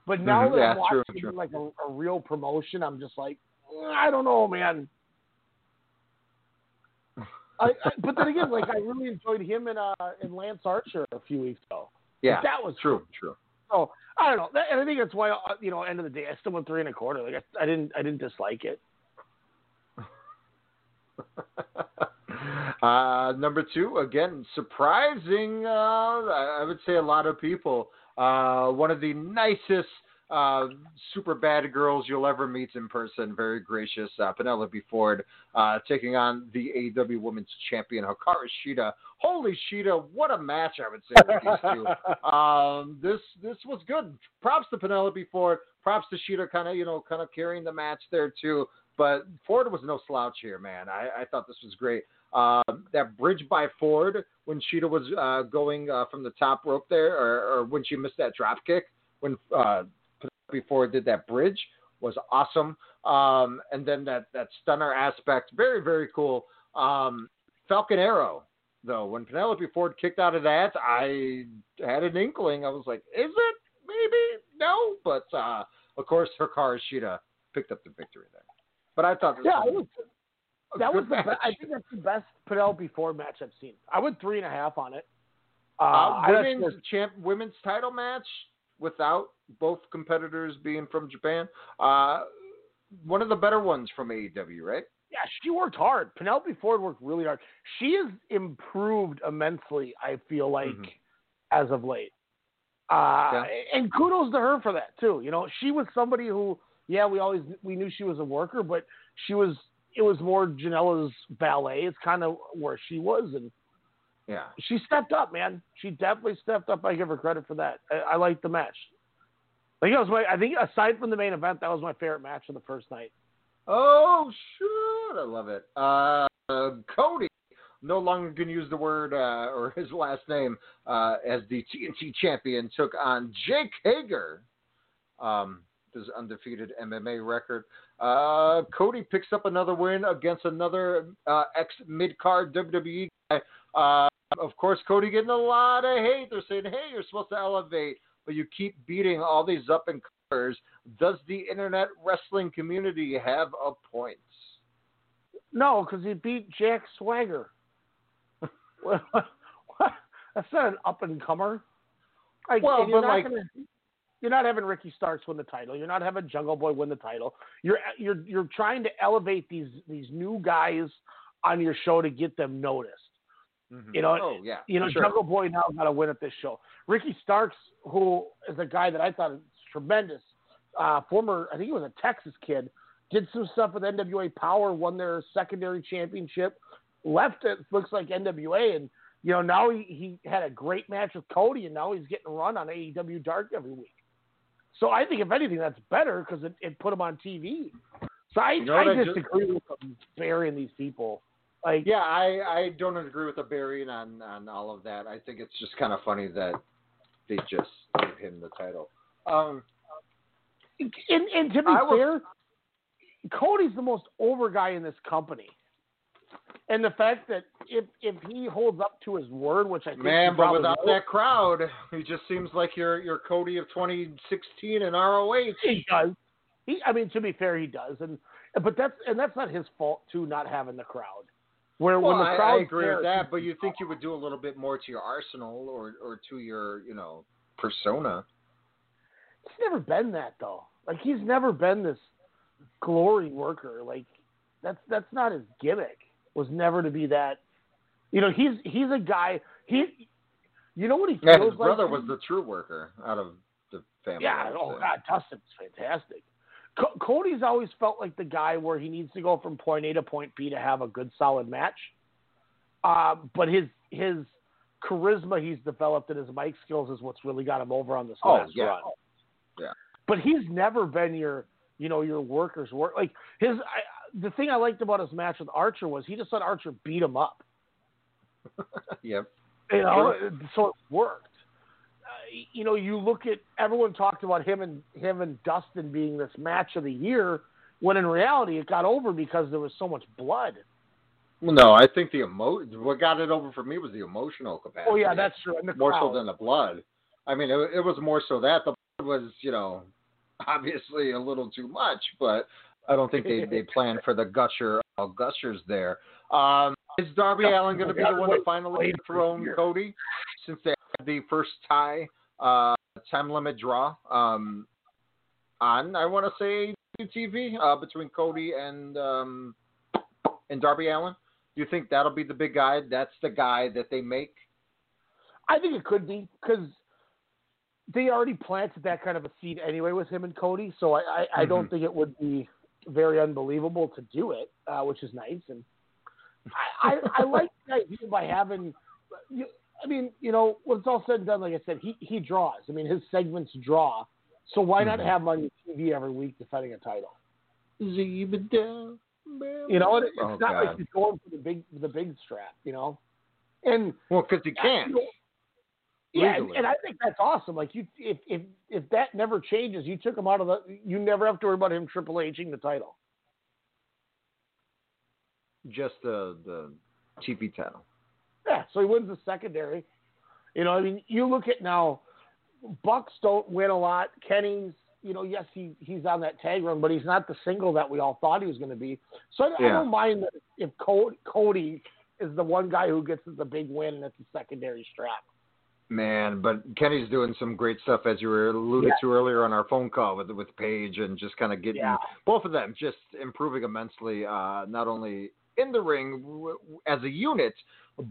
But now Mhm, that yeah, I'm watching true, true. like a, a real promotion, I'm just like, "Mm, I don't know, man. I, I, but then again, like I really enjoyed him and uh and Lance Archer a few weeks ago. Yeah, that was true, true. So I don't know, that, and I think that's why uh, you know, end of the day, I still went three and a quarter. Like I, I didn't, I didn't dislike it. Uh, number two, again, surprising. Uh, I would say a lot of people. Uh, one of the nicest uh, super bad girls you'll ever meet in person. Very gracious. Uh, Penelope Ford uh, taking on the AEW Women's Champion Hikaru Shida. Holy Shida, what a match! I would say with these two. Um, this this was good. Props to Penelope Ford. Props to Shida, kind of you know, kind of carrying the match there too. But Ford was no slouch here, man. I, I thought this was great. Uh, that bridge by Ford when Shida was uh, going uh, from the top rope there, or, or when she missed that drop kick, when uh, Ford did that bridge, was awesome. Um, and then that that stunner aspect, very very cool. Um, Falcon Arrow, though, when Penelope Ford kicked out of that, I had an inkling. I was like, is it? Maybe no, but uh, of course, Hikaru Shida picked up the victory there. But I thought Yeah, was it was. a That was the. Be- I think that's the best Penelope Ford match I've seen. I went three and a half on it. Uh, Uh, women's champ, women's title match without both competitors being from Japan. Uh, one of the better ones from AEW, right? yeah, she worked hard. Penelope Ford worked really hard. She has improved immensely. I feel like Mhm. as of late. Uh, Okay. And kudos to her for that too. You know, she was somebody who, yeah, we always we knew she was a worker, but she was. It was more Janela's ballet. It's kind of where she was, and Yeah. she stepped up, man. She definitely stepped up. I give her credit for that. I, I liked the match. I think it was my. I think aside from the main event, that was my favorite match of the first night. Oh, shoot. I love it. Uh, uh, Cody no longer can use the word uh, or his last name uh, as the TNT champion took on Jake Hager. Um, his undefeated MMA record. Uh, Cody picks up another win against another uh, ex mid card WWE guy. Uh, of course, Cody getting a lot of hate. They're saying, "Hey, you're supposed to elevate, but you keep beating all these up and comers." Does the internet wrestling community have a point? No, because he beat Jack Swagger. That's not an up and comer. Like, Well, you're but not like- gonna, you're not having Ricky Starks win the title. You're not having Jungle Boy win the title. You're you're you're trying to elevate these these new guys on your show to get them noticed. You know, oh yeah, you know, sure. Jungle Boy now got to win at this show. Ricky Starks, who is a guy that I thought is tremendous, uh, former, I think he was a Texas kid, did some stuff with NWA Power, won their secondary championship, left it looks like NWA, and you know now he, he had a great match with Cody, and now he's getting run on AEW Dark every week. So I think if anything, that's better because it, it put him on TV. So I, You know what I I just- disagree with them burying these people. Like Yeah, I, I don't agree with the burying on, on all of that. I think it's just kind of funny that they just gave him the title. Um, And, and to be I fair, Cody's the most over guy in this company. And the fact that if if he holds up to his word, which I think man, he but without will, that crowd, he just seems like your your Cody of 2016 and ROH. he does. He, I mean, to be fair, he does, and but that's and that's not his fault too, not having the crowd. Where Well, when the I, crowd I agree with that, but you think you would do a little bit more to your arsenal or or to your you know persona. he's never been that though. Like he's never been this glory worker. Like that's that's not his gimmick. Was never to be that. You know, he's he's a guy. He, you know what he Yeah, feels his like. brother was the true worker out of the family. Yeah. I Oh. God, Dustin's fantastic. Co- Cody's always felt like the guy where he needs to go from point A to point B to have a good, solid match. Uh, but his his charisma he's developed and his mic skills is what's really got him over on this Oh, last yeah. run. Yeah. But he's never been your you know your worker's work. Like his I, the thing I liked about his match with Archer was he just let Archer beat him up. Yep. You know, so it worked. You know, you look at everyone talked about him and him and Dustin being this match of the year, when in reality it got over because there was so much blood. Well, no, I think the emo what got it over for me was the emotional capacity. Oh yeah, that's true. And the more so than the blood. I mean, it, it was more so that the blood was, you know, obviously a little too much, but I don't think they they planned for the gusher uh, gushers there. Um, is Darby Allin going to be the one to finally dethrone Cody since they had the first tie uh, time limit draw um, on? I want to say TV uh, between Cody and um, and Darby Allin. Do you think that'll be the big guy? That's the guy that they make. I think it could be because they already planted that kind of a seed anyway with him and Cody. So I, I, I don't Mhm. think it would be very unbelievable to do it, uh, which is nice. And I, I, I like the idea by having. You, I mean, you know, when it's all said and done, like I said, he he draws. I mean, his segments draw. So why not Mhm. have him on your TV every week defending a title? You You know, it, it's Oh, not like he's going for the big the big strap. You know, and Well, because he can't. Yeah, and, and I think that's awesome. Like you, if if if that never changes, you took him out of the. You never have to worry about him Triple Hing the title. Just the the TV title. Yeah, so he wins the secondary. You know, I mean, you look at now, Bucks don't win a lot. Kenny's, you know, yes, he he's on that tag run, but he's not the single that we all thought he was going to be. So I, I don't mind that if Cody, Cody is the one guy who gets the big win and it's a secondary strap. Man, but Kenny's doing some great stuff as you were alluded Yeah. to earlier on our phone call with with Paige, and just kind of getting Yeah. both of them just improving immensely, uh, not only in the ring as a unit,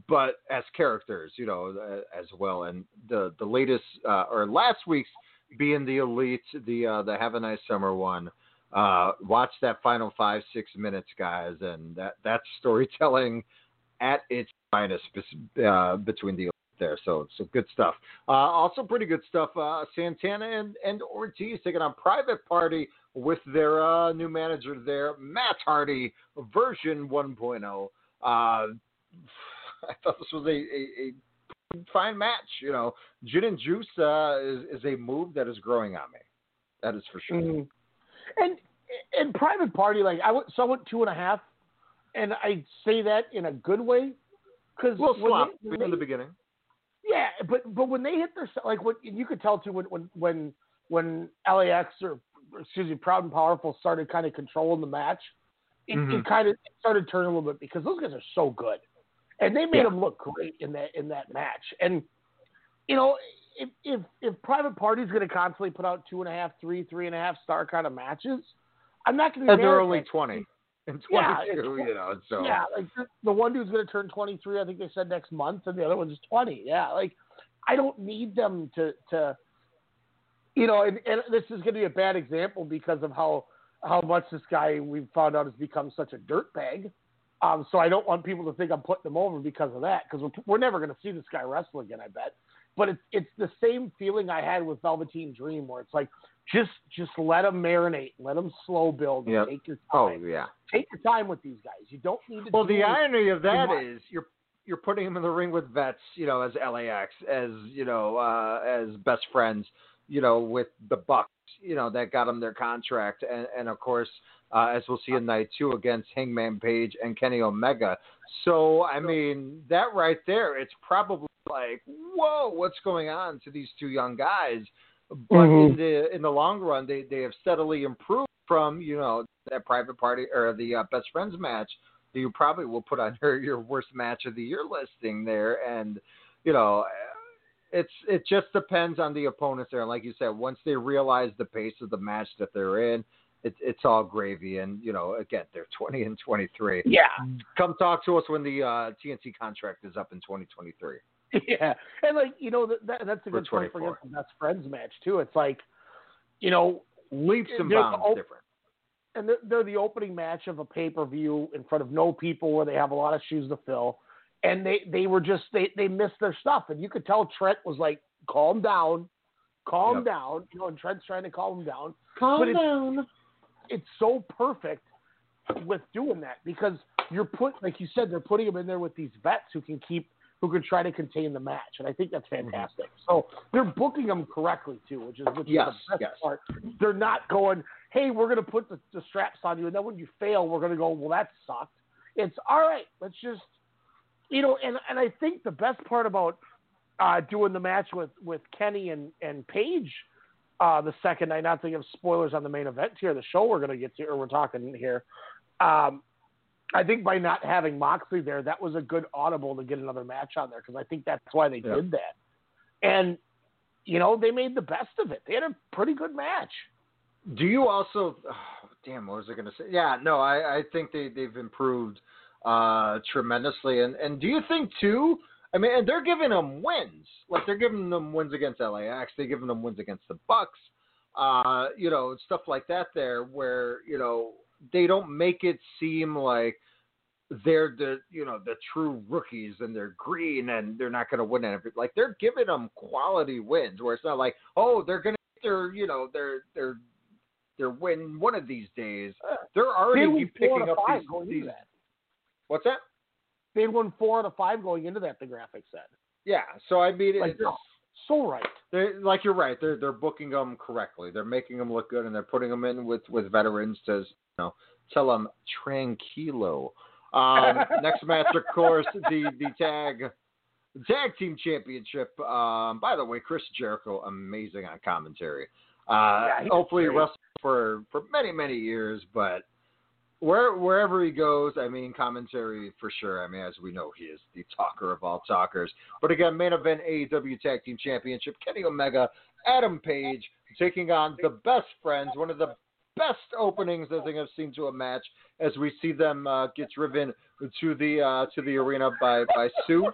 but as characters, you know, uh, as well. And the the latest uh, or last week's being the elite, the uh, the Have a Nice Summer one. Uh, watch that final five six minutes, guys, and that that's storytelling at its finest uh, between the there. So so good stuff. Uh, also pretty good stuff. Uh, Santana and, and Ortiz taking on Private Party with their uh, new manager there, Matt Hardy, version 1.0. I thought this was a, a, a fine match. You know, Gin and Juice uh, is, is a move that is growing on me. That is for sure. Mhm. And and private party, like I went, so I went two and a half, and I say that in a good way, because little slop in the beginning. Yeah, but but when they hit their like what you could tell too when when when when LAX or excuse me Proud and Powerful started kind of controlling the match, it, Mhm. it kind of started turning a little bit because those guys are so good, and they made Yeah. them look great in that in that match. And you know if if if Private Party's going to constantly put out two and a half, three, three and a half star kind of matches, I'm not going to. And they're only 20 and 22, Yeah, you know, so. Yeah, like the- the one dude's going to turn 23, I think they said next month, and the other one's 20. Yeah, like I don't need them to to, you know, and, and this is going to be a bad example because of how how much this guy we found out has become such a dirtbag. Um, so I don't want people to think I'm putting him over because of that, because we're, we're never going to see this guy wrestle again, I bet. But it's it's the same feeling I had with Velveteen Dream, where it's like just just let him marinate, let him slow build, Yep. take your Oh time. yeah. Take your time with these guys. You don't need to. Well, do the irony of that too much. is you're you're putting him in the ring with vets, you know, as LAX, as you know, uh, as best friends, you know, with the Bucks, you know, that got him their contract, and, and of course, uh, as we'll see in night two against Hangman Page and Kenny Omega. So, I mean, that right there, it's probably like, whoa, what's going on to these two young guys? But Mhm. in the in the long run, they they have steadily improved from you know that private party or the uh, best friends match that you probably will put on your your worst match of the year listing there, and you know. It's it just depends on the opponents there, and like you said, once they realize the pace of the match that they're in, it's it's all gravy. And you know, again, they're twenty and twenty three. Yeah, Come talk to us when the uh, TNT contract is up in twenty twenty three. yeah, and like you know that, that that's a For good point for 24. the best friends match too. It's like, you know, Leaps and they're the bounds op- different. and they're, they're the opening match of a pay per view in front of no people where they have a lot of shoes to fill, and they they were just they they missed their stuff, and you could tell Trent was like, calm down, calm Yep. down, you know, and Trent's trying to calm him down. Calm But it's- down. It's so perfect with doing that because you're put like you said they're putting them in there with these vets who can keep who can try to contain the match and I think that's Mm-hmm. fantastic. So they're booking them correctly too, which is which Yes, is the best yes. part. They're not going, hey, we're going to put the, the straps on you, and then when you fail, we're going to go, well, that sucked. It's all right. Let's just you know, and and I think the best part about uh, doing the match with with Kenny and and Paige uh, the second night, not to give spoilers on the main event here, the show we're going to get to, or we're talking here. Um, I think by not having Moxley there, that was a good audible to get another match on there because I think that's why they Yeah. did that. And you know, they made the best of it. They had a pretty good match. Do you also? Oh, damn, what was I going to say? Yeah, no, I, I think they they've improved uh, tremendously. And and do you think too? I mean, and they're giving them wins. Like they're giving them wins against LAX. They're giving them wins against the Bucks. Uh, you know, stuff like that. There, where you know they don't make it seem like they're the you know the true rookies and they're green and they're not going to win anything. Like they're giving them quality wins where it's not like oh they're going to they're you know they're they're they're win one of these days. They're already picking up these, these. What's that? They had won four out of five going into that. The graphic said, Yeah. So I mean, like it's, so right. they're like you're right. They're they're booking them correctly. They're making them look good, and they're putting them in with with veterans to you know tell them tranquilo. Um, next match, of course, the the tag tag team championship. Um, by the way, Chris Jericho, amazing on commentary. Uh, Yeah, hopefully, wrestled for for many many years, but where wherever he goes, I mean, commentary for sure. I mean, as we know, he is the talker of all talkers. But again, main event AEW Tag Team Championship: Kenny Omega, Adam Page taking on the Best Friends. One of the best openings I think I've seen to a match as we see them uh, get driven to the uh, to the arena by by Sue.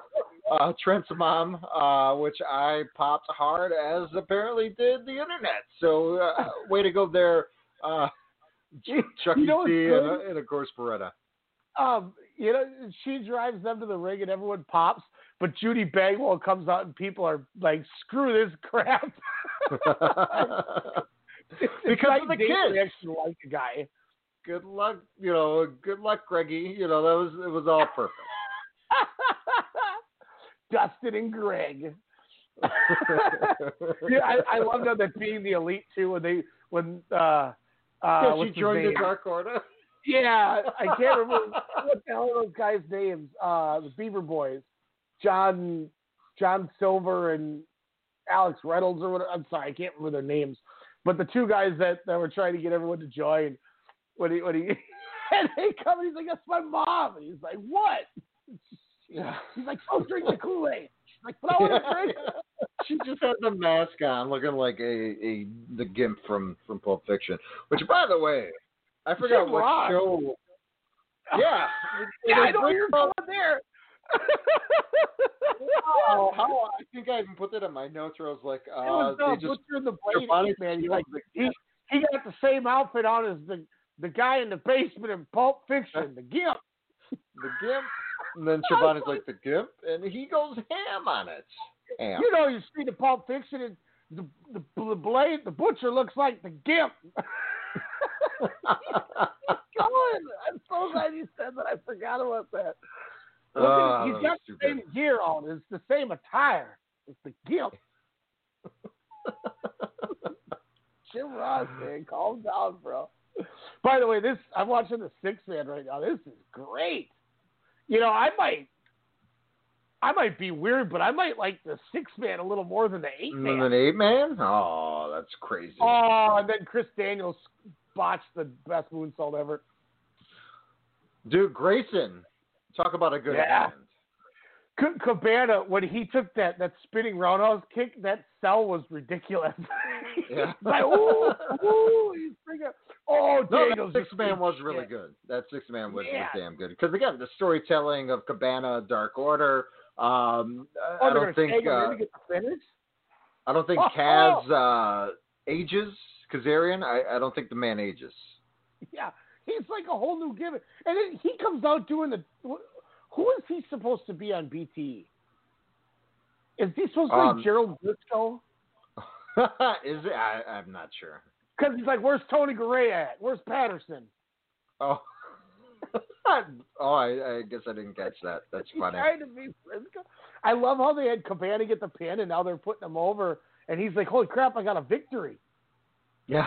Uh, Trent's mom, uh, which I popped hard as apparently did the internet. So, uh, way to go there, uh, Chucky You know and, uh, and of course Beretta. um, you know, she drives them to the ring and everyone pops, but Judy Bagwell comes out and people are like, "Screw this crap." It's Because night of the kids. reaction like the guy. good luck, you know. Good luck, Greggy. You know that was it was all perfect. Dustin and Greg. yeah, I, I love them that being the elite too when they when uh uh yeah, she joined the? Dark Order. Yeah, I can't remember what the hell those guys' names. Uh the Beaver Boys. John John Silver and Alex Reynolds or whatever. I'm sorry, I can't remember their names. But the two guys that, that were trying to get everyone to join when he when he and they come and he's like, That's my mom and he's like, What? Yeah. He's like, Oh drink the Kool-Aid. She's like, But I want to drink she just had the mask on, looking like a, a the gimp from from Pulp Fiction. Which, by the way, I forgot She what rocked. show. Yeah, Yeah, I know you're going there. Oh, how I think I even put that in my notes. Where I was like, It uh, was uh, they just and the Blade man. He like he, he got the same outfit on as the the guy in the basement in Pulp Fiction, the Gimp. the gimp, and then Schiavone's like the gimp, and he goes ham on it. Ham. You know, you see the Pulp Fiction and the the, the Blade, the Butcher looks like the Gimp. Going. I'm so glad you said that. I forgot about that. Look it. Oh, he's got the same gear on. It's the same attire. It's the Gimp. Jim Ross, man, calm down, bro. By the way, this I'm watching the six man right now. This is great. You know, I might, I might be weird, but I might like the six man a little more than the eight man. then an eight man? Oh, that's crazy. Oh, and then Chris Daniels botched the best moonsault ever. Dude, Grayson, talk about a good Yeah. hand. C- Cabana, when he took that that spinning roundhouse kick, that sell was ridiculous. Yeah. like, ooh, ooh, he's freaking. Oh, No, Daniels. that six man was really shit. good. That six man was, Yeah. was damn good. Because again, the storytelling of Cabana, Dark Order. Um, I- Oh, I don't think tag him in uh, get the finish. I don't think Oh, Kaz uh, ages Kazarian. I, I don't think the man ages. Yeah, he's like a whole new gimmick. And then he comes out doing the. Who is he supposed to be on BTE? Is he supposed to be Um, Gerald Brisco? Is it? I, I'm not sure. Because he's like, where's Tony Gray at? Where's Patterson? Oh. oh, I, I guess I didn't catch that. That's funny. trying to be Brisco. I love how they had Cabana get the pin, and now they're putting him over, and he's like, holy crap, I got a victory. Yeah.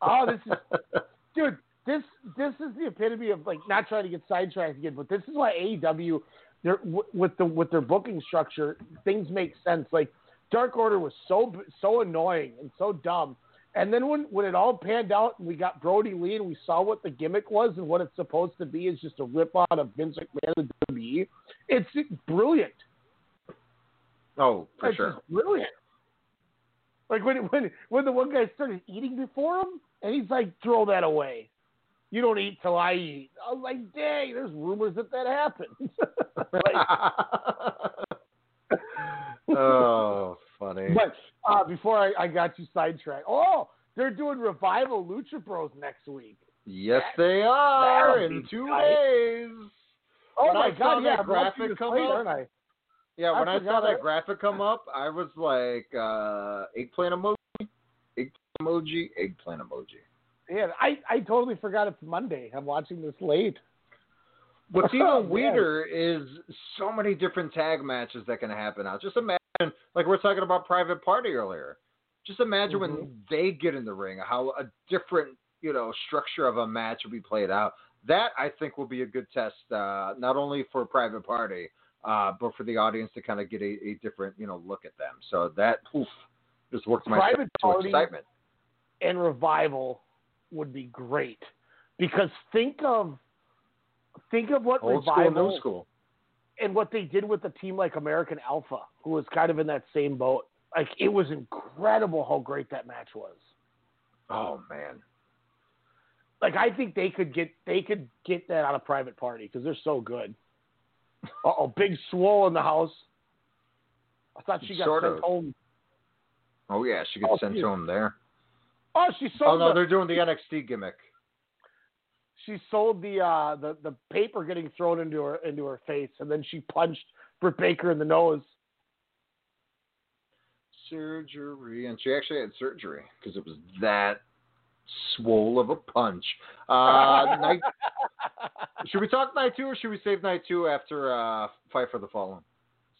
Oh, this is dude. This this is the epitome of like not trying to get sidetracked again, but this is why AEW, they're w- with the with their booking structure, things make sense. Like Dark Order was so so annoying and so dumb, and then when when it all panned out and we got Brodie Lee and we saw what the gimmick was and what it's supposed to be is just a rip on of Vince McMahon and WWE, it's brilliant. Oh, for It's sure. brilliant. Like when when when the one guy started eating before him, and he's like, "Throw that away. You don't eat till I eat." I was like, "Dang, there's rumors that that happened." like, oh, funny. but uh, before I, I got you sidetracked, oh, they're doing revival Lucha Bros next week. Yes, they are in two tight. days. Oh When my I God, yeah, that graphic come up- I? Yeah, when I, saw that graphic come up, I was like, uh, eggplant emoji, eggplant emoji, eggplant emoji. Yeah, I I totally forgot it's Monday. I'm watching this late. What's Oh, even man. weirder is so many different tag matches that can happen now. Just imagine, like we are talking about Private Party earlier. Just imagine when Mhm. they get in the ring, how a different, you know, structure of a match will be played out. That I think will be a good test, uh, not only for Private Party, uh, but for the audience to kind of get a, a different, you know, look at them. So that poof, just worked my Private Party- excitement. and revival would be great Because think of think of what Old school, revival new school. And what they did with a team like American Alpha, who was kind of in that same boat. Like it was incredible how great that match was. Oh man. Like I think they could get they could get that on a private party because they're so good. Uh oh, big swole in the house. I thought she got Sort sent of. home. Oh yeah, she gets Oh, sent she- to him there. Oh, she Oh sold no, the, they're doing the NXT gimmick. She sold the uh the, the paper getting thrown into her into her face and then she punched Britt Baker in the nose. Surgery, and she actually had surgery because it was that swole of a punch. Uh, night. Should we talk night two, or should we save night two after uh, Fight for the Fallen,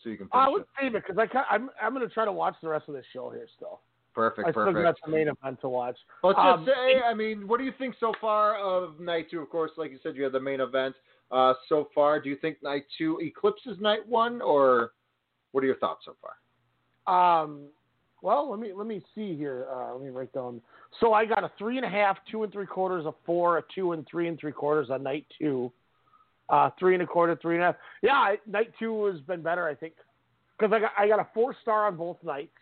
so you can I it? would save it because I I'm I'm gonna try to watch the rest of this show here still. Perfect, I still perfect. got the main event to watch. Let's Um, just say, I mean, what do you think so far of night two? Of course, like you said, you had the main event uh, so far. Do you think night two eclipses night one, or what are your thoughts so far? Um, well, let me let me see here. Uh, let me write down. So I got a three and a half, two and three quarters, a four, a two, and three and three quarters on night two. Uh, three and a quarter, three and a half. Yeah, I, night two has been better, I think, because I got I got a four star on both nights,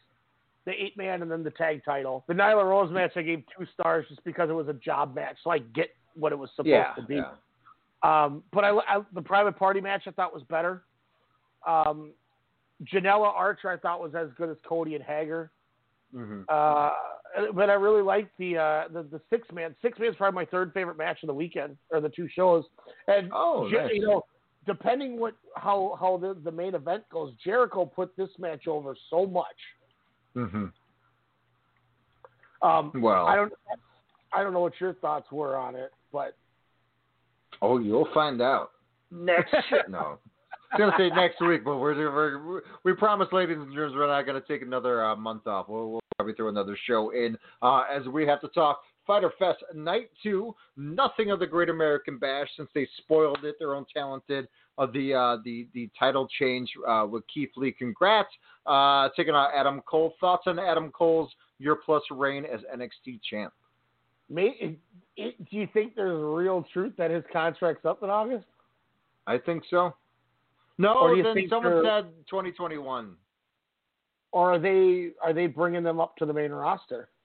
the eight man and then the tag title. The Nyla Rose match I gave two stars just because it was a job match, so I get what it was supposed Yeah, to be. yeah. Um, but I, I the private party match I thought was better. Um, Janela Archer I thought was as good as Cody and Hager. Mm-hmm. Uh, but I really liked the, uh, the the six man. Six man is probably my third favorite match of the weekend or the two shows. And Oh, nice. you know, depending what how how the the main event goes, Jericho put this match over so much. Mm-hmm. Um, Well, I don't I don't know what your thoughts were on it, but oh, you'll find out next. no, I was gonna say next week, but we're, we're we promise, ladies and gentlemen, we're not gonna take another uh, month off. We'll, we'll probably throw another show in uh, as we have to talk Fyter Fest Night Two. Nothing of the Great American Bash since they spoiled it. Their own talented of the uh, the the title change uh, with Keith Lee. Congrats, uh, taking out Adam Cole. Thoughts on Adam Cole's year plus reign as NXT champ? may, it, it, do you think there's real truth that his contract's up in August? I think so. No, Or then someone said 2021. Or are they are they bringing them up to the main roster?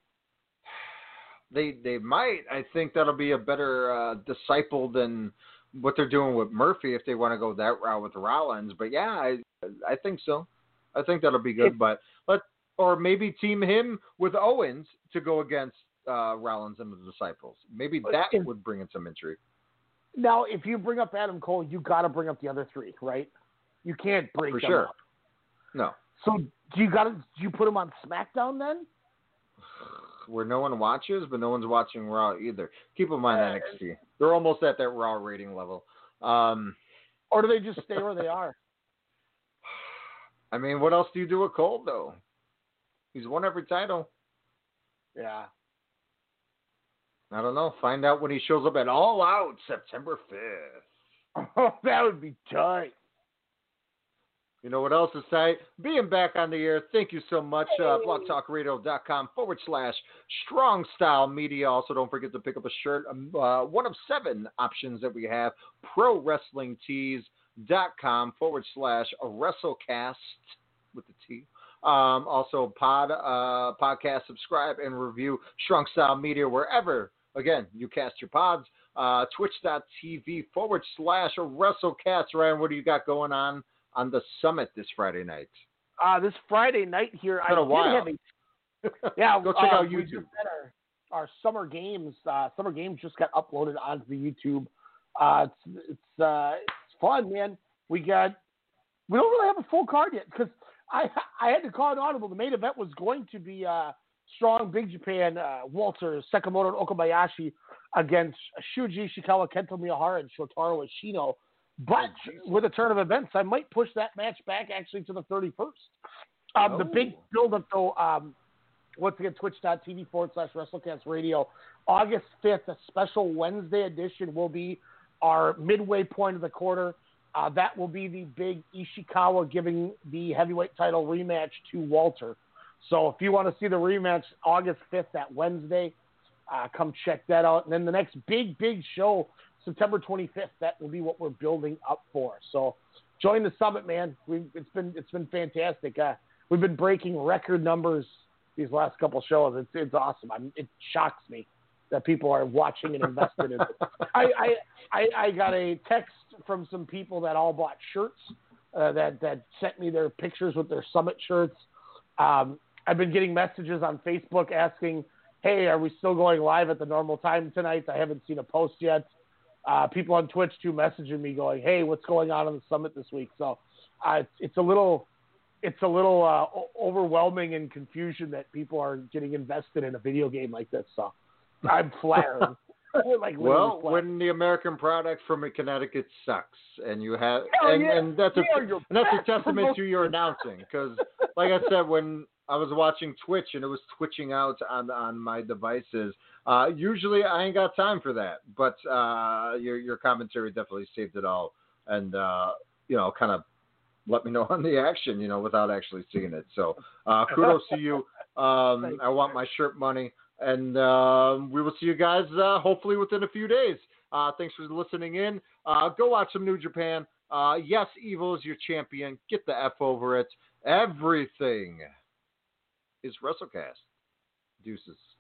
They they might. I think that'll be a better uh, disciple than what they're doing with Murphy if they want to go that route with Rollins. But yeah, I I think so. I think that'll be good. If- but let or maybe team him with Owens to go against uh, Rollins and the disciples. Maybe that if- would bring in some intrigue. Now, if you bring up Adam Cole, you got to bring up the other three, right? You can't break For them sure. up. No, So do you got to do you put him on SmackDown then? Where no one watches, but no one's watching Raw either. Keep in mind Uh, NXT. They're almost at that Raw rating level. Um, Or do they just stay where they are? I mean, what else do you do with Cole though? He's won every title. Yeah. I don't know. Find out when he shows up at All Out September 5th. Oh, that would be tight. You know what else is tight? Being back on the air. Thank you so much. Uh, blogtalkradio.com forward slash strong style media. Also, don't forget to pick up a shirt. Um, uh, one of seven options that we have. Pro Wrestling Tees.com forward slash WrestleCast with the T. Um, also, pod uh, podcast, subscribe and review Strong Style Media wherever, again, you cast your pods. Uh, Twitch.tv forward slash WrestleCast. Ryan, what do you got going on on the summit this Friday night? Uh, this Friday night here, I did have a yeah. Go check uh, out YouTube. our, our summer games. Uh, summer games just got uploaded onto the YouTube. Uh, it's it's uh, it's fun, man. We got we don't really have a full card yet because I I had to call an audible. The main event was going to be uh, strong Big Japan uh, Walter Sakamoto and Okabayashi against Shuji Ishikawa, Kento Miyahara, and Shotaro Ashino. But with a turn of events, I might push that match back actually to the 31st. Um, The big Oh. build-up, though, um, once again, twitch.tv forward slash WrestleCast Radio. August 5th, a special Wednesday edition will be our midway point of the quarter. Uh, that will be the big Ishikawa giving the heavyweight title rematch to Walter. So if you want to see the rematch August 5th, that Wednesday, uh, come check that out. And then the next big, big show, September 25th, that will be what we're building up for. So join the summit, man. We've, it's been it's been fantastic. Uh, we've been breaking record numbers these last couple shows. It's it's awesome. I'm, it shocks me that people are watching and invested in it. I, I I I got a text from some people that all bought shirts uh, that that sent me their pictures with their summit shirts. Um, I've been getting messages on Facebook asking, "Hey, are we still going live at the normal time tonight?" I haven't seen a post yet. Uh, people on Twitch too messaging me going, "Hey, what's going on on the summit this week?" So uh, it's, a little it's a little uh, overwhelming and confusion that people are getting invested in a video game like this. So I'm flattered. like well, flattered. when the American product from Connecticut sucks, and you have, Hell and, yeah. and that's a We and that's a testament to your announcing, because like I said, when I was watching Twitch and it was twitching out on on my devices. Uh, usually I ain't got time for that, but uh, your your commentary definitely saved it all, and uh, you know, kind of let me know on the action, you know, without actually seeing it. So uh, kudos to you. Um, I want my shirt money, and um, we will see you guys uh, hopefully within a few days. Uh, thanks for listening in. Uh, go watch some New Japan. Uh, yes, Evil is your champion. Get the F over it. Everything is WrestleCast. Deuces.